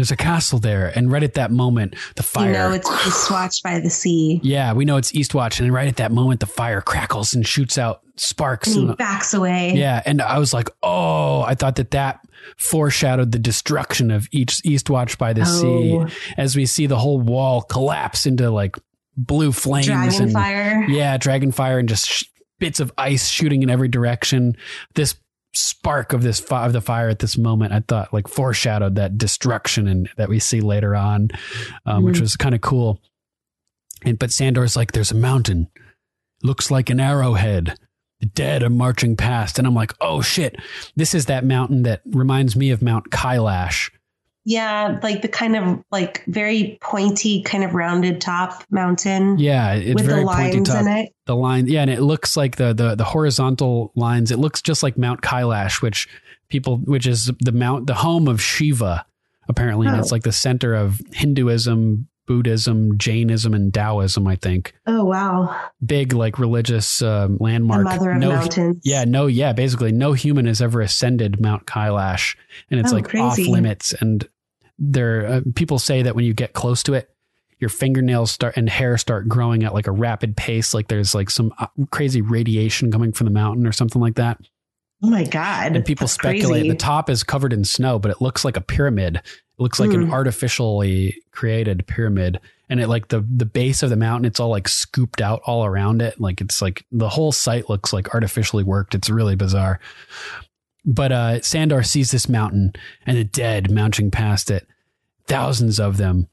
There's a castle there." And right at that moment, the fire. you know, it's Eastwatch by the sea. Yeah, we know it's Eastwatch, and right at that moment, the fire crackles and shoots out sparks. And he and- backs away. yeah, and I was like, oh, I thought that that foreshadowed the destruction of each Eastwatch by the Oh. sea, as we see the whole wall collapse into like blue flames Dragon and fire. yeah, dragon fire, and just sh- bits of ice shooting in every direction. This spark of this fi- of the fire at this moment, I thought like foreshadowed that destruction and that we see later on, um, which Mhm. was kind of cool. And but Sandor's like, there's a mountain, looks like an arrowhead. The dead are marching past, and I'm like, oh shit, this is that mountain that reminds me of Mount Kailash. Yeah, like the kind of like very pointy, kind of rounded top mountain. Yeah, it's with very the pointy lines top. in it. The line, yeah, and it looks like the the the horizontal lines. It looks just like Mount Kailash, which people, which is the mount, the home of Shiva, apparently, and Oh. it's like the center of Hinduism, Buddhism, Jainism, and Taoism. I think Oh wow, big like religious um, landmark. the mother of no, mountains. Yeah, no, yeah, basically, no human has ever ascended Mount Kailash, and it's Oh, like off limits. And there, uh, people say that when you get close to it, your fingernails start and hair start growing at like a rapid pace. Like there's like some uh, crazy radiation coming from the mountain or something like that. Oh my god. And people That's speculate crazy. the top is covered in snow, but it looks like a pyramid. It looks like an Hmm. artificially created pyramid. And it like the the base of the mountain, it's all like scooped out all around it. Like it's like the whole site looks like artificially worked. It's really bizarre. But uh Sandor sees this mountain and the dead mounting past it, thousands of them.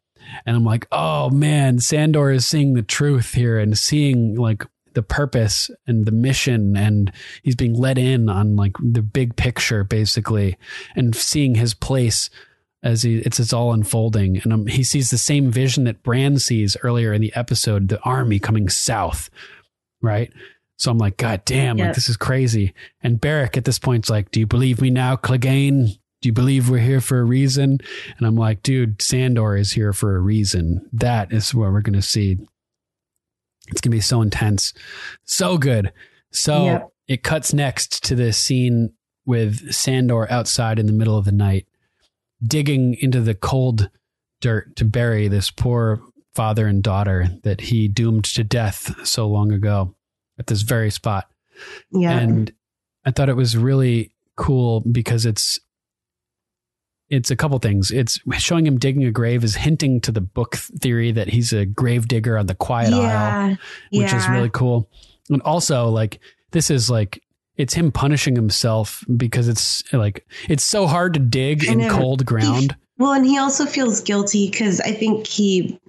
And I'm like, oh man, Sandor is seeing the truth here and seeing like the purpose and the mission and he's being let in on like the big picture basically and seeing his place as he it's it's all unfolding. And um, he sees the same vision that Bran sees earlier in the episode the army coming south right? So I'm like god damn Yeah. like this is crazy. And Beric at this point's like do you believe me now Clegane? Do you believe we're here for a reason? And I'm like dude Sandor is here for a reason. That is what we're going to see it's going to be so intense so good so Yep. it cuts next to this scene with Sandor outside in the middle of the night, digging into the cold dirt to bury this poor father and daughter that he doomed to death so long ago at this very spot. Yeah. And I thought it was really cool because it's it's a couple things. It's showing him digging a grave is hinting to the book theory that he's a grave digger on the Quiet Isle yeah. which is really cool. And also, like, this is like, it's him punishing himself because it's like, it's so hard to dig in cold ground. (laughs) Well, and he also feels guilty because I think he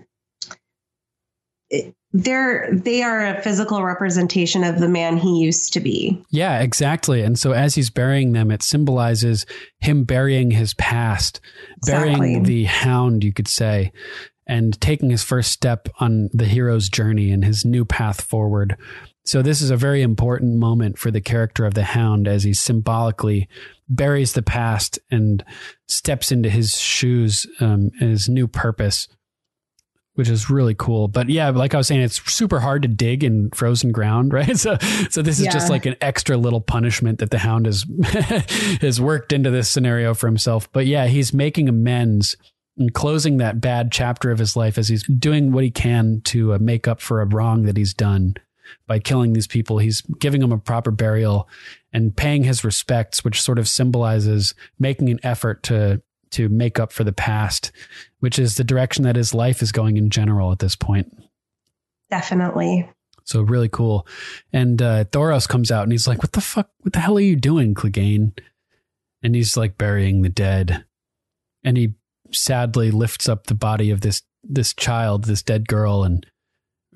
it- they're they are a physical representation of the man he used to be. Yeah, exactly. And so as he's burying them, it symbolizes him burying his past, burying Exactly. the hound, you could say, and taking his first step on the hero's journey and his new path forward. So this is a very important moment for the character of the Hound as he symbolically buries the past and steps into his shoes, um, his new purpose, which is really cool. But yeah, like I was saying, it's super hard to dig in frozen ground, (laughs) right? So, so this is Yeah. just like an extra little punishment that the Hound has (laughs) has worked into this scenario for himself. But yeah, he's making amends and closing that bad chapter of his life as he's doing what he can to uh, make up for a wrong that he's done by killing these people. He's giving them a proper burial and paying his respects, which sort of symbolizes making an effort to to make up for the past, which is the direction that his life is going in general at this point. Definitely. So really cool. And uh, Thoros comes out and he's like, "What the fuck? What the hell are you doing, Clegane?" And he's like burying the dead, and he sadly lifts up the body of this this child, this dead girl, and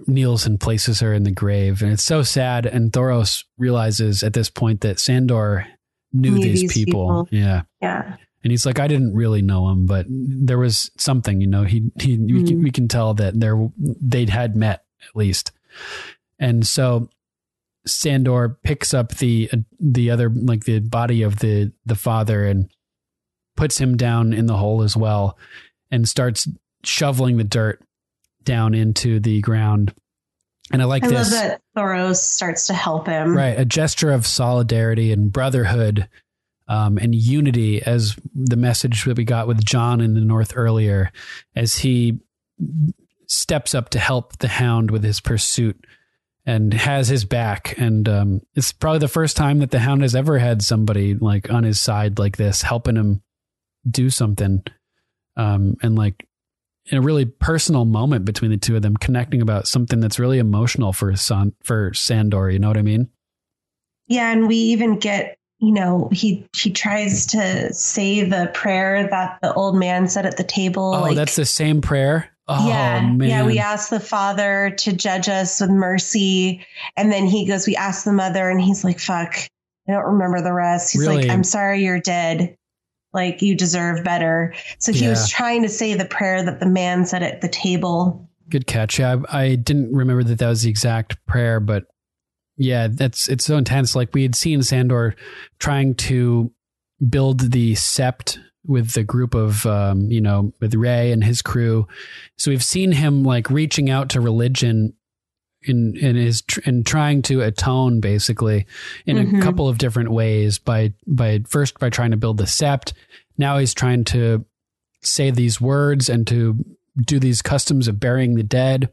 kneels and places her in the grave. And it's so sad. And Thoros realizes at this point that Sandor knew, Knew these, these people. people. Yeah. Yeah. And he's like, I didn't really know him, but there was something, you know, he, he, we, can, mm-hmm. we can tell that there, they'd had met at least. And so Sandor picks up the, the other, like the body of the, the father and puts him down in the hole as well and starts shoveling the dirt down into the ground. And I like I this. love that Thoros starts to help him. Right. A gesture of solidarity and brotherhood um, and unity as the message that we got with Jon in the North earlier as he steps up to help the hound with his pursuit and has his back. And um, it's probably the first time that the hound has ever had somebody like on his side like this, helping him do something. Um, and like in a really personal moment between the two of them, connecting about something that's really emotional for San- for Sandor. You know what I mean? Yeah, and we even get, you know, he he tries to say the prayer that the old man said at the table. Oh, like, that's the same prayer. Oh yeah, man. yeah. We ask the father to judge us with mercy, and then he goes. We ask the mother, and he's like, "Fuck, I don't remember the rest." He's Really? like, "I'm sorry, you're dead. Like you deserve better." So he Yeah. was trying to say the prayer that the man said at the table. Good catch. Yeah, I, I didn't remember that that was the exact prayer, but yeah, that's it's so intense. Like we had seen Sandor trying to build the sept with the group of um, you know with Ray and his crew. So we've seen him like reaching out to religion in in his tr- in trying to atone basically in Mhm. a couple of different ways by by first by trying to build the sept. Now he's trying to say these words and to do these customs of burying the dead.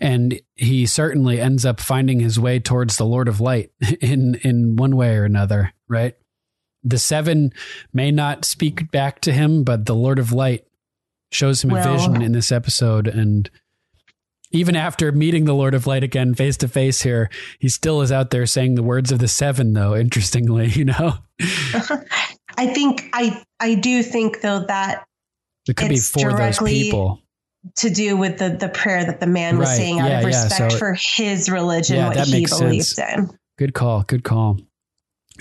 And he certainly ends up finding his way towards the Lord of Light (laughs) in in one way or another, right? The seven may not speak back to him, but the Lord of Light shows him a vision in this episode. And even after meeting the Lord of Light again face to face here, he still is out there saying the words of the seven, though, (laughs) interestingly, you know? (laughs) I think I I do think though that It could be for those people. To do with the the prayer that the man was Right. saying out Yeah, of yeah. respect So- for his religion, Yeah, what that he makes believed sense. in. Good call. Good call.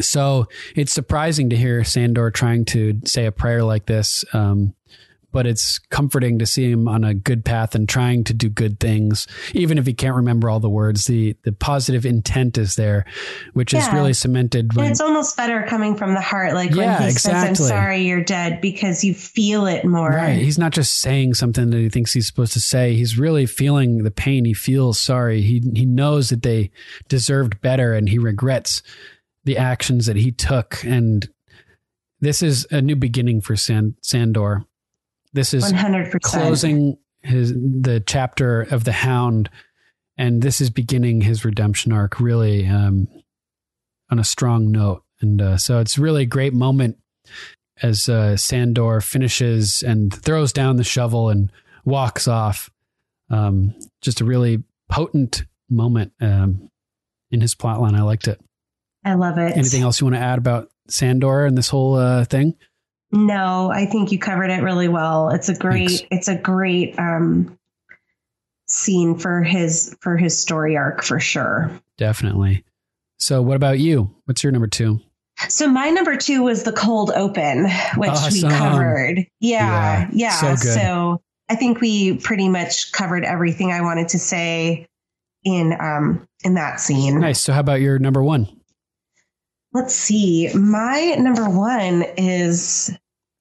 So it's surprising to hear Sandor trying to say a prayer like this, um, but it's comforting to see him on a good path and trying to do good things, even if he can't remember all the words. The the positive intent is there, which is really cemented And it's almost better coming from the heart, like Yeah, when he says, "I'm sorry, you're dead," because you feel it more. Right. He's not just saying something that he thinks he's supposed to say. He's really feeling the pain. He feels sorry. He he knows that they deserved better and he regrets the actions that he took. And this is a new beginning for San, Sandor. This is 100%. closing his the chapter of the hound and this is beginning his redemption arc really um, on a strong note. And uh, so it's really a great moment as uh, Sandor finishes and throws down the shovel and walks off. Um, just a really potent moment um, in his plotline. I liked it. I love it. Anything else you want to add about Sandor and this whole uh, thing? No, I think you covered it really well. It's a great Thanks. it's a great um scene for his for his story arc for sure. Definitely. So, what about you? What's your number two? So my number 2 was the cold open, which Awesome. we covered. Yeah. Yeah, Yeah. so. So I think we pretty much covered everything I wanted to say in um in that scene. Nice. So, how about your number one? Let's see. My number one is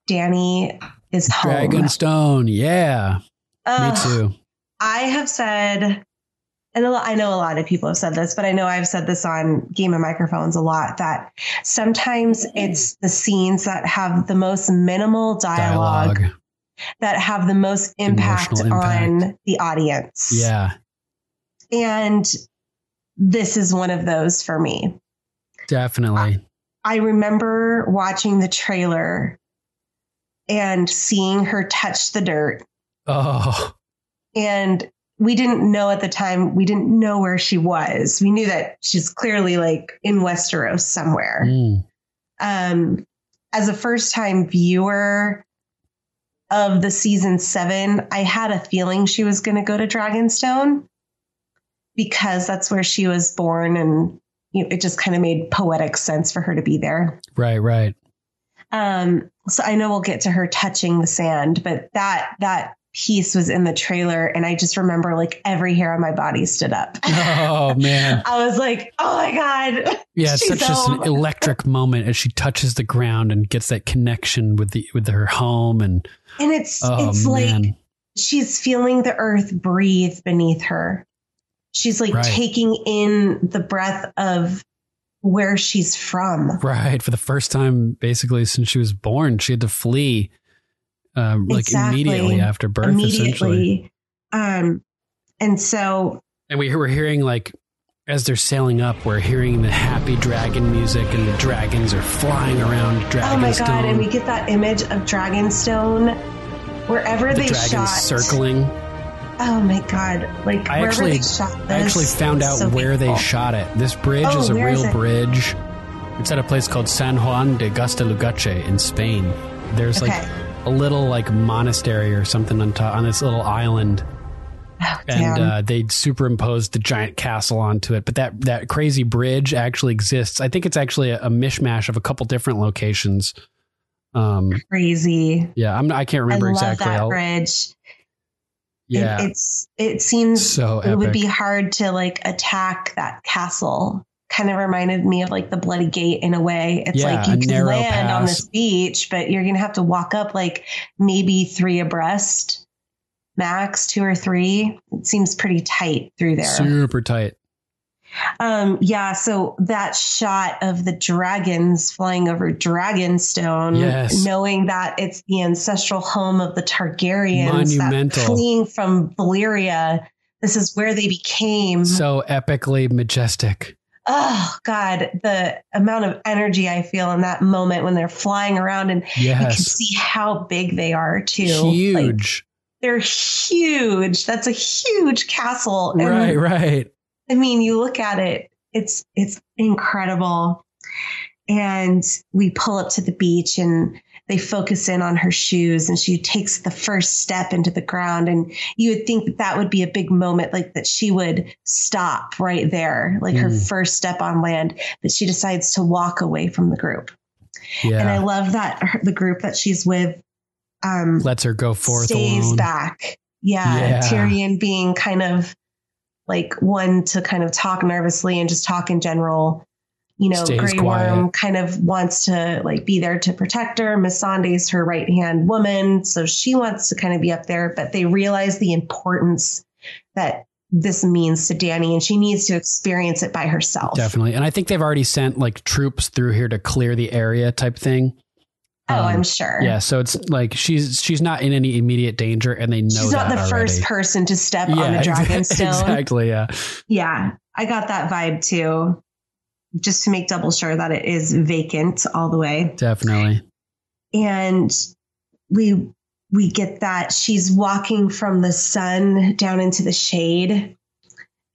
Dany is home. Dragonstone. Yeah. Ugh. Me too. I have said, and I know a lot of people have said this, but I know I've said this on Game of Microphones a lot that sometimes it's the scenes that have the most minimal dialogue, Dialogue. that have the most impact, impact. on the audience. Yeah. And this is one of those for me. Definitely. I remember watching the trailer and seeing her touch the dirt Oh, and we didn't know at the time we didn't know where she was we knew that she's clearly like in westeros somewhere mm. um as a first time viewer of the season seven i had a feeling she was going to go to dragonstone because that's where she was born and you know, it just kind of made poetic sense for her to be there right, right. um, so I know we'll get to her touching the sand, but that that piece was in the trailer, and I just remember like every hair on my body stood up. (laughs) Oh, man. (laughs) I was like, "Oh my god!" Yeah, it's She's such just an (laughs) electric moment as she touches the ground and gets that connection with the with her home and And it's oh it's like she's feeling the earth breathe beneath her. She's like Right. taking in the breath of where she's from. right for the first time basically since she was born, she had to flee, um, like Exactly. immediately after birth, essentially. Um, and so And we we're hearing like as they're sailing up, we're hearing the happy dragon music, and the dragons are flying around Dragonstone. Oh my god! And we get that image of Dragonstone wherever the they dragons shot. circling. Oh my god! Like I actually, this. I actually found out so where they shot it. This bridge Oh, is a real it? bridge. It's at a place called San Juan de Gaztelugatxe in Spain. There's Okay. like a little like monastery or something on top on this little island, Oh, and uh, they superimposed the giant castle onto it. But that that crazy bridge actually exists. I think it's actually a, a mishmash of a couple different locations. Um, Crazy. yeah, I'm I can't remember I exactly. that I'll- bridge. It- yeah, it's it seems so it would be hard to like attack that castle. Kind of reminded me of like the Bloody Gate in a way. It's Yeah, like you can land on this beach, but you're gonna have to walk up like maybe three abreast, max two or three. It seems pretty tight through there. super tight. Um, yeah, so that shot of the dragons flying over Dragonstone, Yes. knowing that it's the ancestral home of the Targaryens that fleeing from Valyria. This is where they became. So epically majestic. oh God, the amount of energy I feel in that moment when they're flying around and you can see how big they are too. Like, Huge. they're huge. That's a huge castle. And right, right. I mean, you look at it, it's it's incredible. And we pull up to the beach and they focus in on her shoes and she takes the first step into the ground and you would think that that would be a big moment like that she would stop right there like her Mm. first step on land but she decides to walk away from the group yeah. and i love that her, the group that she's with um Lets her go forth stays alone. back. Yeah, Yeah. Tyrion being kind of like one to kind of talk nervously and just talk in general. You know, Stays Grey quiet. Worm kind of wants to like be there to protect her. Missandei's her right hand woman, so she wants to kind of be up there. But they realize the importance that this means to Dany, and she needs to experience it by herself. Definitely. And I think they've already sent like troops through here to clear the area type thing. Oh, Um, I'm sure. Yeah, so it's like she's she's not in any immediate danger and they know She's not the already. first person to step on the Dragonstone. (laughs) Exactly, yeah. Yeah, I got that vibe too. Just to make double sure that it is vacant all the way. Definitely. And we we get that she's walking from the sun down into the shade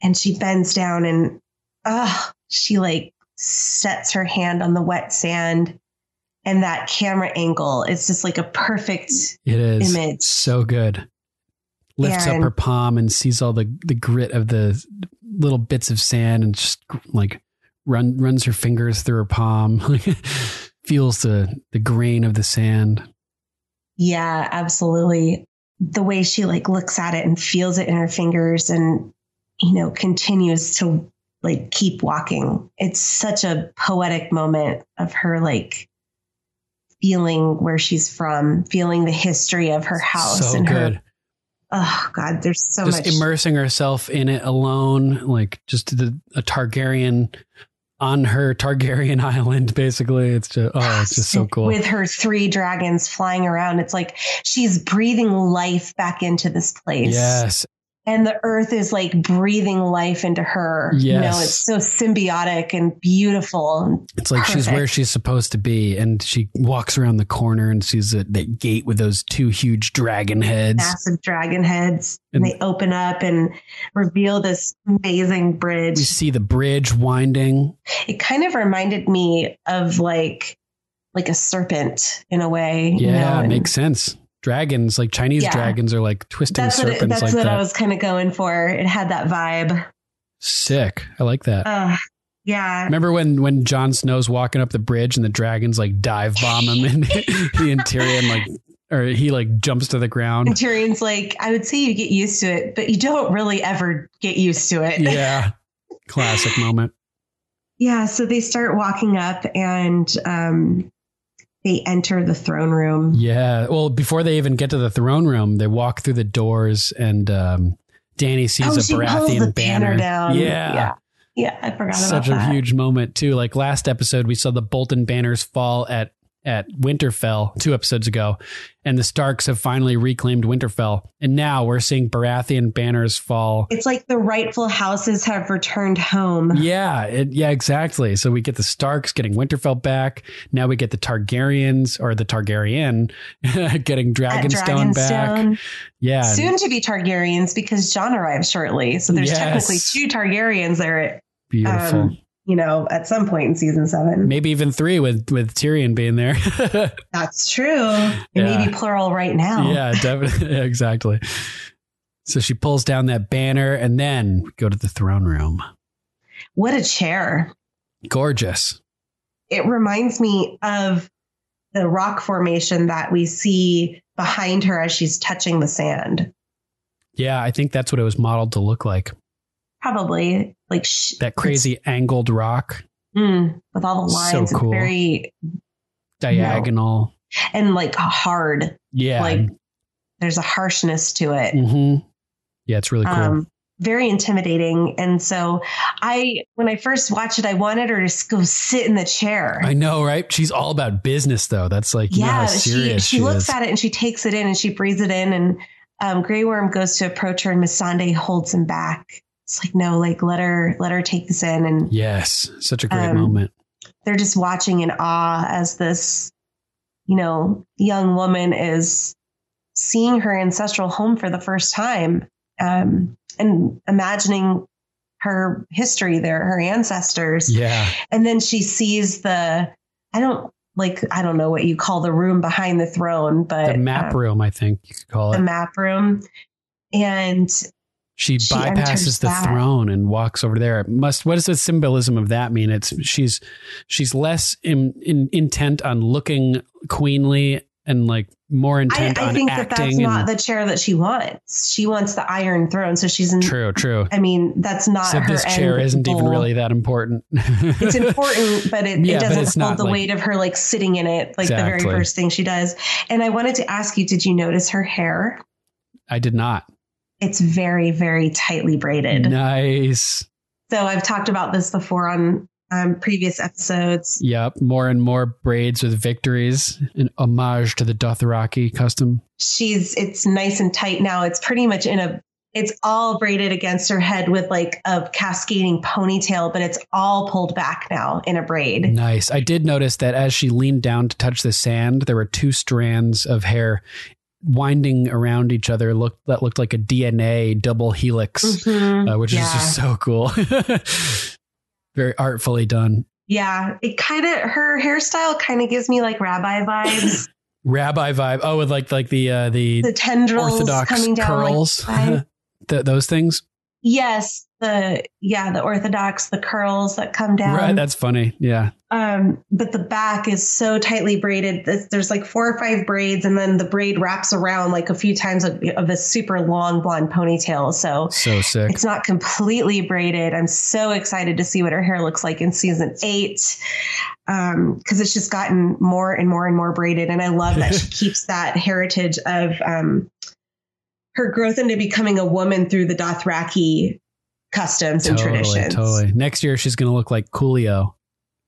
and she bends down and uh she like sets her hand on the wet sand and that camera angle. It's just like a perfect It is Image. so good. Lifts up her palm and sees all the the grit of the little bits of sand and just like run runs her fingers through her palm. (laughs) Feels the the grain of the sand. Yeah, absolutely. The way she like looks at it and feels it in her fingers and you know, continues to like keep walking. It's such a poetic moment of her like feeling where she's from, feeling the history of her house So and good. her. Oh God, there's so just much. Just immersing herself in it alone, like just the a Targaryen on her Targaryen (laughs) island. Basically, it's just oh, it's just so cool. With her three dragons flying around, it's like she's breathing life back into this place. yes, And the earth is like breathing life into her. You know, Yes. it's so symbiotic and beautiful. and it's like she's where she's supposed to be, and she walks around the corner and sees that that gate with those two huge dragon heads. massive dragon heads. And, And- they open up and reveal this amazing bridge. You see the bridge winding. It kind of reminded me of like like a serpent in a way. you know, Yeah, makes sense. Dragons, like Chinese Yeah. dragons, are like twisting that's what serpents it, that's like what that. I was kind of going for. It had that vibe. Sick. I like that. Uh, yeah. Remember when when Jon Snow's walking up the bridge and the dragons like dive bomb him and (laughs) he and like or he like jumps to the ground. And. Tyrion's like, I would say you get used to it, but you don't really ever get used to it. Yeah. (laughs) Classic moment. Yeah, so they start walking up and um, they enter the throne room. Yeah. Well, before they even get to the throne room, they walk through the doors and um Dany sees oh, a Baratheon the banner, down. Yeah. yeah, yeah. I forgot Such about a huge moment too. Like last episode, we saw the Bolton banners fall at at Winterfell two episodes ago, and the Starks have finally reclaimed Winterfell, and now we're seeing Baratheon banners fall. It's like the rightful houses have returned home. Yeah, it, yeah, exactly. So we get the Starks getting Winterfell back. Now we get the Targaryens or the Targaryen (laughs) getting At Dragonstone, back. Yeah, Soon to be Targaryens because Jon arrives shortly. So there's Yes. technically two Targaryens there, beautiful. um, you know, at some point in season seven. Maybe even three with with Tyrion being there. (laughs) That's true. It may be plural right now. Yeah, definitely. Yeah, (laughs) exactly. So she pulls down that banner and then we go to the throne room. What a chair. Gorgeous. It reminds me of the rock formation that we see behind her as she's touching the sand. Yeah, I think that's what it was modeled to look like. Probably like sh- That crazy angled rock, Mm, with all the lines. So cool. Very diagonal. and like hard. Yeah. Like there's a harshness to it. hmm Yeah, it's really cool. Um, very intimidating. And so I, when I first watched it, I wanted her to go sit in the chair. I know, right? She's all about business, though. That's like, you know how yeah, she, she she, looks is. at it and she takes it in and she breathes it in. And um, Grey Worm goes to approach her and Missandei holds him back. It's like, no, like let her, let her take this in. And yes, such a great Um, moment. they're just watching in awe as this, you know, young woman is seeing her ancestral home for the first time um, and imagining her history there, her ancestors. Yeah. And then she sees the, I don't like, I don't know what you call the room behind the throne, but The map uh, room, I think you could call it. the map room. And she she bypasses the that. throne and walks over there. It must what does the symbolism of that mean? It's she's she's less in, in, intent on looking queenly and like more I, intent I on think that that's acting. not the chair that she wants. She wants the Iron Throne. So she's in, true, true. I mean, that's not So this chair isn't even really that important. It's (laughs) important, but it, Yeah, it doesn't hold the like- weight of her like sitting in it, like the very first thing she does. And I wanted to ask you, did you notice her hair? I did not. It's very, very tightly braided. Nice. So I've talked about this before on um, previous episodes. Yep. More and more braids with victories, an homage to the Dothraki custom. She's it's nice and tight now. It's pretty much in a it's all braided against her head with like a cascading ponytail, but it's all pulled back now in a braid. Nice. I did notice that as she leaned down to touch the sand, there were two strands of hair winding around each other. Looked that looked like a DNA double helix, Mhm. uh, which is just so cool. (laughs) Very artfully done. Yeah, it kind of her hairstyle kind of gives me like rabbi vibes. (laughs) Rabbi vibe. Oh, with like like the uh, the, the tendrils orthodox coming down curls. (laughs) Th- those things. yes, the yeah the orthodox the curls that come down right. That's funny. Yeah. um but the back is so tightly braided there's, there's like four or five braids and then the braid wraps around like a few times of, of a super long blonde ponytail so So sick. it's not completely braided i'm so excited to see what her hair looks like in season eight um because it's just gotten more and more and more braided and i love that she (laughs) keeps that heritage of um her growth into becoming a woman through the dothraki customs and Totally. traditions Totally. Next year she's gonna look like Coolio.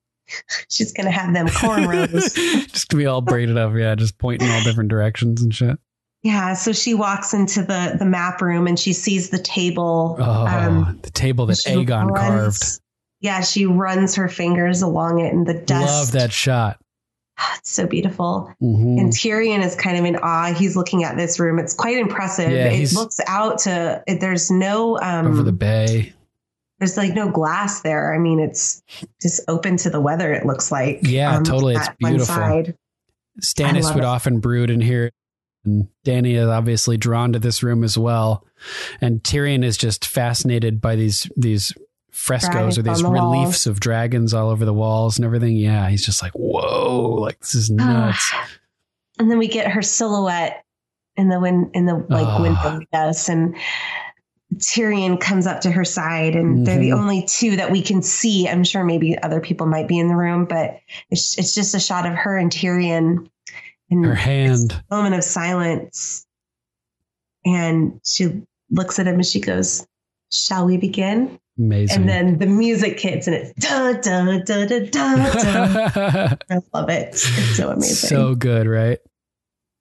(laughs) she's gonna have them cornrows (laughs) just gonna be all braided up. Yeah, just pointing all different directions and shit. Yeah, so she walks into the the map room and she sees the table. Oh, um, the table that Aegon runs- carved. Yeah, she runs her fingers along it in the dust. Love that shot. (sighs) It's so beautiful. Mhm. And Tyrion is kind of in awe. He's looking at this room. It's quite impressive. Yeah, it looks out to. It, there's no. Um, Over the bay. There's like no glass there. I mean, it's just open to the weather. It looks like. Yeah, um, totally. It's beautiful. Stannis would it. often brood in here. And Dany is obviously drawn to this room as well. And Tyrion is just fascinated by these these frescoes or these the reliefs walls. of dragons all over the walls and everything. Yeah, he's just like, whoa, like this is nuts. and then we get her silhouette in the wind in the like Ah. window yes and Tyrion comes up to her side and they're the Mhm. only two that we can see. I'm sure maybe other people might be in the room, but it's it's just a shot of her and Tyrion and Her hand. a moment of silence. And she looks at him and she goes, Shall we begin? Amazing. And then the music hits and it's da da da da da. (laughs) I love it. It's so amazing. so good, right?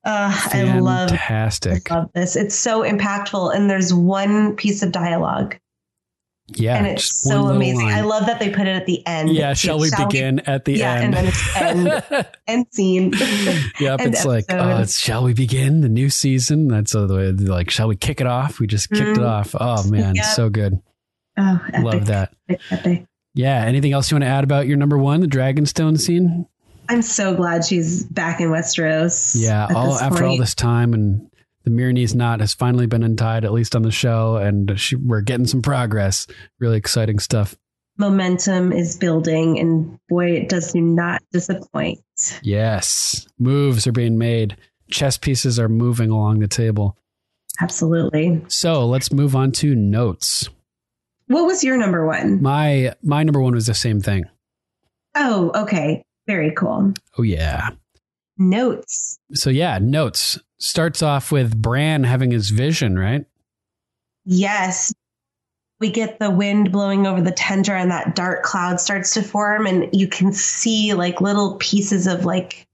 Uh, I love Fantastic. I love this. It's so impactful, and there's one piece of dialogue, Yeah. and it's so amazing. line. I love that they put it at the end. Yeah, shall we begin at the yeah, end? and then it's end, end scene. (laughs) (laughs) Yep, End it's like, oh, episode. it's shall we begin the new season? That's uh, the way, like, shall we kick it off? We just kicked it Mhm. off. Oh man, Yep. so good. Oh, epic, Love that. epic, epic. Yeah. Anything else you want to add about your number one, the Dragonstone scene? I'm so glad she's back in Westeros. Yeah, all after all this time, and the Meereenese knot has finally been untied, at least on the show, and she, we're getting some progress. Really exciting stuff. momentum is building, and boy, it does not disappoint. Yes, moves are being made. Chess pieces are moving along the table. Absolutely. So let's move on to notes. What was your number one? My my number one was the same thing. Oh, okay. Very cool. Oh yeah. Notes. So yeah, notes starts off with Bran having his vision, right? Yes. We get the wind blowing over the tundra and that dark cloud starts to form and you can see like little pieces of like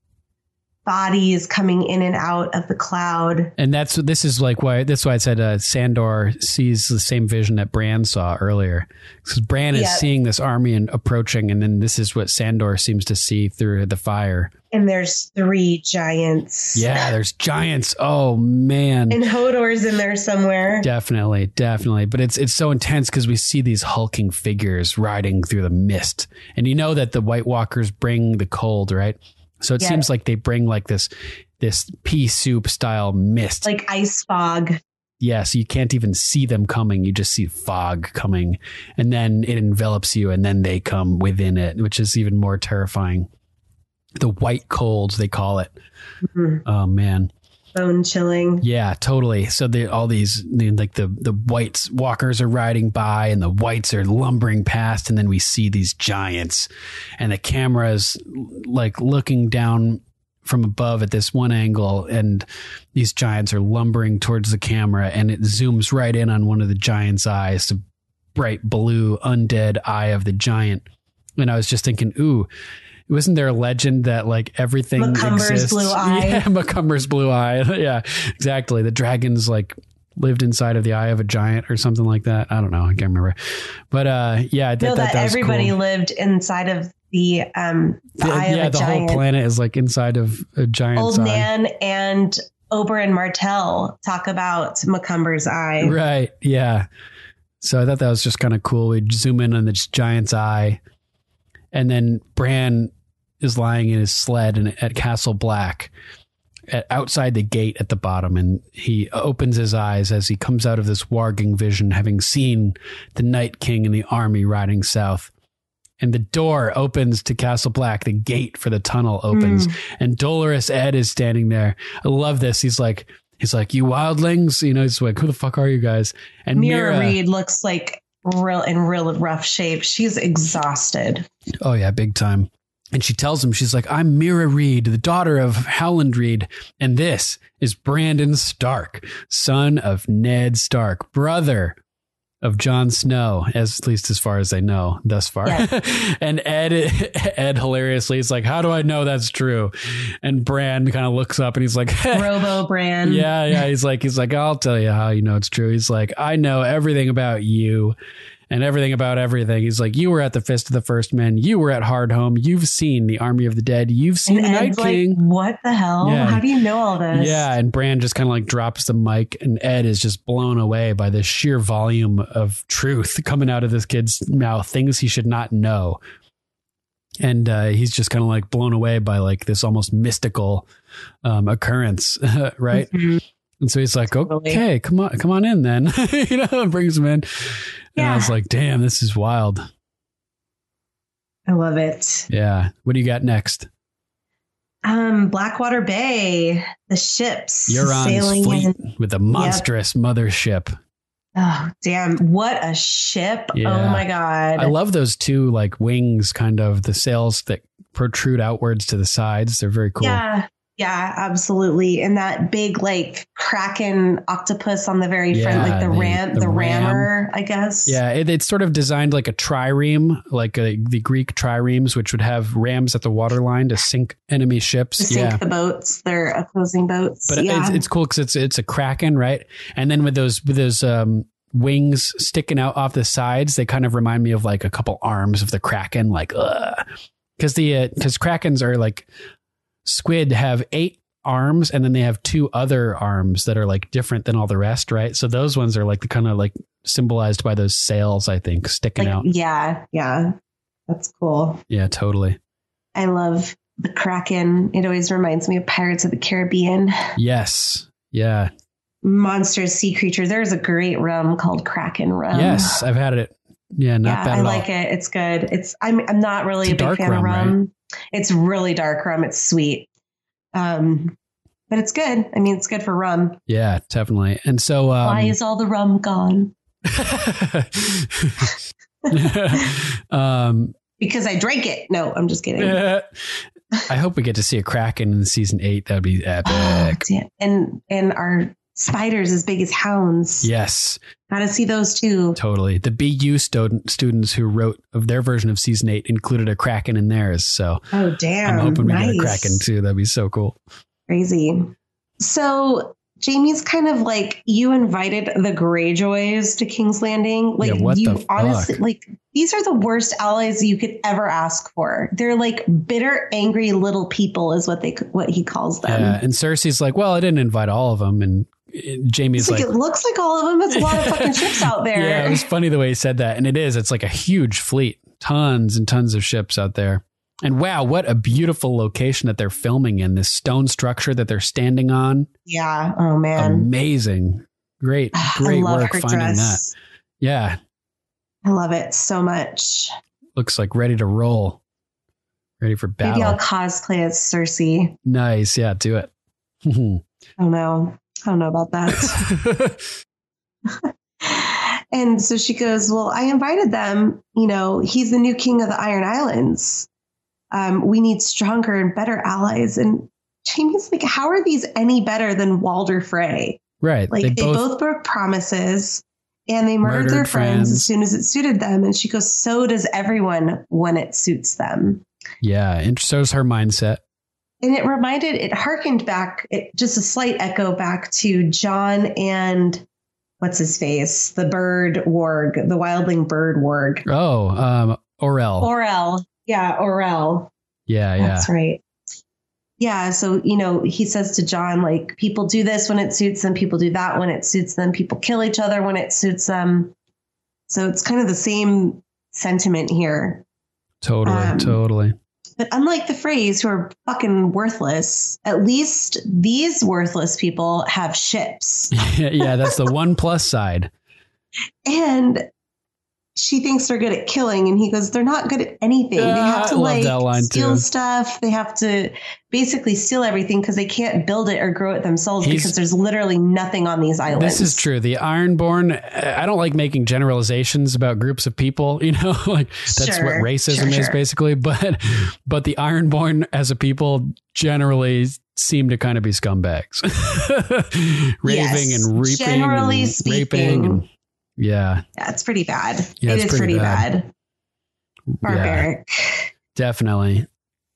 bodies coming in and out of the cloud. And that's this is like why that's why I said uh, Sandor sees the same vision that Bran saw earlier because Bran is seeing this army and approaching, and then this is what Sandor seems to see through the fire. And there's three giants. Yeah, there's giants. Oh man. And Hodor's in there somewhere. Definitely, definitely. But it's it's so intense because we see these hulking figures riding through the mist. And you know that the White Walkers bring the cold, right? So it Yeah. seems like they bring like this this pea soup style mist. Like ice fog. yeah, so you can't even see them coming. You just see fog coming. And then it envelops you and then they come within it, which is even more terrifying. The white cold, they call it. Mhm. Oh man. Bone chilling. Yeah, totally. So they all these like the the whites walkers are riding by and the whites are lumbering past and then we see these giants and the camera's like looking down from above at this one angle and these giants are lumbering towards the camera and it zooms right in on one of the giant's eyes, the bright blue undead eye of the giant. And I was just thinking, ooh, wasn't there a legend that like everything Macumber's exists? blue eye. (laughs) Yeah, Macumber's blue eye. (laughs) yeah, exactly. The dragons like lived inside of the eye of a giant or something like that. I don't know. I can't remember. But uh, yeah, I thought that, that, everybody cool. lived inside of the um the The- eye yeah, of a the giant. whole planet is like inside of a giant. Old eye. Nan and Oberyn Martell talk about Macumber's eye. Right. Yeah. So I thought that was just kind of cool. We'd zoom in on this giant's eye, and then Bran is lying in his sled in, at Castle Black, at, outside the gate at the bottom, and he opens his eyes as he comes out of this warging vision, having seen the Night King and the army riding south. And the door opens to Castle Black. The gate for the tunnel opens, Mm. and Dolorous Ed is standing there. I love this. He's like, he's like, "You wildlings," you know. He's like, "Who the fuck are you guys?" And Meera, Meera, Reed looks like real in real rough shape. She's exhausted. Oh yeah, big time. And she tells him, she's like, I'm Meera Reed, the daughter of Howland Reed, and this is Brandon Stark, son of Ned Stark, brother of Jon Snow, as at least as far as I know thus far. (laughs) and Ed, (laughs) Ed hilariously is like, "How do I know that's true?" And Bran kind of looks up and he's like, (laughs) Robo Bran. yeah, yeah. He's like, he's like, I'll tell you how you know it's true. He's like, I know everything about you and everything about everything. He's like, you were at the Fist of the First Men. You were at Hardhome. You've seen the Army of the Dead. You've seen And the Night like, King. what the hell? Yeah. How do you know all this? Yeah, and Bran just kind of like drops the mic, and Ed is just blown away by the sheer volume of truth (laughs) coming out of this kid's mouth, things he should not know. And uh, he's just kind of like blown away by like this almost mystical um, occurrence, (laughs) right? Mm-hmm. And so he's like, "Okay, come on, come on in, then." (laughs) you know, brings him in. And I was like, "Damn, this is wild." I love it. Yeah. What do you got next? Um, Blackwater Bay, the ships Euron's fleet in. with a monstrous mothership. Oh, damn. What a ship. Yeah. Oh my God. I love those two like wings, kind of the sails that protrude outwards to the sides. They're very cool. Yeah. Yeah, absolutely. And that big like kraken octopus on the very front, like the, the- ram, the the, ram. rammer, I guess. Yeah, it, it's sort of designed like a trireme, like a, the Greek triremes, which would have rams at the waterline to sink enemy ships. To sink yeah, the boats, their opposing boats. but yeah. it's, it's cool because it's it's a kraken, right? And then with those with those um, wings sticking out off the sides, they kind of remind me of like a couple arms of the kraken, like because the because krakens are like squid have eight arms and then they have two other arms that are like different than all the rest, right? So those ones are like the kind of like symbolized by those sails, I think, sticking like, out. yeah, yeah. That's cool. Yeah, totally. I love the kraken. It always reminds me of Pirates of the Caribbean. Yes. Yeah. Monsters, sea creatures. There's a great rum called Kraken rum. yes, I've had it. Yeah, not yeah, bad I like all. it. It's good. It's I'm I'm not really It's a big fan rum, of rum. It's really dark rum. It's sweet. Um but it's good. I mean, it's good for rum. Yeah, definitely. And so um, Why is all the rum gone? (laughs) um Because I drank it. No, I'm just kidding. (laughs) I hope we get to see a Kraken in season eight. That'd be epic. Oh. And and our spiders as big as hounds. yes, Gotta see those too. totally. The BU student, students who wrote of their version of season eight included a Kraken in theirs. So Oh damn. I'm hoping we nice. get a Kraken too. That'd be so cool. Crazy. So Jaime's kind of like you invited the Greyjoys to King's Landing. Like Yeah, you honestly fuck? like these are the worst allies you could ever ask for. They're like bitter, angry little people, is what they what he calls them. Yeah, and Cersei's like, "Well, I didn't invite all of them," and uh, Jaime's like, like, it looks like all of them. It's a lot of (laughs) fucking ships out there. Yeah, it was funny the way he said that. And it is. It's like a huge fleet, tons and tons of ships out there. And wow, what a beautiful location that they're filming in. This stone structure that they're standing on. Yeah. Oh man. Amazing. Great, great work finding dress. that. Yeah, I love it so much. looks like ready to roll. Ready for battle. Maybe I'll cosplay as Cersei. Nice. Yeah, do it. I don't know. I don't know about that. (laughs) and so she goes, Well, I invited them. You know, he's the new king of the Iron Islands. Um, we need stronger and better allies. And Jaime's like, How are these any better than Walder Frey? right. Like, they, both, broke promises and they murdered, Murdered their friends, friends. as soon as it suited them. And she goes, So does everyone when it suits them. yeah, and so's her mindset. And it reminded, it harkened back, it, just a slight echo back to Jon and what's his face? The bird warg, the wildling bird warg. Oh, um, Orell. Orell. Yeah, Orell. yeah, yeah. That's right. Yeah. So, you know, he says to Jon, like, people do this when it suits them, people do that when it suits them, people kill each other when it suits them. So it's kind of the same sentiment here. Totally, Um, totally. But unlike the Freys, who are fucking worthless, at least these worthless people have ships. (laughs) yeah, that's the one plus side. And she thinks they're good at killing, and he goes, "They're not good at anything. they have Ah, to I like steal too. stuff. They have to basically steal everything because they can't build it or grow it themselves He's- because there's literally nothing on these islands." This is true. The Ironborn, I don't like making generalizations about groups of people, (laughs) you know, like that's Sure, what racism sure, is sure. basically. But, but the Ironborn as a people generally seem to kind of be scumbags, (laughs) raving Yes, and reaping generally and speaking. raping. And, yeah, Yeah, it's pretty bad. Yeah, it it's is pretty pretty, bad. bad. Barbaric. definitely.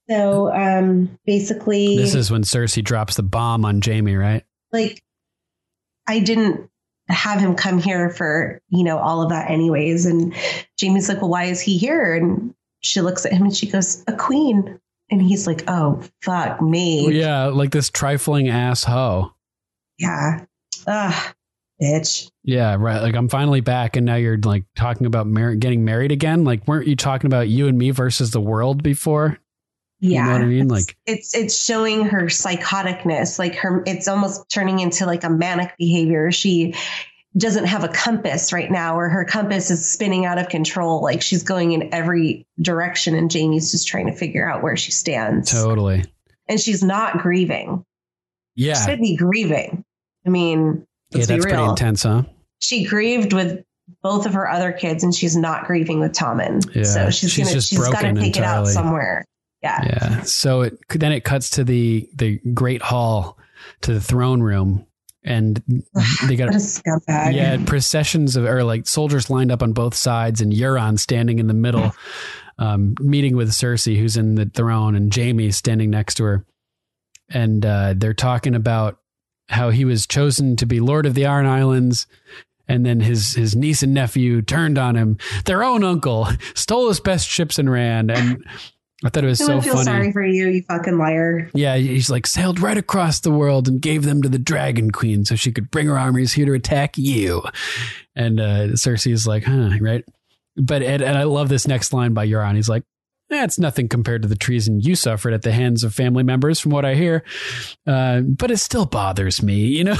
So um basically This is when Cersei drops the bomb on Jaime, right? like I didn't have him come here for, you know, all of that anyways. And Jaime's like, Well, why is he here? And she looks at him and she goes, A queen. And he's like, Oh, fuck me. Yeah, like this trifling ass hoe. Yeah. Ugh, bitch. Yeah, right. Like I'm finally back, and now you're like talking about mar- getting married again. Like, weren't you talking about you and me versus the world before? Yeah. You know what I mean? It's- Like, it's it's showing her psychoticness like her it's almost turning into like a manic behavior she doesn't have a compass right now or her compass is spinning out of control like she's going in every direction and jaime's just trying to figure out where she stands totally. and she's not grieving she Yeah. should be grieving i mean Yeah, let's that's be pretty intense, huh? she grieved with both of her other kids and she's not grieving with Tommen. Yeah, so she's, she's gonna she's got to take it out somewhere yeah Yeah. So it then it cuts to the the great hall to the throne room, and (sighs) they got what a scumbag yeah processions of or like soldiers lined up on both sides, and Euron standing in the middle, (sighs) um, meeting with Cersei, who's in the throne, and Jaime standing next to her, and uh, they're talking about how he was chosen to be Lord of the Iron Islands. And then his his niece and nephew turned on him. Their own uncle stole his best ships and ran. And I thought it was so feel funny. sorry for you, you fucking liar. Yeah, he's like sailed right across the world and gave them to the Dragon Queen so she could bring her armies here to attack you. And uh, Cersei is like, huh, right? But and, and I love this next line by Euron. He's like, that's nothing compared to the treason you suffered at the hands of family members, from what I hear. Uh, but it still bothers me, you know. (laughs)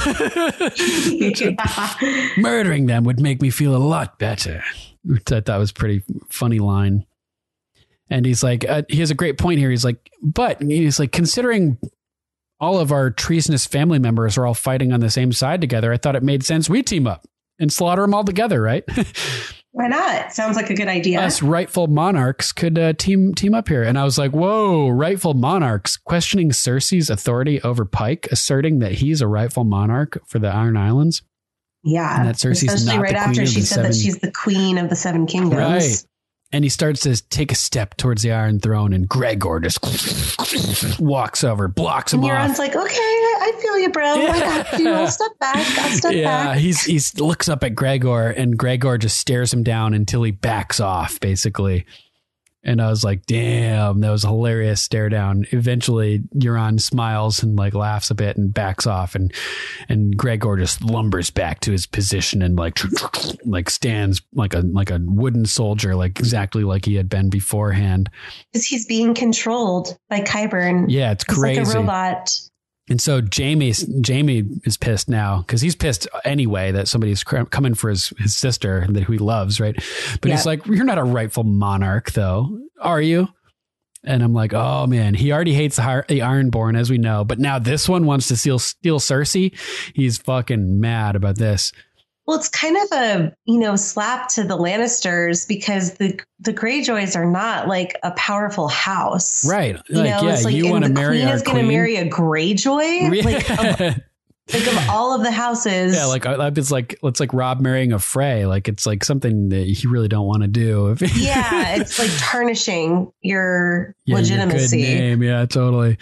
Murdering them would make me feel a lot better. Which I thought was a pretty funny line. And he's like, uh, he has a great point here. He's like, but he's like, considering all of our treasonous family members are all fighting on the same side together, I thought it made sense we team up and slaughter them all together, right? (laughs) Why not? Sounds like a good idea. Us rightful monarchs could uh, team team up here. And I was like, whoa, rightful monarchs questioning Cersei's authority over Pike, asserting that he's a rightful monarch for the Iron Islands. yeah. and that Cersei's Especially not right the queen after she said that she's the queen of the seven kingdoms. Right. And he starts to take a step towards the Iron Throne, and Gregor just walks over, blocks him And off. Euron's like, okay, I feel you, bro. I got you. I'll step back. I'll step yeah, back. Yeah, he's he's looks up at Gregor, and Gregor just stares him down until he backs off, basically. And I was like, "Damn, that was a hilarious stare down." Eventually, Euron smiles and like laughs a bit and backs off, and and Gregor just lumbers back to his position and like (tsk) like stands like a like a wooden soldier, like exactly like he had been beforehand. Because he's being controlled by Qyburn. Yeah, it's crazy. like a robot. And so Jaime Jaime is pissed now because he's pissed anyway that somebody's cr- coming for his, his sister that who he loves, right? But he's like, "You're not a rightful monarch, though, are you?" And I'm like, "Oh man, he already hates the, the Ironborn, as we know, but now this one wants to steal steal Cersei. He's fucking mad about this." Well, it's kind of a you know slap to the Lannisters because the the Greyjoys are not like a powerful house, Right. You Like, know, yeah, it's like you wanna the marry queen is going to marry a Greyjoy. (laughs) Like, of, like of all of the houses, Yeah, like it's like it's like Robb marrying a Frey. Like it's like something that you really don't want to do. (laughs) yeah, it's like tarnishing your Yeah, your legitimacy. Good name. Yeah, totally.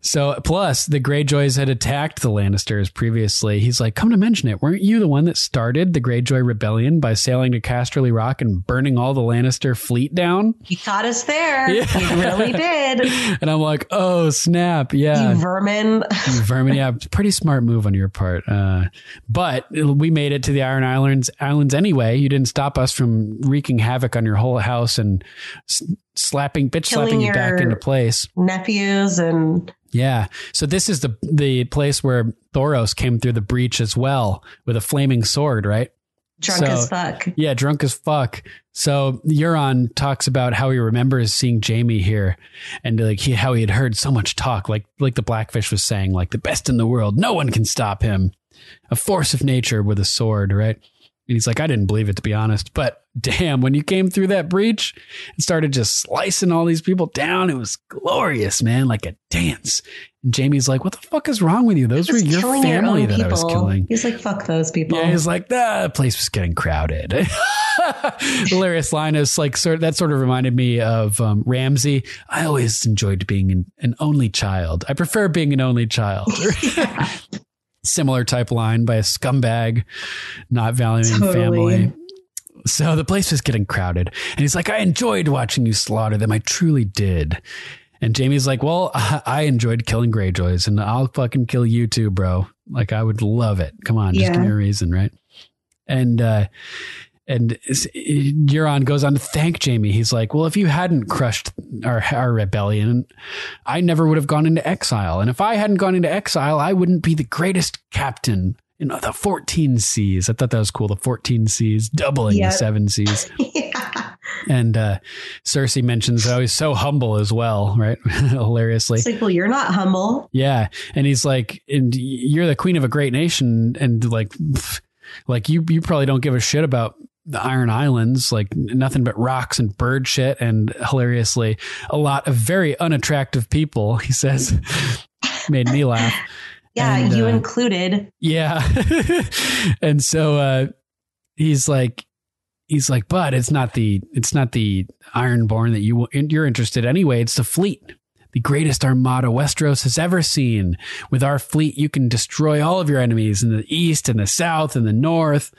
So plus the Greyjoys had attacked the Lannisters previously. He's like, come to mention it, weren't you the one that started the Greyjoy rebellion by sailing to Casterly Rock and burning all the Lannister fleet down? He caught us there. Yeah. You really (laughs) did. And I'm like, oh snap, yeah. You vermin. You vermin, yeah, pretty smart move move on your part. Uh, but we made it to the Iron Islands islands anyway. You didn't stop us from wreaking havoc on your whole house and s- slapping bitch Killing slapping you back into place. Nephews and Yeah. So this is the the place where Thoros came through the breach as well with a flaming sword, right? Drunk So- as fuck. Yeah, drunk as fuck. So Euron talks about how he remembers seeing Jaime here, and like he, how he had heard so much talk, like like the Blackfish was saying, like the best in the world, no one can stop him, a force of nature with a sword, right? And he's like, I didn't believe it to be honest, but (laughs) damn, when you came through that breach and started just slicing all these people down, it was glorious, man, like a dance. And Jaime's like, what the fuck is wrong with you? Those were your your family own that I was killing. He's like, fuck those people. Yeah, he's like, "Ah, the place was getting crowded. (laughs) Hilarious line is like sort that sort of reminded me of um, Ramsay. I always enjoyed being an, an only child. I prefer being an only child. (laughs) Similar type line by a scumbag, not valuing Totally. family. So the place was getting crowded. And he's like, I enjoyed watching you slaughter them. I truly did. And Jaime's like, Well, (laughs) I enjoyed killing Greyjoys and I'll fucking kill you too, bro. Like, I would love it. Come on, just Yeah. give me a reason, right? And, uh, and Euron goes on to thank Jaime. He's like, Well, if you hadn't crushed our, our rebellion, I never would have gone into exile. And if I hadn't gone into exile, I wouldn't be the greatest captain in the 14 seas. I thought that was cool. The 14 seas, doubling Yeah. the seven seas. (laughs) yeah. And uh, Cersei mentions how he's so humble as well, right? (laughs) Hilariously. It's like, well, you're not humble. Yeah. And he's like, and you're the queen of a great nation. And like, pff, like you, you probably don't give a shit about the Iron Islands, like nothing but rocks and bird shit. And hilariously, a lot of very unattractive people, (laughs) he says, (laughs) made me laugh. Yeah, And, you uh, included. Yeah. (laughs) and so uh he's like he's like, but it's not the it's not the Ironborn that you you're interested in anyway, it's the fleet. The greatest armada Westeros has ever seen. With our fleet, you can destroy all of your enemies in the east and the south and the north.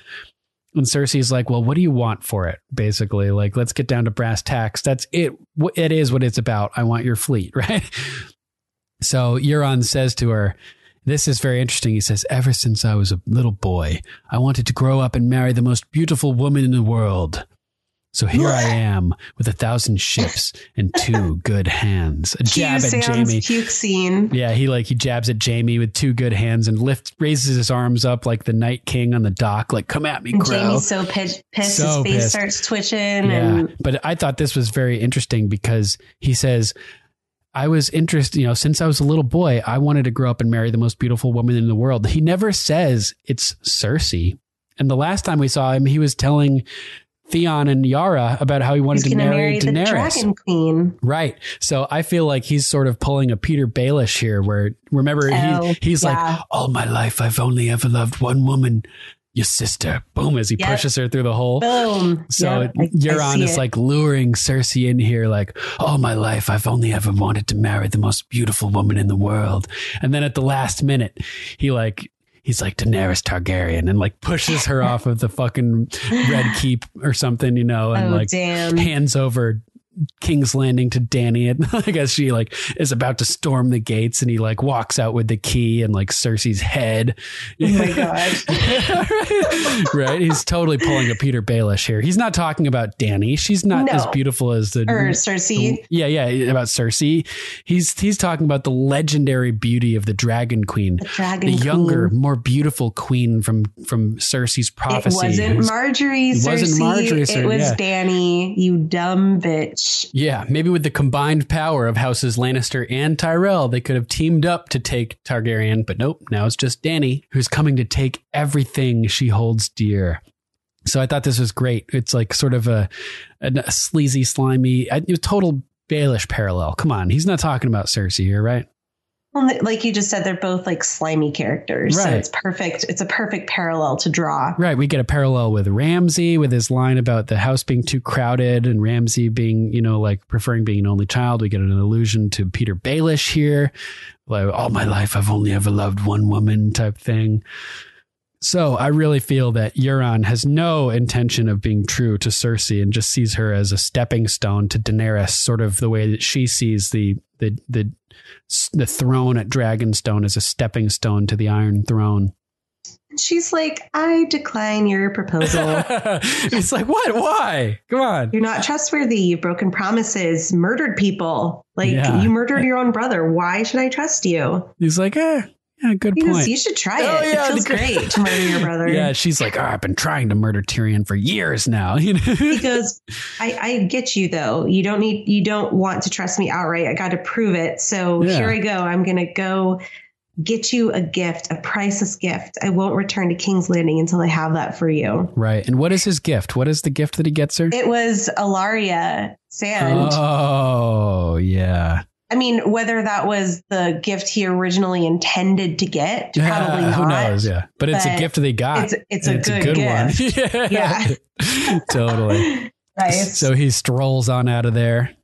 And Cersei's like, well, what do you want for it? Basically, like, let's get down to brass tacks. That's it. It is what it's about. I want your fleet, (laughs) right? So Euron says to her, this is very interesting. He says, Ever since I was a little boy, I wanted to grow up and marry the most beautiful woman in the world. So here I am with a thousand ships and two (laughs) good hands. A jab at Jaime. puke scene. Yeah, he like he jabs at Jaime with two good hands and lifts raises his arms up like the Night King on the dock, like come at me, Crow. Jaime's so pissed, pissed So his face pissed. starts twitching. Yeah, And but I thought this was very interesting because he says, I was interested, you know, since I was a little boy, I wanted to grow up and marry the most beautiful woman in the world. He never says it's Cersei. And the last time we saw him, he was telling Theon and Yara about how he wanted to marry, marry the Daenerys. Dragon Queen. Right. So I feel like he's sort of pulling a Petyr Baelish here, where remember Oh, he, he's yeah. like, all my life I've only ever loved one woman, your sister. Boom, as he Yep. pushes her through the hole. Boom. So Yep, Euron is it. like luring Cersei in here, like, all my life I've only ever wanted to marry the most beautiful woman in the world. And then at the last minute, he like, he's like Daenerys Targaryen and like pushes her (laughs) off of the fucking Red Keep or something, you know, and Oh, like damn. hands over King's Landing to Dany. And I guess she like is about to storm the gates and he like walks out with the key and like Cersei's head. Oh my (laughs) God. right? right? He's totally pulling a Petyr Baelish here. He's not talking about Dany. She's not No. as beautiful as the Or Cersei. yeah, yeah, about Cersei. He's he's talking about the legendary beauty of the Dragon Queen, The Dragon the younger, Queen. more beautiful queen from from Cersei's prophecy. It wasn't Margaery, It wasn't Cersei. Margaery, it was yeah. Dany, you dumb bitch. Yeah, maybe with the combined power of houses Lannister and Tyrell, they could have teamed up to take Targaryen, but nope, now it's just Dany who's coming to take everything she holds dear. So I thought this was great. It's like sort of a, a sleazy, slimy, a, total Baelish parallel. Come on, he's not talking about Cersei here, right? Well, like you just said, they're both like slimy characters. So it's perfect. It's a perfect parallel to draw. Right. We get a parallel with Ramsay with his line about the house being too crowded and Ramsay being, you know, like preferring being an only child. We get an allusion to Petyr Baelish here. Like, all my life, I've only ever loved one woman type thing. So I really feel that Euron has no intention of being true to Cersei and just sees her as a stepping stone to Daenerys, sort of the way that she sees the the the the throne at Dragonstone as a stepping stone to the Iron Throne. She's like, I decline your proposal. (laughs) it's like, what? Why? Come on. You're not trustworthy. You've broken promises, murdered people. Like Yeah. you murdered your own brother. Why should I trust you? He's like, eh, yeah, good He point. goes, you should try oh, it. Oh, yeah, it feels great to murder your (laughs) brother. Yeah, she's like, oh, I've been trying to murder Tyrion for years now. (laughs) You know? he goes, I, I get you though. You don't need you don't want to trust me outright. I got to prove it. So Yeah. here I go. I'm gonna go get you a gift, a priceless gift. I won't return to King's Landing until I have that for you. right. And what is his gift? What is the gift that he gets her? It was Ellaria Sand. Oh, yeah. I mean, whether that was the gift he originally intended to get, probably not. Who knows? Yeah. But it's a gift they got. it's- it's a And good gift. one. (laughs) Yeah. (laughs) totally. (laughs) Nice. So he strolls on out of there.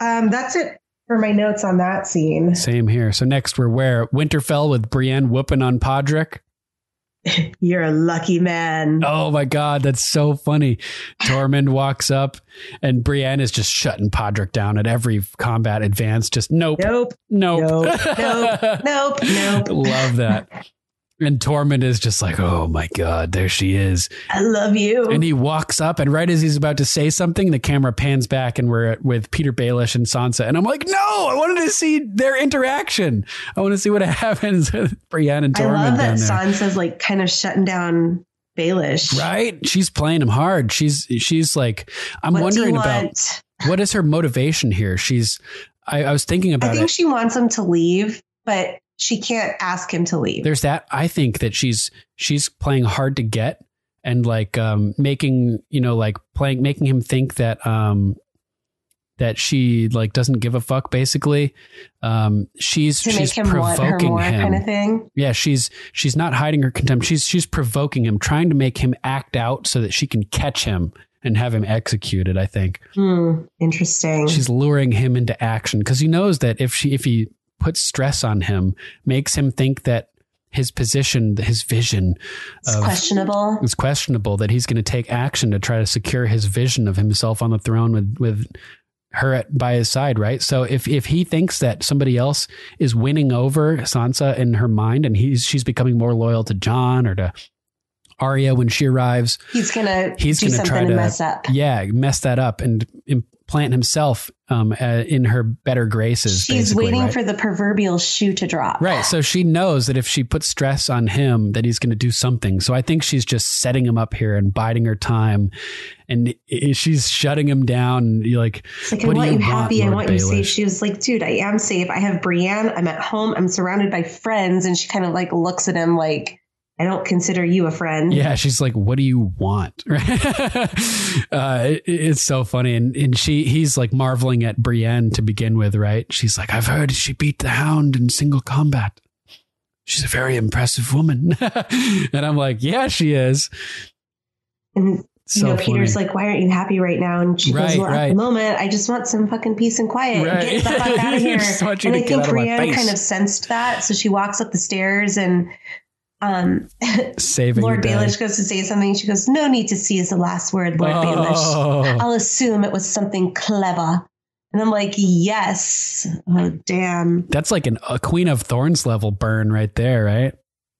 Um, that's it for my notes on that scene. Same here. So next we're where? Winterfell with Brienne whooping on Podrick. (laughs) You're a lucky man. Oh my God, that's so funny. Tormund walks up and Brienne is just shutting Podrick down at every combat advance. Just nope. Nope. Nope. Nope. (laughs) Nope. Nope. (laughs) Nope. Love that. And Tormund is just like, oh my God, there she is. I love you. And he walks up, and right as he's about to say something, the camera pans back, and we're with Petyr Baelish and Sansa. And I'm like, no, I wanted to see their interaction. I want to see what (laughs) happens with Brienne and Tormund. I Tormund love that. Sansa's like kind of shutting down Baelish. Right? She's playing him hard. She's she's like, I'm What wondering about what is her motivation here. She's, I, I was thinking about I think it. she wants him to leave, but she can't ask him to leave. There's that. I think that she's she's playing hard to get and like um making you know like playing making him think that um that she like doesn't give a fuck basically um she's to she's him provoking him kind of thing. yeah she's she's not hiding her contempt she's she's provoking him trying to make him act out so that she can catch him and have him executed i think Hmm. Interesting. she's luring him into action because he knows that if she if he puts stress on him makes him think that his position his vision it's of questionable. is questionable that he's going to take action to try to secure his vision of himself on the throne with with her at, by his side right so if if he thinks that somebody else is winning over Sansa in her mind and he's she's becoming more loyal to Jon or to Arya when she arrives He's gonna he's going to try to mess up. yeah mess that up and implant himself um, uh, in her better graces. She's waiting right? for the proverbial shoe to drop. Right. So she knows that if she puts stress on him, that he's going to do something. So I think she's just setting him up here and biding her time. And she's shutting him down. You're like, It's like, I what do want you happy. I Lord want you safe. She was like, dude, I am safe. I have Brienne. I'm at home. I'm surrounded by friends. And she kind of like looks at him like, I don't consider you a friend. Yeah, she's like, "What do you want?" (laughs) uh, it- it's so funny, and and she he's like marveling at Brienne to begin with, right? She's like, "I've heard she beat the Hound in single combat. She's a very impressive woman," (laughs) and I'm like, "Yeah, she is." And So you know, Petyr's like, why aren't you happy right now? And she Right, goes, well, at right. the moment, I just want some fucking peace and quiet. Right. Get the fuck (laughs) out of here. And I think Brienne kind of sensed that. So she walks up the stairs and um, Saving Lord. Baelish goes to say something. She goes, no need to see is the last word, Lord Oh. Baelish. I'll assume it was something clever. And I'm like, yes. Oh, damn. That's like an, a Queen of Thorns level burn right there, right?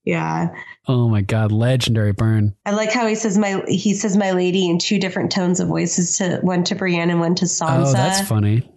Yeah. Oh my god, legendary burn. I like how he says my he says my lady in two different tones of voices to one to Brienne and one to Sansa. Oh, that's funny.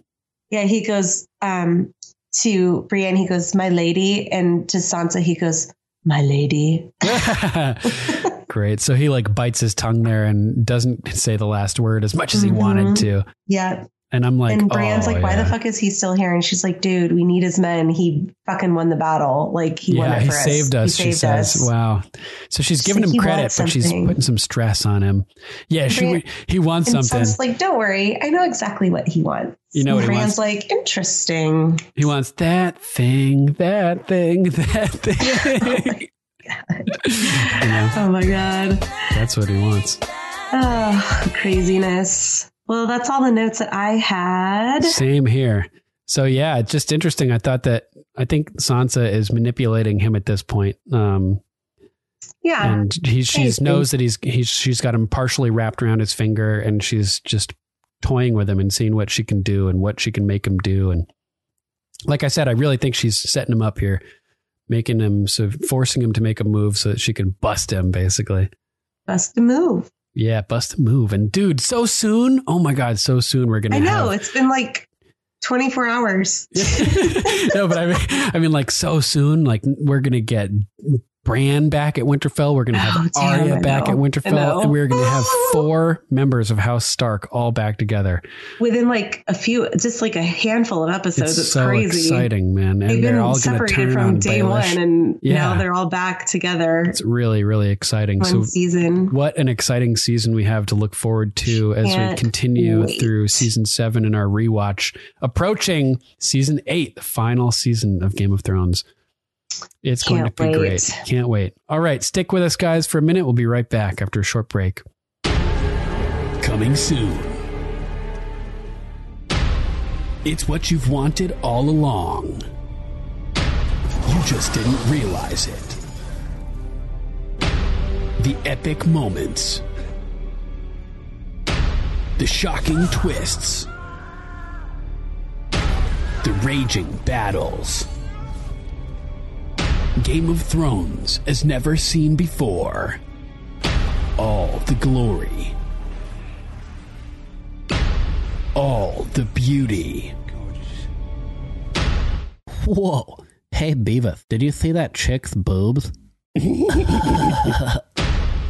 Yeah, he goes um to Brienne, he goes, My lady, and to Sansa he goes, My lady. (laughs) Great. So he like bites his tongue there and doesn't say the last word as much as he wanted Mhm. to. Yeah. And I'm like, and Brienne's oh, like, Why yeah. the fuck is he still here? And she's like, Dude, we need his men. He fucking won the battle. Like he won yeah, it he for us. saved us. He she saved says, us. "Wow." So she's She's giving like, him "He credit, but she's putting some stress on him. Yeah, she he wants And something. Like, Don't worry, I know exactly what he wants. You know what Brienne's like, interesting. He wants that thing, that thing, (laughs) that thing. (laughs) Oh (laughs) you know, Oh my god. that's what he wants. Oh, craziness. Well, that's all the notes that I had. Same here. So yeah, it's just interesting. I thought that I think Sansa is manipulating him at this point. Um, Yeah. and he she knows that he's he's she's got him partially wrapped around his finger, and she's just toying with him and seeing what she can do and what she can make him do. And like I said, I really think she's setting him up here, making him so forcing him to make a move so that she can bust him, basically. Bust a move. Yeah, bust a move. And dude, so soon. Oh my god, so soon we're gonna. I know. have- It's been like 24 hours. (laughs) no, but I mean, I mean, like so soon, like we're gonna get Bran back at Winterfell. We're gonna have Oh, Arya back at Winterfell, and we're gonna have (gasps) four members of House Stark all back together. Within like a few, just like a handful of episodes. it's It's, so crazy. exciting, man! And They've they're been all separated turn from day Baelish. one, and Yeah. now they're all back together. It's really, really exciting. One so, season. what an exciting season we have to look forward to as we Can't continue wait. through season seven in our rewatch, approaching season eight, the final season of Game of Thrones. It's going to be wait. great. Can't wait. All right, stick with us, guys, for a minute. We'll be right back after a short break. Coming soon. It's what you've wanted all along. You just didn't realize it. The epic moments. The shocking twists. The raging battles. Game of Thrones as never seen before. All the glory. All the beauty. Whoa. Hey, Beavis, did you see that chick's boobs? (laughs)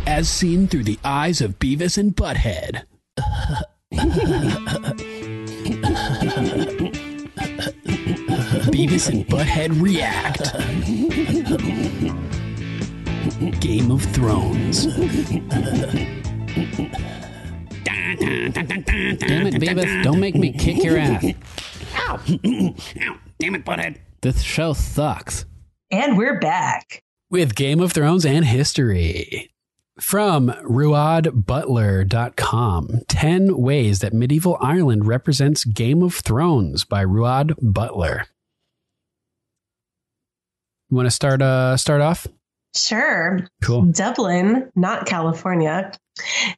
As seen through the eyes of Beavis and Butthead. (laughs) Beavis and Butthead react. Game of Thrones. Damn it, Beavis, don't make me kick your ass. Ow! Ow! Damn it, Butthead. This show sucks. And we're back. with Game of Thrones and history. From RuadButler.com 10 Ways That Medieval Ireland Represents Game of Thrones by Ruad Butler. You want to start uh start off? Sure. Cool. Dublin, not California,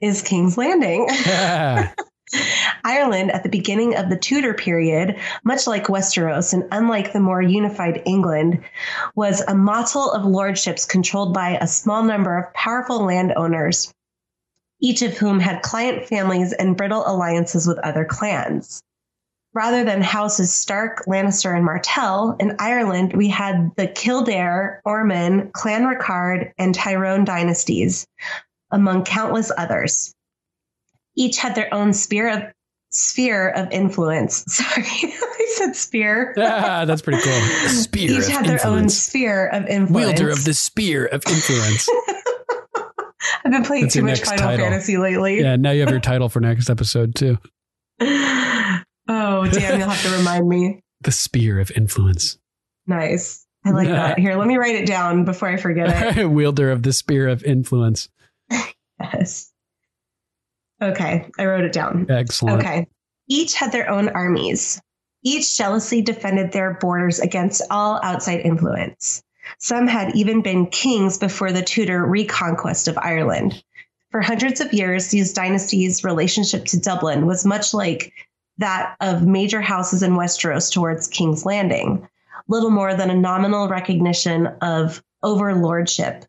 is King's Landing. (laughs) (laughs) Ireland, at the beginning of the Tudor period, much like Westeros and unlike the more unified England, was a mottle of lordships controlled by a small number of powerful landowners, each of whom had client families and brittle alliances with other clans. Rather than houses Stark, Lannister, and Martell, in Ireland we had the Kildare, Ormond, Clan Ricard, and Tyrone dynasties, among countless others each had their own sphere of sphere of influence. (laughs) Sorry, I said spear. Ah, that's pretty cool. (laughs) Spear each of had their own sphere of influence. Wielder of the spear of influence. I've been playing That's too much Final title. Fantasy lately. yeah, now you have your (laughs) title for next episode too. Oh, damn, you'll have to remind me. (laughs) The spear of influence. Nice. I like that. Here, let me write it down before I forget it. (laughs) Wielder of the spear of influence. Yes. Okay, I wrote it down. Excellent. Okay. Each had their own armies. Each jealously defended their borders against all outside influence. Some had even been kings before the Tudor reconquest of Ireland. For hundreds of years, these dynasties' relationship to Dublin was much like that of major houses in Westeros towards King's Landing, little more than a nominal recognition of overlordship.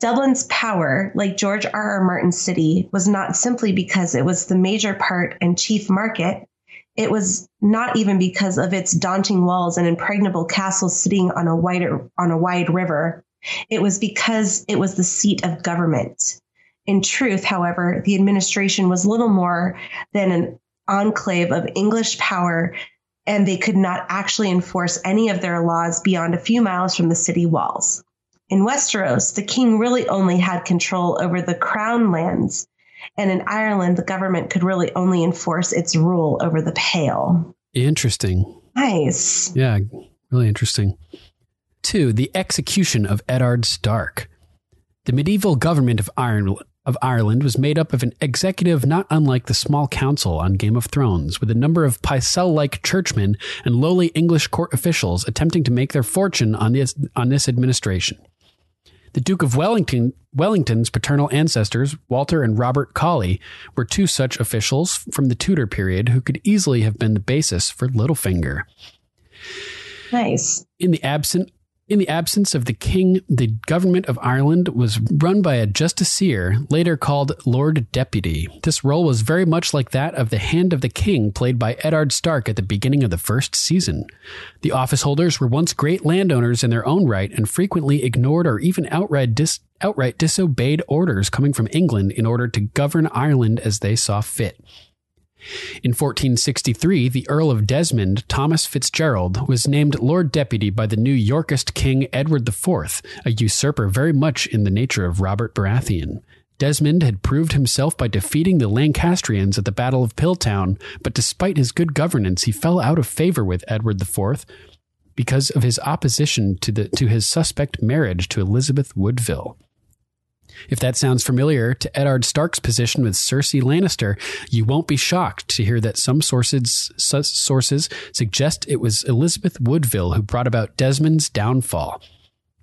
Dublin's power, like George R. R. Martin's city, was not simply because it was the major part and chief market. It was not even because of its daunting walls and impregnable castles sitting on a wider on a wide river. It was because it was the seat of government. In truth, however, the administration was little more than an enclave of English power, and they could not actually enforce any of their laws beyond a few miles from the city walls. In Westeros, the king really only had control over the crown lands, and in Ireland, the government could really only enforce its rule over the Pale. Interesting. Nice. Yeah, really interesting. Two, the execution of Eddard Stark. The medieval government of Ireland, of Ireland was made up of an executive not unlike the small council on Game of Thrones, with a number of Pycelle like churchmen and lowly English court officials attempting to make their fortune on this, on this administration. The Duke of Wellington, Wellington's paternal ancestors, Walter and Robert Colley, were two such officials from the Tudor period who could easily have been the basis for Littlefinger. Nice. In the absent in the absence of the king, the government of Ireland was run by a justiciar, later called Lord Deputy. This role was very much like that of the Hand of the King, played by Eddard Stark at the beginning of the first season. The office holders were once great landowners in their own right and frequently ignored or even outright, dis- outright disobeyed orders coming from England in order to govern Ireland as they saw fit. In 1463, the Earl of Desmond, Thomas Fitzgerald, was named Lord Deputy by the new Yorkist King Edward IV, a usurper very much in the nature of Robert Baratheon. Desmond had proved himself by defeating the Lancastrians at the Battle of Piltown, but despite his good governance, he fell out of favor with Edward IV because of his opposition to, the, to his suspect marriage to Elizabeth Woodville. If that sounds familiar to Eddard Stark's position with Cersei Lannister, you won't be shocked to hear that some sources sources suggest it was Elizabeth Woodville who brought about Desmond's downfall.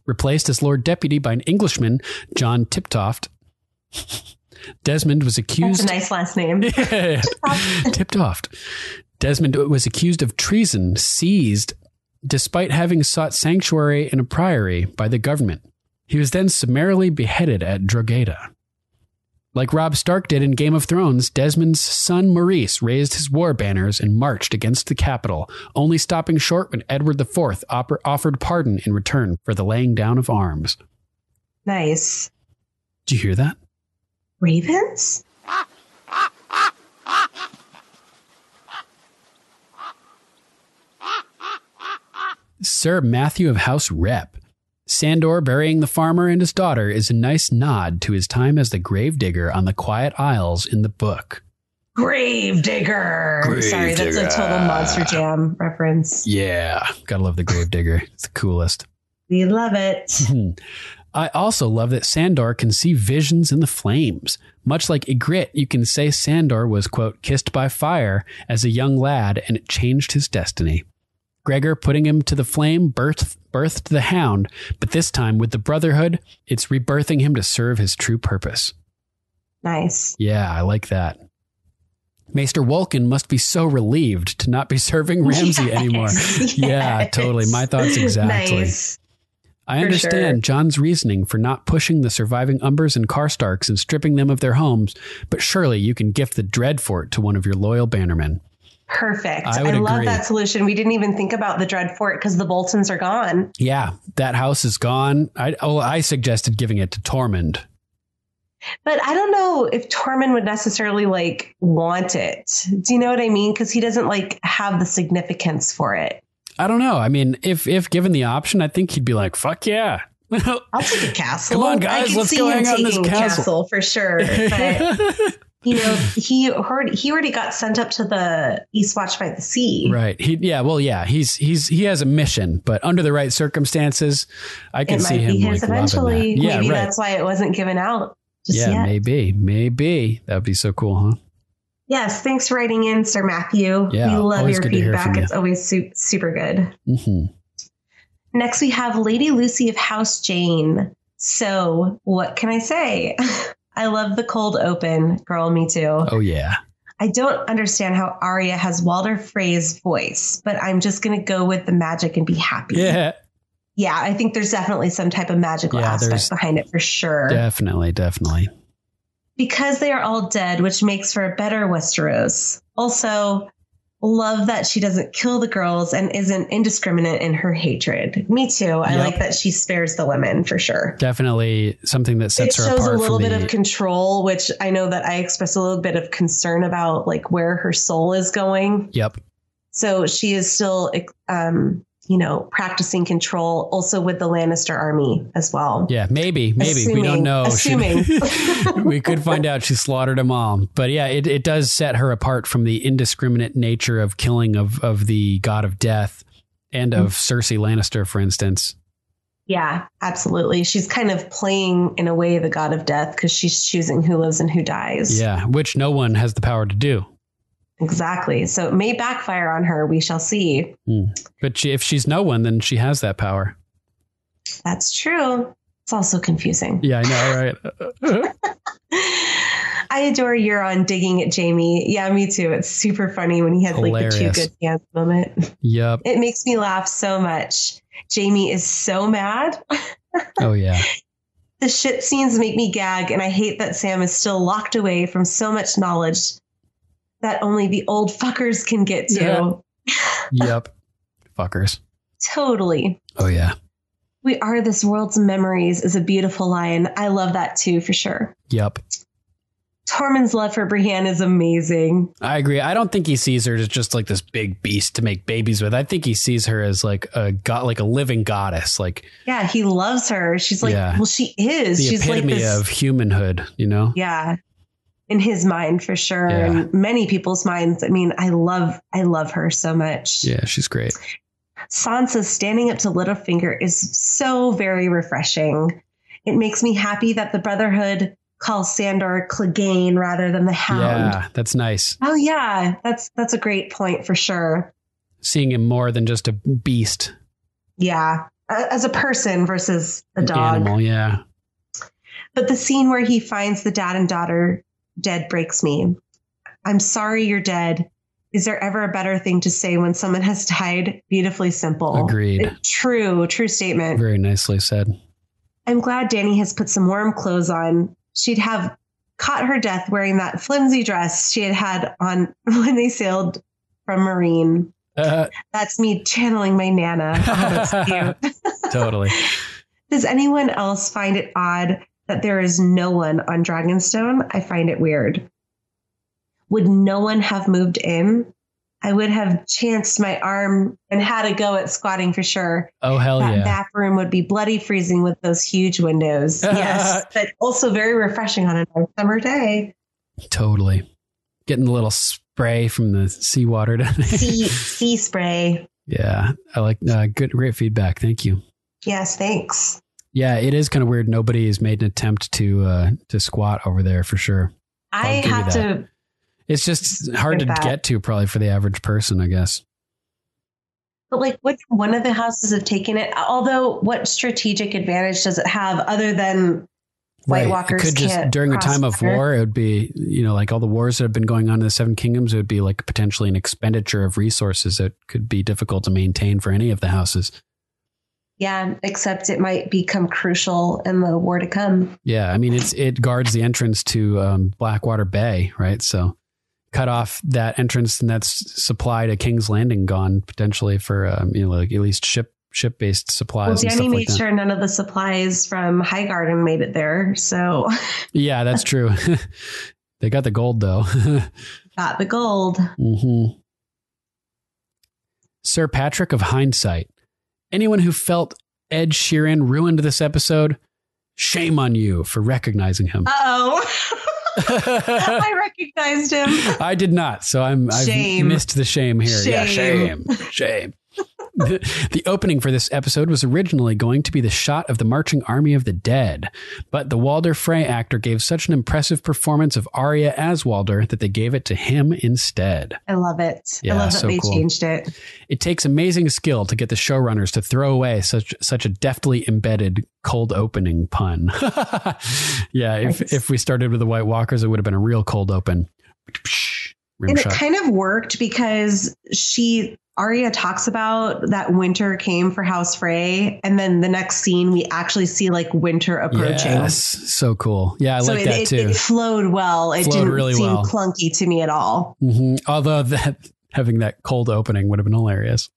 Replaced as Lord Deputy by an Englishman, John Tiptoft, Desmond was accused. That's a nice last name. (laughs) Tiptoft. Desmond was accused of treason, seized despite having sought sanctuary in a priory by the government. He was then summarily beheaded at Drogheda. Like Robb Stark did in Game of Thrones, Desmond's son Maurice raised his war banners and marched against the capital, only stopping short when Edward IV offered pardon in return for the laying down of arms. Nice. Did you hear that? Ravens? Sir Matthew of House Rep Sandor burying the farmer and his daughter is a nice nod to his time as the gravedigger on the Quiet Isles in the book. Gravedigger. Grave Sorry, that's a total Monster Jam reference. Yeah, gotta love the gravedigger. It's the coolest. We love it. Hmm. I also love that Sandor can see visions in the flames. Much like Ygritte, you can say Sandor was, quote, kissed by fire as a young lad and it changed his destiny. Gregor putting him to the flame birthed, birthed the hound, but this time with the Brotherhood, it's rebirthing him to serve his true purpose. Nice. Yeah, I like that. Maester Wolkan must be so relieved to not be serving Ramsay yes, anymore. Yes. (laughs) Yeah, totally. My thoughts exactly. Nice. I understand sure. Jon's reasoning for not pushing the surviving Umbers and Karstarks and stripping them of their homes, but surely you can gift the Dreadfort to one of your loyal bannermen. Perfect. I, I love agree. that solution. We didn't even think about the Dreadfort because the Boltons are gone. Yeah, that house is gone. I oh, I suggested giving it to Tormund. But I don't know if Tormund would necessarily like want it. Do you know what I mean? Because he doesn't like have the significance for it. I don't know. I mean, if if given the option, I think he'd be like, "Fuck yeah." I'll take a castle. (laughs) Come on, guys, let's go hang out in this castle. castle for sure. But (laughs) you know, he heard he already got sent up to the Eastwatch by the Sea. Right. He yeah, well yeah, he's he's he has a mission, but under the right circumstances, I can see him like eventually. That. Yeah, maybe right. that's why it wasn't given out. yeah, yet. maybe. Maybe. That would be so cool, huh? Yes, thanks for writing in, Sir Matthew. Yeah, we love your feedback. You. It's always su- super good. Mm-hmm. Next, we have Lady Lucy of House Jane. So, what can I say? (laughs) I love the cold open. Girl, me too. Oh, yeah. I don't understand how Arya has Walder Frey's voice, but I'm just going to go with the magic and be happy. Yeah. Yeah, I think there's definitely some type of magical yeah, aspect behind it for sure. Definitely, definitely. Because they are all dead, which makes for a better Westeros. Also, love that she doesn't kill the girls and isn't indiscriminate in her hatred. Me too. I yep. like that she spares the women for sure. Definitely something that sets it her apart. It shows a little bit the... of control, which I know that I express a little bit of concern about, like where her soul is going. Yep. So she is still um, you know, practicing control also with the Lannister army as well. Yeah, maybe, maybe. Assuming, we don't know. (laughs) Assuming. (laughs) we could find out she slaughtered them all. But yeah, it, it does set her apart from the indiscriminate nature of killing of, of the god of death and of mm-hmm. Cersei Lannister, for instance. Yeah, absolutely. She's kind of playing in a way the god of death because she's choosing who lives and who dies. Yeah, which no one has the power to do. Exactly. So it may backfire on her. We shall see. Mm. But she, if she's no one, then she has that power. That's true. It's also confusing. Yeah, I know, right? (laughs) (laughs) I adore Euron digging at Jaime. Yeah, me too. It's super funny when he has like the two good hands moment. yep. It makes me laugh so much. Jaime is so mad. (laughs) Oh yeah. The shit scenes make me gag, and I hate that Sam is still locked away from so much knowledge that only the old fuckers can get to. Yeah. (laughs) Yep. Fuckers. Totally. Oh yeah. We are this world's memories is a beautiful line. I love that too, for sure. Yep. Tormund's love for Brienne is amazing. I agree. I don't think he sees her as just like this big beast to make babies with. I think he sees her as like a god, like a living goddess, like Yeah, he loves her. She's like, Yeah. well, she is. the She's like epitome this. of humanhood. You know? yeah, in his mind for sure, Yeah. and many people's minds. I mean, I love, I love her so much. Yeah, she's great. Sansa standing up to Littlefinger is so very refreshing. It makes me happy that the Brotherhood calls Sandor Clegane rather than the Hound. Yeah, that's nice. Oh yeah, that's that's a great point for sure. Seeing him more than just a beast Yeah, as a person versus a dog. animal. Yeah. But the scene where he finds the dad and daughter dead breaks me. I'm sorry you're dead. Is there ever a better thing to say when someone has died? Beautifully simple. Agreed. It- true, true statement. Very nicely said. I'm glad Dany has put some warm clothes on. She'd have caught her death wearing that flimsy dress she had had on (laughs) when they sailed from Meereen. Uh, That's me channeling my Nana. (laughs) Oh, totally. (laughs) Does anyone else find it odd that there is no one on Dragonstone? I find it weird. Would no one have moved in? I would have chanced my arm and had a go at squatting for sure. Oh hell that yeah. back room would be bloody freezing with those huge windows. (laughs) yes, but also very refreshing on a nice summer day. Totally. Getting a little spray from the seawater. Sea (laughs) sea spray. yeah, I like uh, good, great feedback. Thank you. Yes, thanks. Yeah, it is kind of weird. Nobody has made an attempt to uh, to squat over there for sure. I have to. It's just hard to that. get to probably for the average person, I guess. But like, which one of the houses have taken it? Although, what strategic advantage does it have other than White Right. Walkers it could just during a time of water? war, it would be you know like all the wars that have been going on in the Seven Kingdoms. It would be like potentially an expenditure of resources that could be difficult to maintain for any of the houses. Yeah, except it might become crucial in the war to come. Yeah, I mean it's it guards the entrance to um, Blackwater Bay, right? So cut off that entrance, and that's supply to King's Landing gone potentially for um, you know like at least ship ship based supplies. Well, Dany made like sure none of the supplies from Highgarden made it there, so (laughs) Yeah, that's true. (laughs) they got the gold though. (laughs) got the gold. hmm Sir Patrick of hindsight. Anyone who felt Ed Sheeran ruined this episode, shame on you for recognizing him. Uh oh, (laughs) I recognized him. I did not, so I'm I've missed the shame here. Yeah, Shame. shame, shame. The, the opening for this episode was originally going to be the shot of the marching army of the dead, but the Walder Frey actor gave such an impressive performance of Arya as Walder that they gave it to him instead. I love it. Yeah, I love that they cool. changed it. It takes amazing skill to get the showrunners to throw away such such a deftly embedded cold opening pun. (laughs) yeah, if Nice. if we started with the White Walkers, it would have been a real cold open. Rim and shot. it kind of worked because she Arya talks about that winter came for House Frey, and then the next scene we actually see like winter approaching. Yes, so cool. Yeah, I so like it, that it, too. it flowed well. It Flowed didn't really seem well. clunky to me at all. hmm Although that (laughs) having that cold opening would have been hilarious.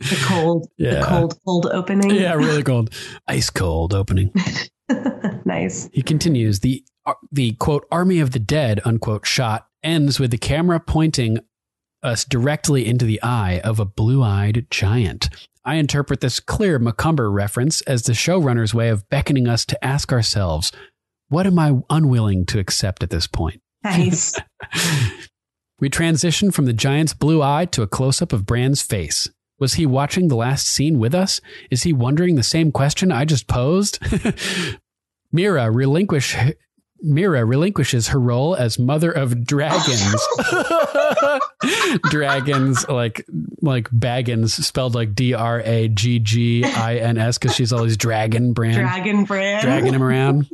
The cold, Yeah. the cold, cold opening. Yeah, really cold, ice cold opening. (laughs) nice. He continues the the quote army of the dead unquote shot ends with the camera pointing us directly into the eye of a blue-eyed giant. I interpret this clear Macumber reference as the showrunner's way of beckoning us to ask ourselves, what am I unwilling to accept at this point? Nice. (laughs) We transition from the giant's blue eye to a close up of Bran's face. Was he watching the last scene with us? Is he wondering the same question I just posed? (laughs) Meera relinquish Meera relinquishes her role as mother of dragons. (laughs) dragons, like like Baggins, spelled like D R A G G I N S, because she's always dragon brand, Dragon brand. dragging him around.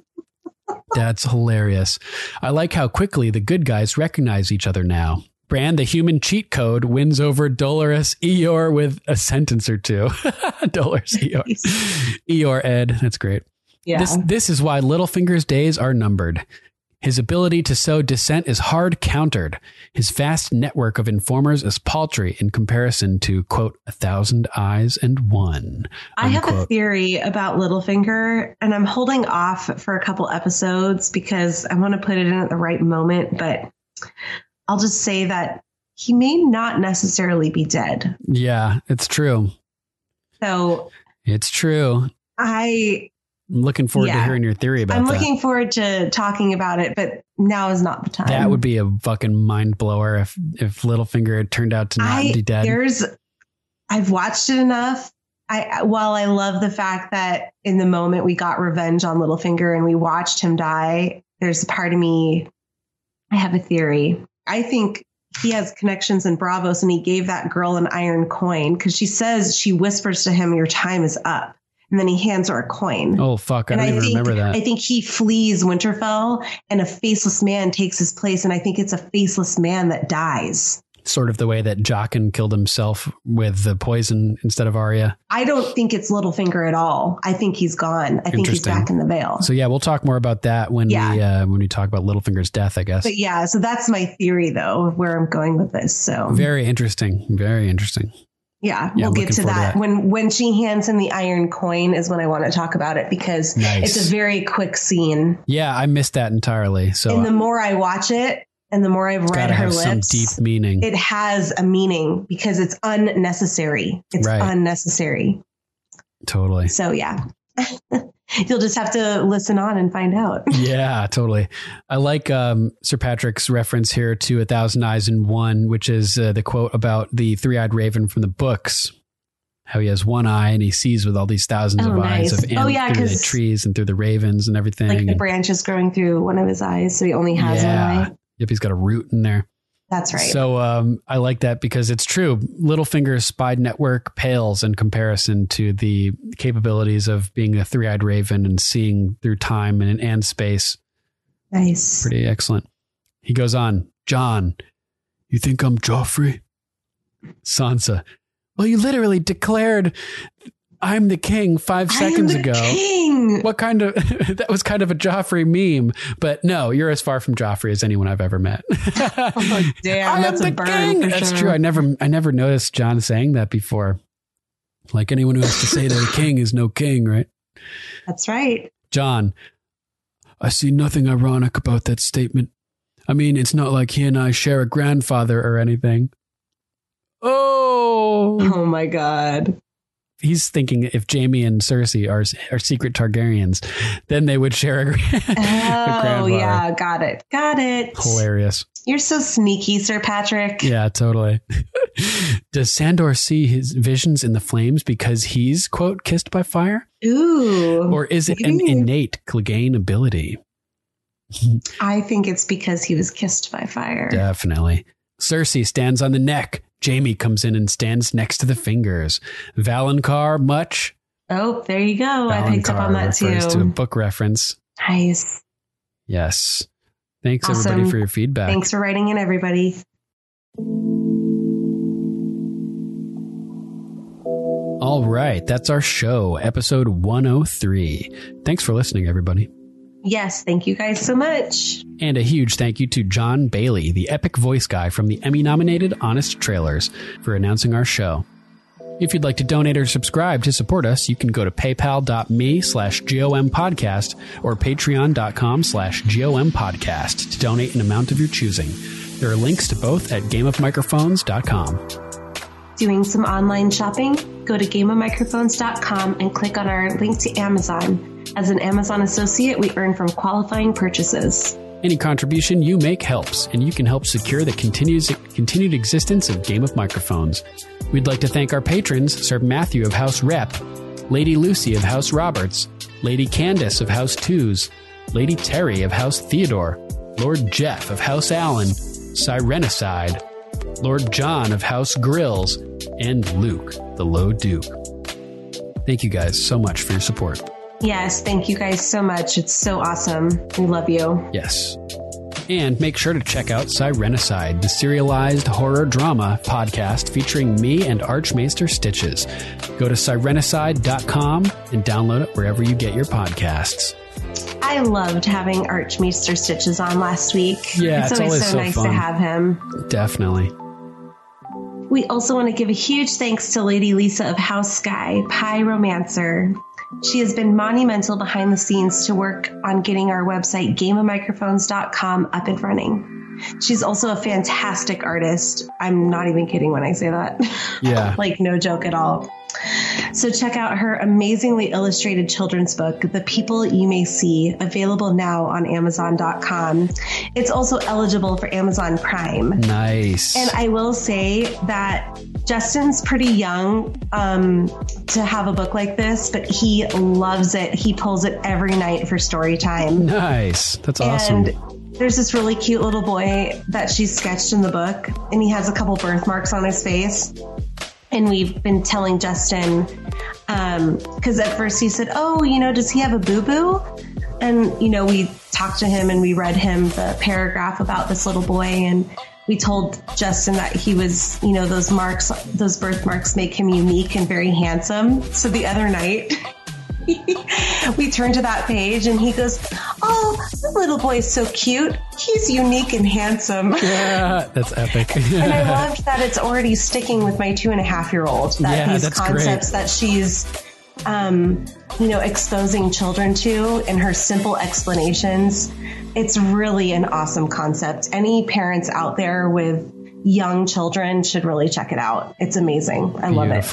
That's hilarious. I like how quickly the good guys recognize each other now. Bran, the human cheat code, wins over Dolorous Eeyore with a sentence or two. (laughs) Dolorous Eeyore. Eeyore Ed. That's great. Yeah. This this is why Littlefinger's days are numbered. His ability to sow dissent is hard countered. His vast network of informers is paltry in comparison to quote a thousand eyes and one. I have a theory about Littlefinger, and I'm holding off for a couple episodes because I want to put it in at the right moment. But I'll just say that he may not necessarily be dead. Yeah, it's true. So It's true. I I'm looking forward to hearing your theory about it. I'm that. looking forward to talking about it, but now is not the time. that would be a fucking mind blower if if Littlefinger had turned out to not I be dead. there's I've watched it enough. I while I love the fact that in the moment we got revenge on Littlefinger and we watched him die, there's a part of me I have a theory. I think he has connections in Braavos and he gave that girl an iron coin because she says she whispers to him, Your time is up. And then he hands her a coin. oh fuck, I and don't I even think remember that. I think he flees Winterfell and a faceless man takes his place. And I think it's a faceless man that dies. sort of the way that Jaqen killed himself with the poison instead of Arya. I don't think it's Littlefinger at all. I think he's gone. I think he's back in the Vale. So yeah, we'll talk more about that when Yeah. we uh, when we talk about Littlefinger's death, I guess. But yeah, so that's my theory though, of where I'm going with this. So Very interesting. Very interesting. Yeah, Yeah, we'll get to that. that. When when she hands him the iron coin is when I want to talk about it because Nice. it's a very quick scene. Yeah, I missed that entirely. So and the more I watch it and the more I've read her lips, deep meaning. it has a meaning because it's unnecessary. It's Right. unnecessary. totally. So yeah. (laughs) (laughs) You'll just have to listen on and find out. (laughs) yeah, totally. I like um, Sir Patrick's reference here to A Thousand Eyes in One, which is uh, the quote about the three eyed raven from the books. How he has one eye and he sees with all these thousands Oh, of eyes of Oh, yeah, through the trees and through the ravens and everything. Like the branches growing through one of his eyes, so he only has one eye. Yep, he's got a root in there. That's right. So um, I like that because it's true. Littlefinger's spy network pales in comparison to the capabilities of being a three eyed raven and seeing through time and, and space. nice. Pretty excellent. He goes on, Jon, you think I'm Joffrey? Sansa, well, you literally declared I'm the king five am seconds the ago. King. What kind of (laughs) that was kind of a Joffrey meme, but no, you're as far from Joffrey as anyone I've ever met. (laughs) Oh, damn, I am that's a the king. That's sure. true. I never, I never noticed Jon saying that before. Like anyone who has to say they're a king is no king, right? That's right. Jon, I see nothing ironic about that statement. I mean, it's not like he and I share a grandfather or anything. Oh, Oh my god. He's thinking if Jaime and Cersei are are secret Targaryens, then they would share a, gra- (laughs) a Oh yeah, got it. Got it. Hilarious. You're so sneaky, Sir Patrick. Yeah, totally. (laughs) Does Sandor see his visions in the flames because he's, quote, kissed by fire? Ooh. Or is it an innate Clegane ability? (laughs) I think it's because he was kissed by fire. Definitely. Cersei stands on the neck. Jaime comes in and stands next to the fingers. Valonqar, much? Oh, there you go. I picked up on that refers to a book reference. Nice. Yes. Thanks, Awesome. everybody, for your feedback. Thanks for writing in, everybody. All right. That's our show, episode 103. Thanks for listening, everybody. Yes, thank you guys so much. And a huge thank you to John Bailey, the epic voice guy from the Emmy nominated Honest Trailers, for announcing our show. If you'd like to donate or subscribe to support us, you can go to paypal.me slash GOM podcast or patreon.com slash GOM podcast to donate an amount of your choosing. There are links to both at gameofmicrophones.com. Doing some online shopping? Go to gameofmicrophones.com and click on our link to Amazon. As an Amazon associate, we earn from qualifying purchases. Any contribution you make helps, and you can help secure the continues, continued existence of Game of Microphones. We'd like to thank our patrons, Sir Matthew of House Rep, Lady Lucy of House Roberts, Lady Candace of House Twos, Lady Terry of House Theodore, Lord Jeff of House Allen, Sirenicide, Lord John of House Grills, and Luke, the Low Duke. Thank you guys so much for your support. Yes, thank you guys so much. It's so awesome. We love you. Yes. And make sure to check out Sirenicide, the serialized horror drama podcast featuring me and Archmaester Stitches. Go to sirenicide.com and download it wherever you get your podcasts. I loved having Archmaester Stitches on last week. Yeah, it's, it's always, always so, so nice fun. to have him. Definitely. We also want to give a huge thanks to Lady Lisa of House Sky, Pie Romancer. She has been monumental behind the scenes to work on getting our website, gameofmicrophones.com, up and running. She's also a fantastic artist. I'm not even kidding when I say that. Yeah. (laughs) like, no joke at all. So, check out her amazingly illustrated children's book, The People You May See, available now on Amazon.com. It's also eligible for Amazon Prime. Nice. And I will say that Justin's pretty young um, to have a book like this, but he loves it. He pulls it every night for story time. nice. That's awesome. And there's this really cute little boy that she sketched in the book, and he has a couple birthmarks on his face. And we've been telling Justin, um, because at first he said, Oh, you know, does he have a boo boo? And, you know, we talked to him and we read him the paragraph about this little boy. And we told Justin that he was, you know, those marks, those birthmarks make him unique and very handsome. So the other night, (laughs) we turn to that page and he goes, Oh, the little boy is so cute. He's unique and handsome. (laughs) Yeah, that's epic. (laughs) and I loved that it's already sticking with my two and a half year old. That Yeah, these that's concepts great. that she's, um, you know, exposing children to in her simple explanations. It's really an awesome concept. Any parents out there with young children should really check it out. It's amazing. I love it.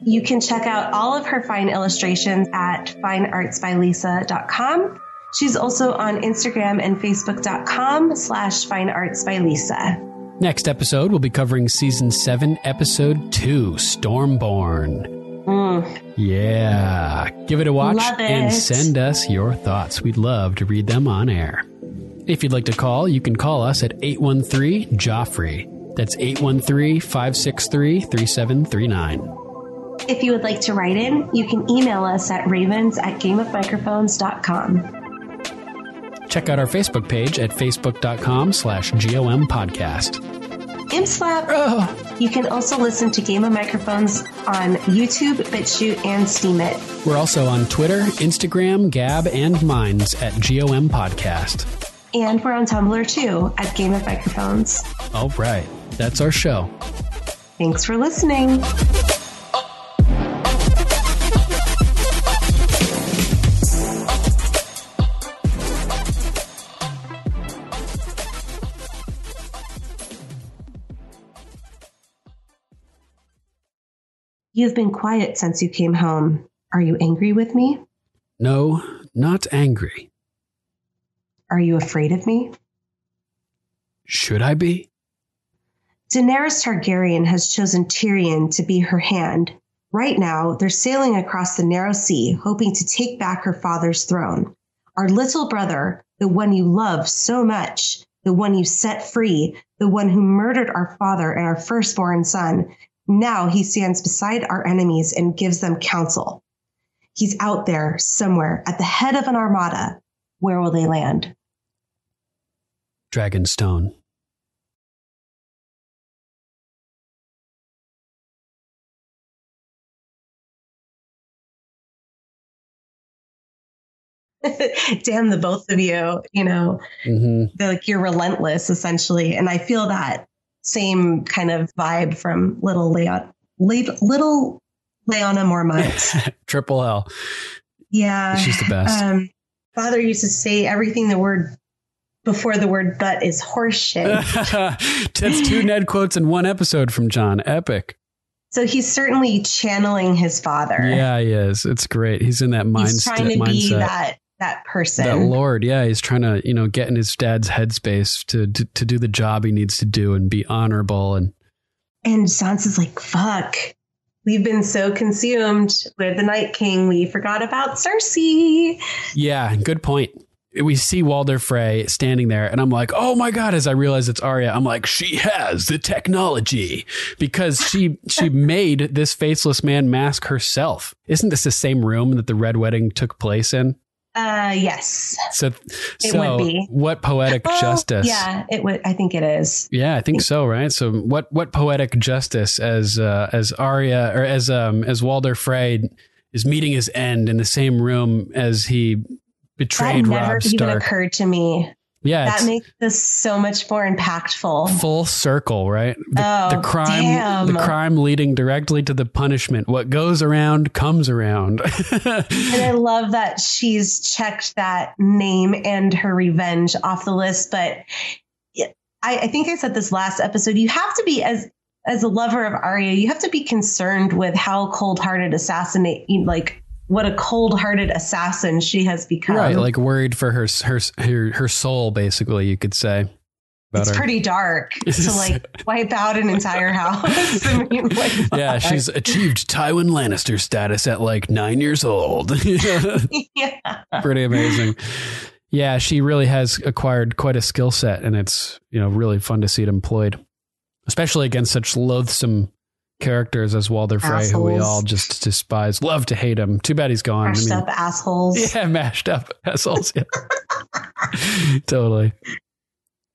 You can check out all of her fine illustrations at fineartsbylisa.com. She's also on Instagram and Facebook.com slash fineartsbylisa. Next episode, we'll be covering season 7, episode 2, Stormborn. Mm. Yeah. Give it a watch Love and send us your thoughts. We'd love to read them on air. If you'd like to call, you can call us at 813 Joffrey. That's 813 563 3739. If you would like to write in, you can email us at ravens at gameofmicrophones.com. Check out our Facebook page at facebook.com slash GOM podcast. Imp Slap. You can also listen to Game of Microphones on YouTube, BitChute, and Steemit. We're also on Twitter, Instagram, Gab, and Minds at GOM Podcast. And we're on Tumblr too at Game of Microphones. All right. That's our show. Thanks for listening. You've been quiet since you came home. Are you angry with me? No, not angry. Are you afraid of me? Should I be? Daenerys Targaryen has chosen Tyrion to be her hand. Right now, they're sailing across the narrow sea, hoping to take back her father's throne. Our little brother, the one you love so much, the one you set free, the one who murdered our father and our firstborn son, now he stands beside our enemies and gives them counsel. He's out there somewhere at the head of an armada. Where will they land? Dragonstone. (laughs) Damn the both of you, you know. hmm like you're relentless essentially and i feel that same kind of vibe from little leon Le- little Lyanna Mormont (laughs) Triple L. yeah She's the best. um father used to say everything the word before the word but is horseshit (laughs) That's two Ned quotes in one episode from Jon. Epic. so he's certainly channeling his father Yeah, he is. It's great. He's in that mindset. he's trying to be that that person That Lord, yeah, he's trying to, you know, get in his dad's headspace to, to to do the job he needs to do and be honorable and and sansa's like fuck We've been so consumed with the Night King, we forgot about Cersei. yeah, good point. we see Walder Frey standing there, and I'm like, oh my god! As I realize it's Arya, I'm like, she has the technology because she she (laughs) made this faceless man mask herself. Isn't this the same room that the Red Wedding took place in? Uh, yes. So, It so would be. what poetic justice? Yeah, it would. I think it is. Yeah, I think so, right? So what what poetic justice as uh, as Arya or as um as Walder Frey is meeting his end in the same room as he betrayed that never Robb even Stark. occurred to me. Yeah, that makes this so much more impactful. full circle, right? The, Oh, the crime damn. the crime leading directly to the punishment. What goes around comes around. And I (laughs) love that she's checked that name and her revenge off the list. But I, I think I said this last episode. You have to be as as a lover of Arya, you have to be concerned with how cold hearted assassinate like what a cold hearted assassin she has become. right, like worried for her her her, her soul basically, you could say. it's her. pretty dark (laughs) to like wipe out an entire house. (laughs) I mean, like, (laughs) Yeah, she's achieved Tywin Lannister status at like 9 years old. yeah. pretty amazing. Yeah, she really has acquired quite a skill set, and it's you know really fun to see it employed, especially against such loathsome characters as Walder Frey, who we all just despise, love to hate him. Too bad he's gone. Mashed up assholes. (laughs) yeah, mashed up (laughs) assholes. Yeah, (laughs) totally.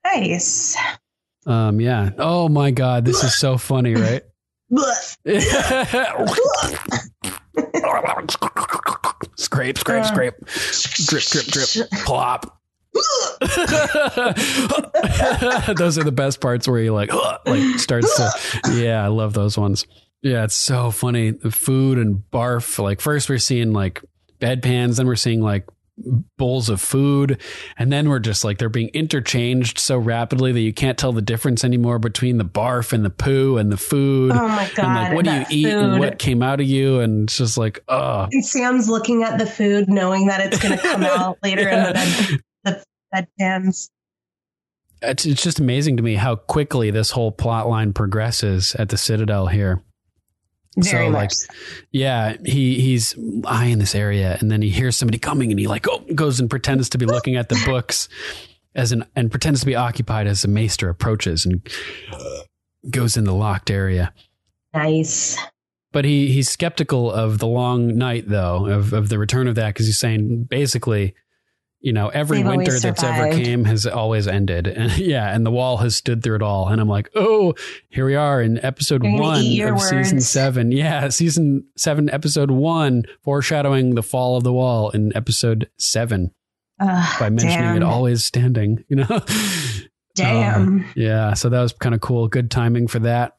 Nice. Um, yeah. Oh my God, this is so funny, right? scrape, scrape, scrape, drip, drip, drip, plop. (laughs) those are the best parts where he like (laughs) like starts to (laughs) yeah i love those ones. Yeah it's so funny. The food and barf like first we're seeing like bedpans then we're seeing like bowls of food and then we're just like they're being interchanged so rapidly that you can't tell the difference anymore between the barf and the poo and the food Oh my god and like what do you eat and what came out of you and it's just like oh And Sam's looking at the food, knowing that it's going to come out later in the bed, the bedpans. it's, it's just amazing to me how quickly this whole plot line progresses at the Citadel here. Very so much. like, yeah, he he's eyeing this area, and then he hears somebody coming, and he like oh, goes and pretends to be ah! looking at the books as an and pretends to be occupied as the maester approaches and goes in the locked area. Nice. But he he's skeptical of the long night though of of the return of that because he's saying basically, you know, every They've winter that's ever came has always ended, and (laughs) yeah, and the wall has stood through it all. And I'm like, oh, here we are in episode one of season seven. Yeah, season seven, episode one, foreshadowing the fall of the wall in episode seven Ugh, by mentioning damn. it always standing. You know, (laughs) Damn. Uh, yeah, so that was kind of cool. Good timing for that.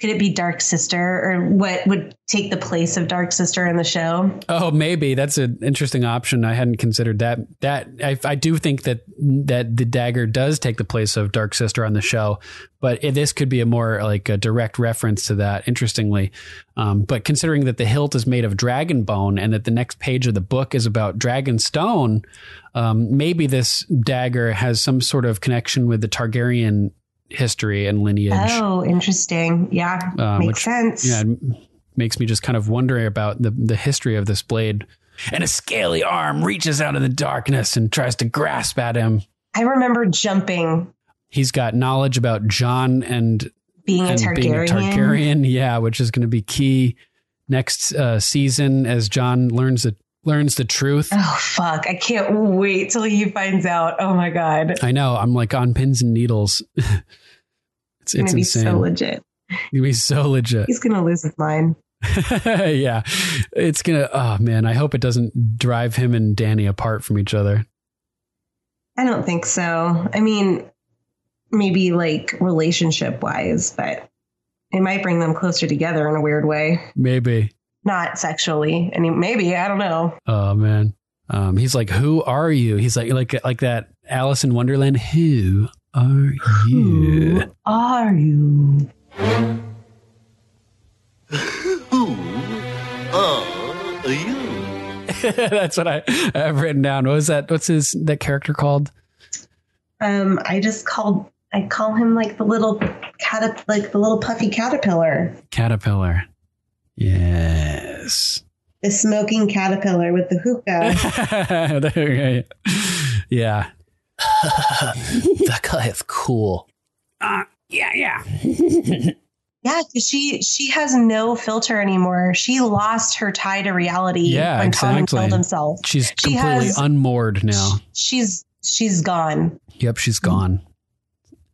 Could it be Dark Sister or what would take the place of Dark Sister in the show? Oh, maybe that's an interesting option. I hadn't considered that. That I, I do think that that the dagger does take the place of Dark Sister on the show, but it, this could be a more like a direct reference to that. Interestingly, um, but considering that the hilt is made of dragon bone and that the next page of the book is about Dragonstone, um, maybe this dagger has some sort of connection with the Targaryen history and lineage. Oh, interesting. Yeah, Um, makes which, sense. Yeah, it makes me just kind of wondering about the the history of this blade. And a scaly arm reaches out in the darkness and tries to grasp at him. I remember jumping, He's got knowledge about Jon and, being a and Targaryen. being a Targaryen. Yeah, which is going to be key next uh, season as Jon learns the learns the truth. Oh fuck! I can't wait till he finds out. Oh my god, I know. I'm like on pins and needles. (laughs) it's it's gonna it's be insane. so legit. Gonna be so legit. He's gonna lose his mind. (laughs) yeah, it's gonna. Oh man, I hope it doesn't drive him and Dany apart from each other. I don't think so. I mean, maybe like relationship wise, but it might bring them closer together in a weird way. Maybe. Not sexually. I mean, maybe I don't know. Oh man. Um, he's like, "Who are you?" He's like, like, like that Alice in Wonderland. Who are you? (laughs) Who are you? Who are you? That's what I I have written down. What was that? What's his that character called? Um, I just called. I call him like the little cat, like the little puffy caterpillar. Caterpillar. Yes. The smoking caterpillar with the hookah. (laughs) yeah. (laughs) that guy is cool. Uh, yeah, yeah. (laughs) Yeah, 'cause she she has no filter anymore. She lost her tie to reality Yeah, when Tommen exactly. killed himself. She's She completely has- unmoored now. She's she's gone. Yep, she's gone.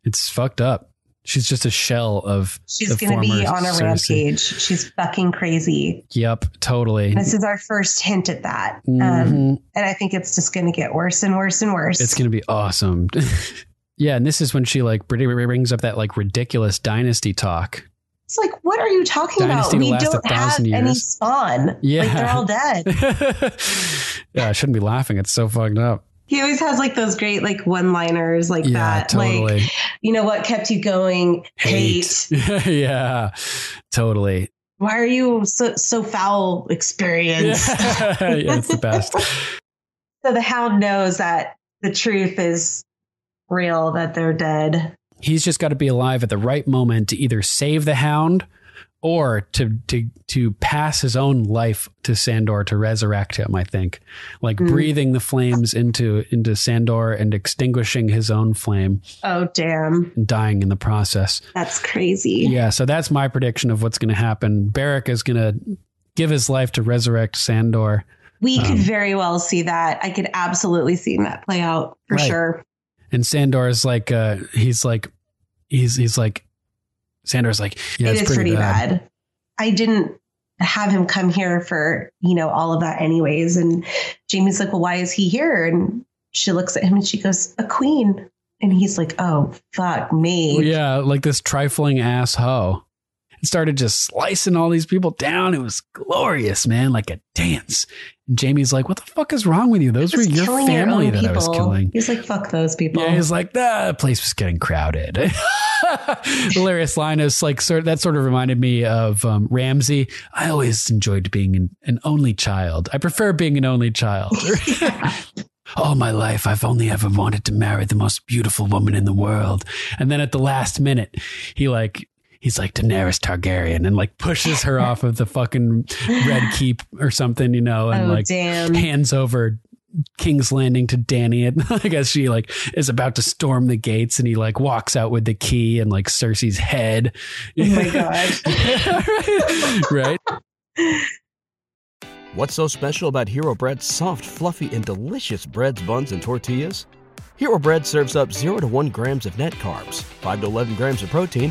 It's fucked up. She's just a shell of. She's going to be on a Cersei. rampage. She's fucking crazy. Yep, totally. This is our first hint at that. Mhm. Um, and I think it's just going to get worse and worse and worse. It's going to be awesome. (laughs) yeah, and this is when she like br- brings up that like ridiculous dynasty talk. It's like, what are you talking Dynasty about? We don't have thousand any spawn. Yeah. Like they're all dead. (laughs) yeah, I shouldn't be laughing. It's so fucked up. He always has like those great like one liners like Yeah, that. totally. Like, you know what kept you going? Hate. (laughs) yeah, totally. Why are you so so foul experience? (laughs) yeah, it's the best. (laughs) So the hound knows that the truth is real, that they're dead. He's just got to be alive at the right moment to either save the hound or to to to pass his own life to Sandor to resurrect him. I think, like Mm. breathing the flames into into Sandor and extinguishing his own flame Oh damn. dying in the process. That's crazy. Yeah, so that's my prediction of what's going to happen. Beric is going to give his life to resurrect Sandor. We could Um, very well see that. I could absolutely see that play out for Right. sure. And Sandor is like, uh, he's like, he's he's like, Sandor's like, yeah, it it's is pretty, pretty bad. bad. I didn't have him come here for, you know, all of that anyways. And Jaime's like, well, why is he here? And she looks at him and she goes, a queen. And he's like, oh, fuck me. Yeah, like this trifling ass hoe. It started just slicing all these people down. It was glorious, man, like a dance. And Jaime's like, what the fuck is wrong with you? Those were your family own that I was killing. He's like, fuck those people. Yeah, he's like, the place was getting crowded. (laughs) Hilarious line is like sort that sort of reminded me of um, Ramsay. I always enjoyed being an, an only child. I prefer being an only child. (laughs) (laughs) All my life, I've only ever wanted to marry the most beautiful woman in the world. And then at the last minute, he like he's like Daenerys Targaryen and like pushes her off of the fucking red keep or something, you know, and Oh, like damn. hands over King's Landing to Dany. And (laughs) I guess she like is about to storm the gates and he like walks out with the key and like Cersei's head. Oh my (laughs) God. right? What's so special about Hero Bread's soft, fluffy, and delicious breads, buns, and tortillas? Hero Bread serves up 0 to 1 grams of net carbs, 5 to 11 grams of protein,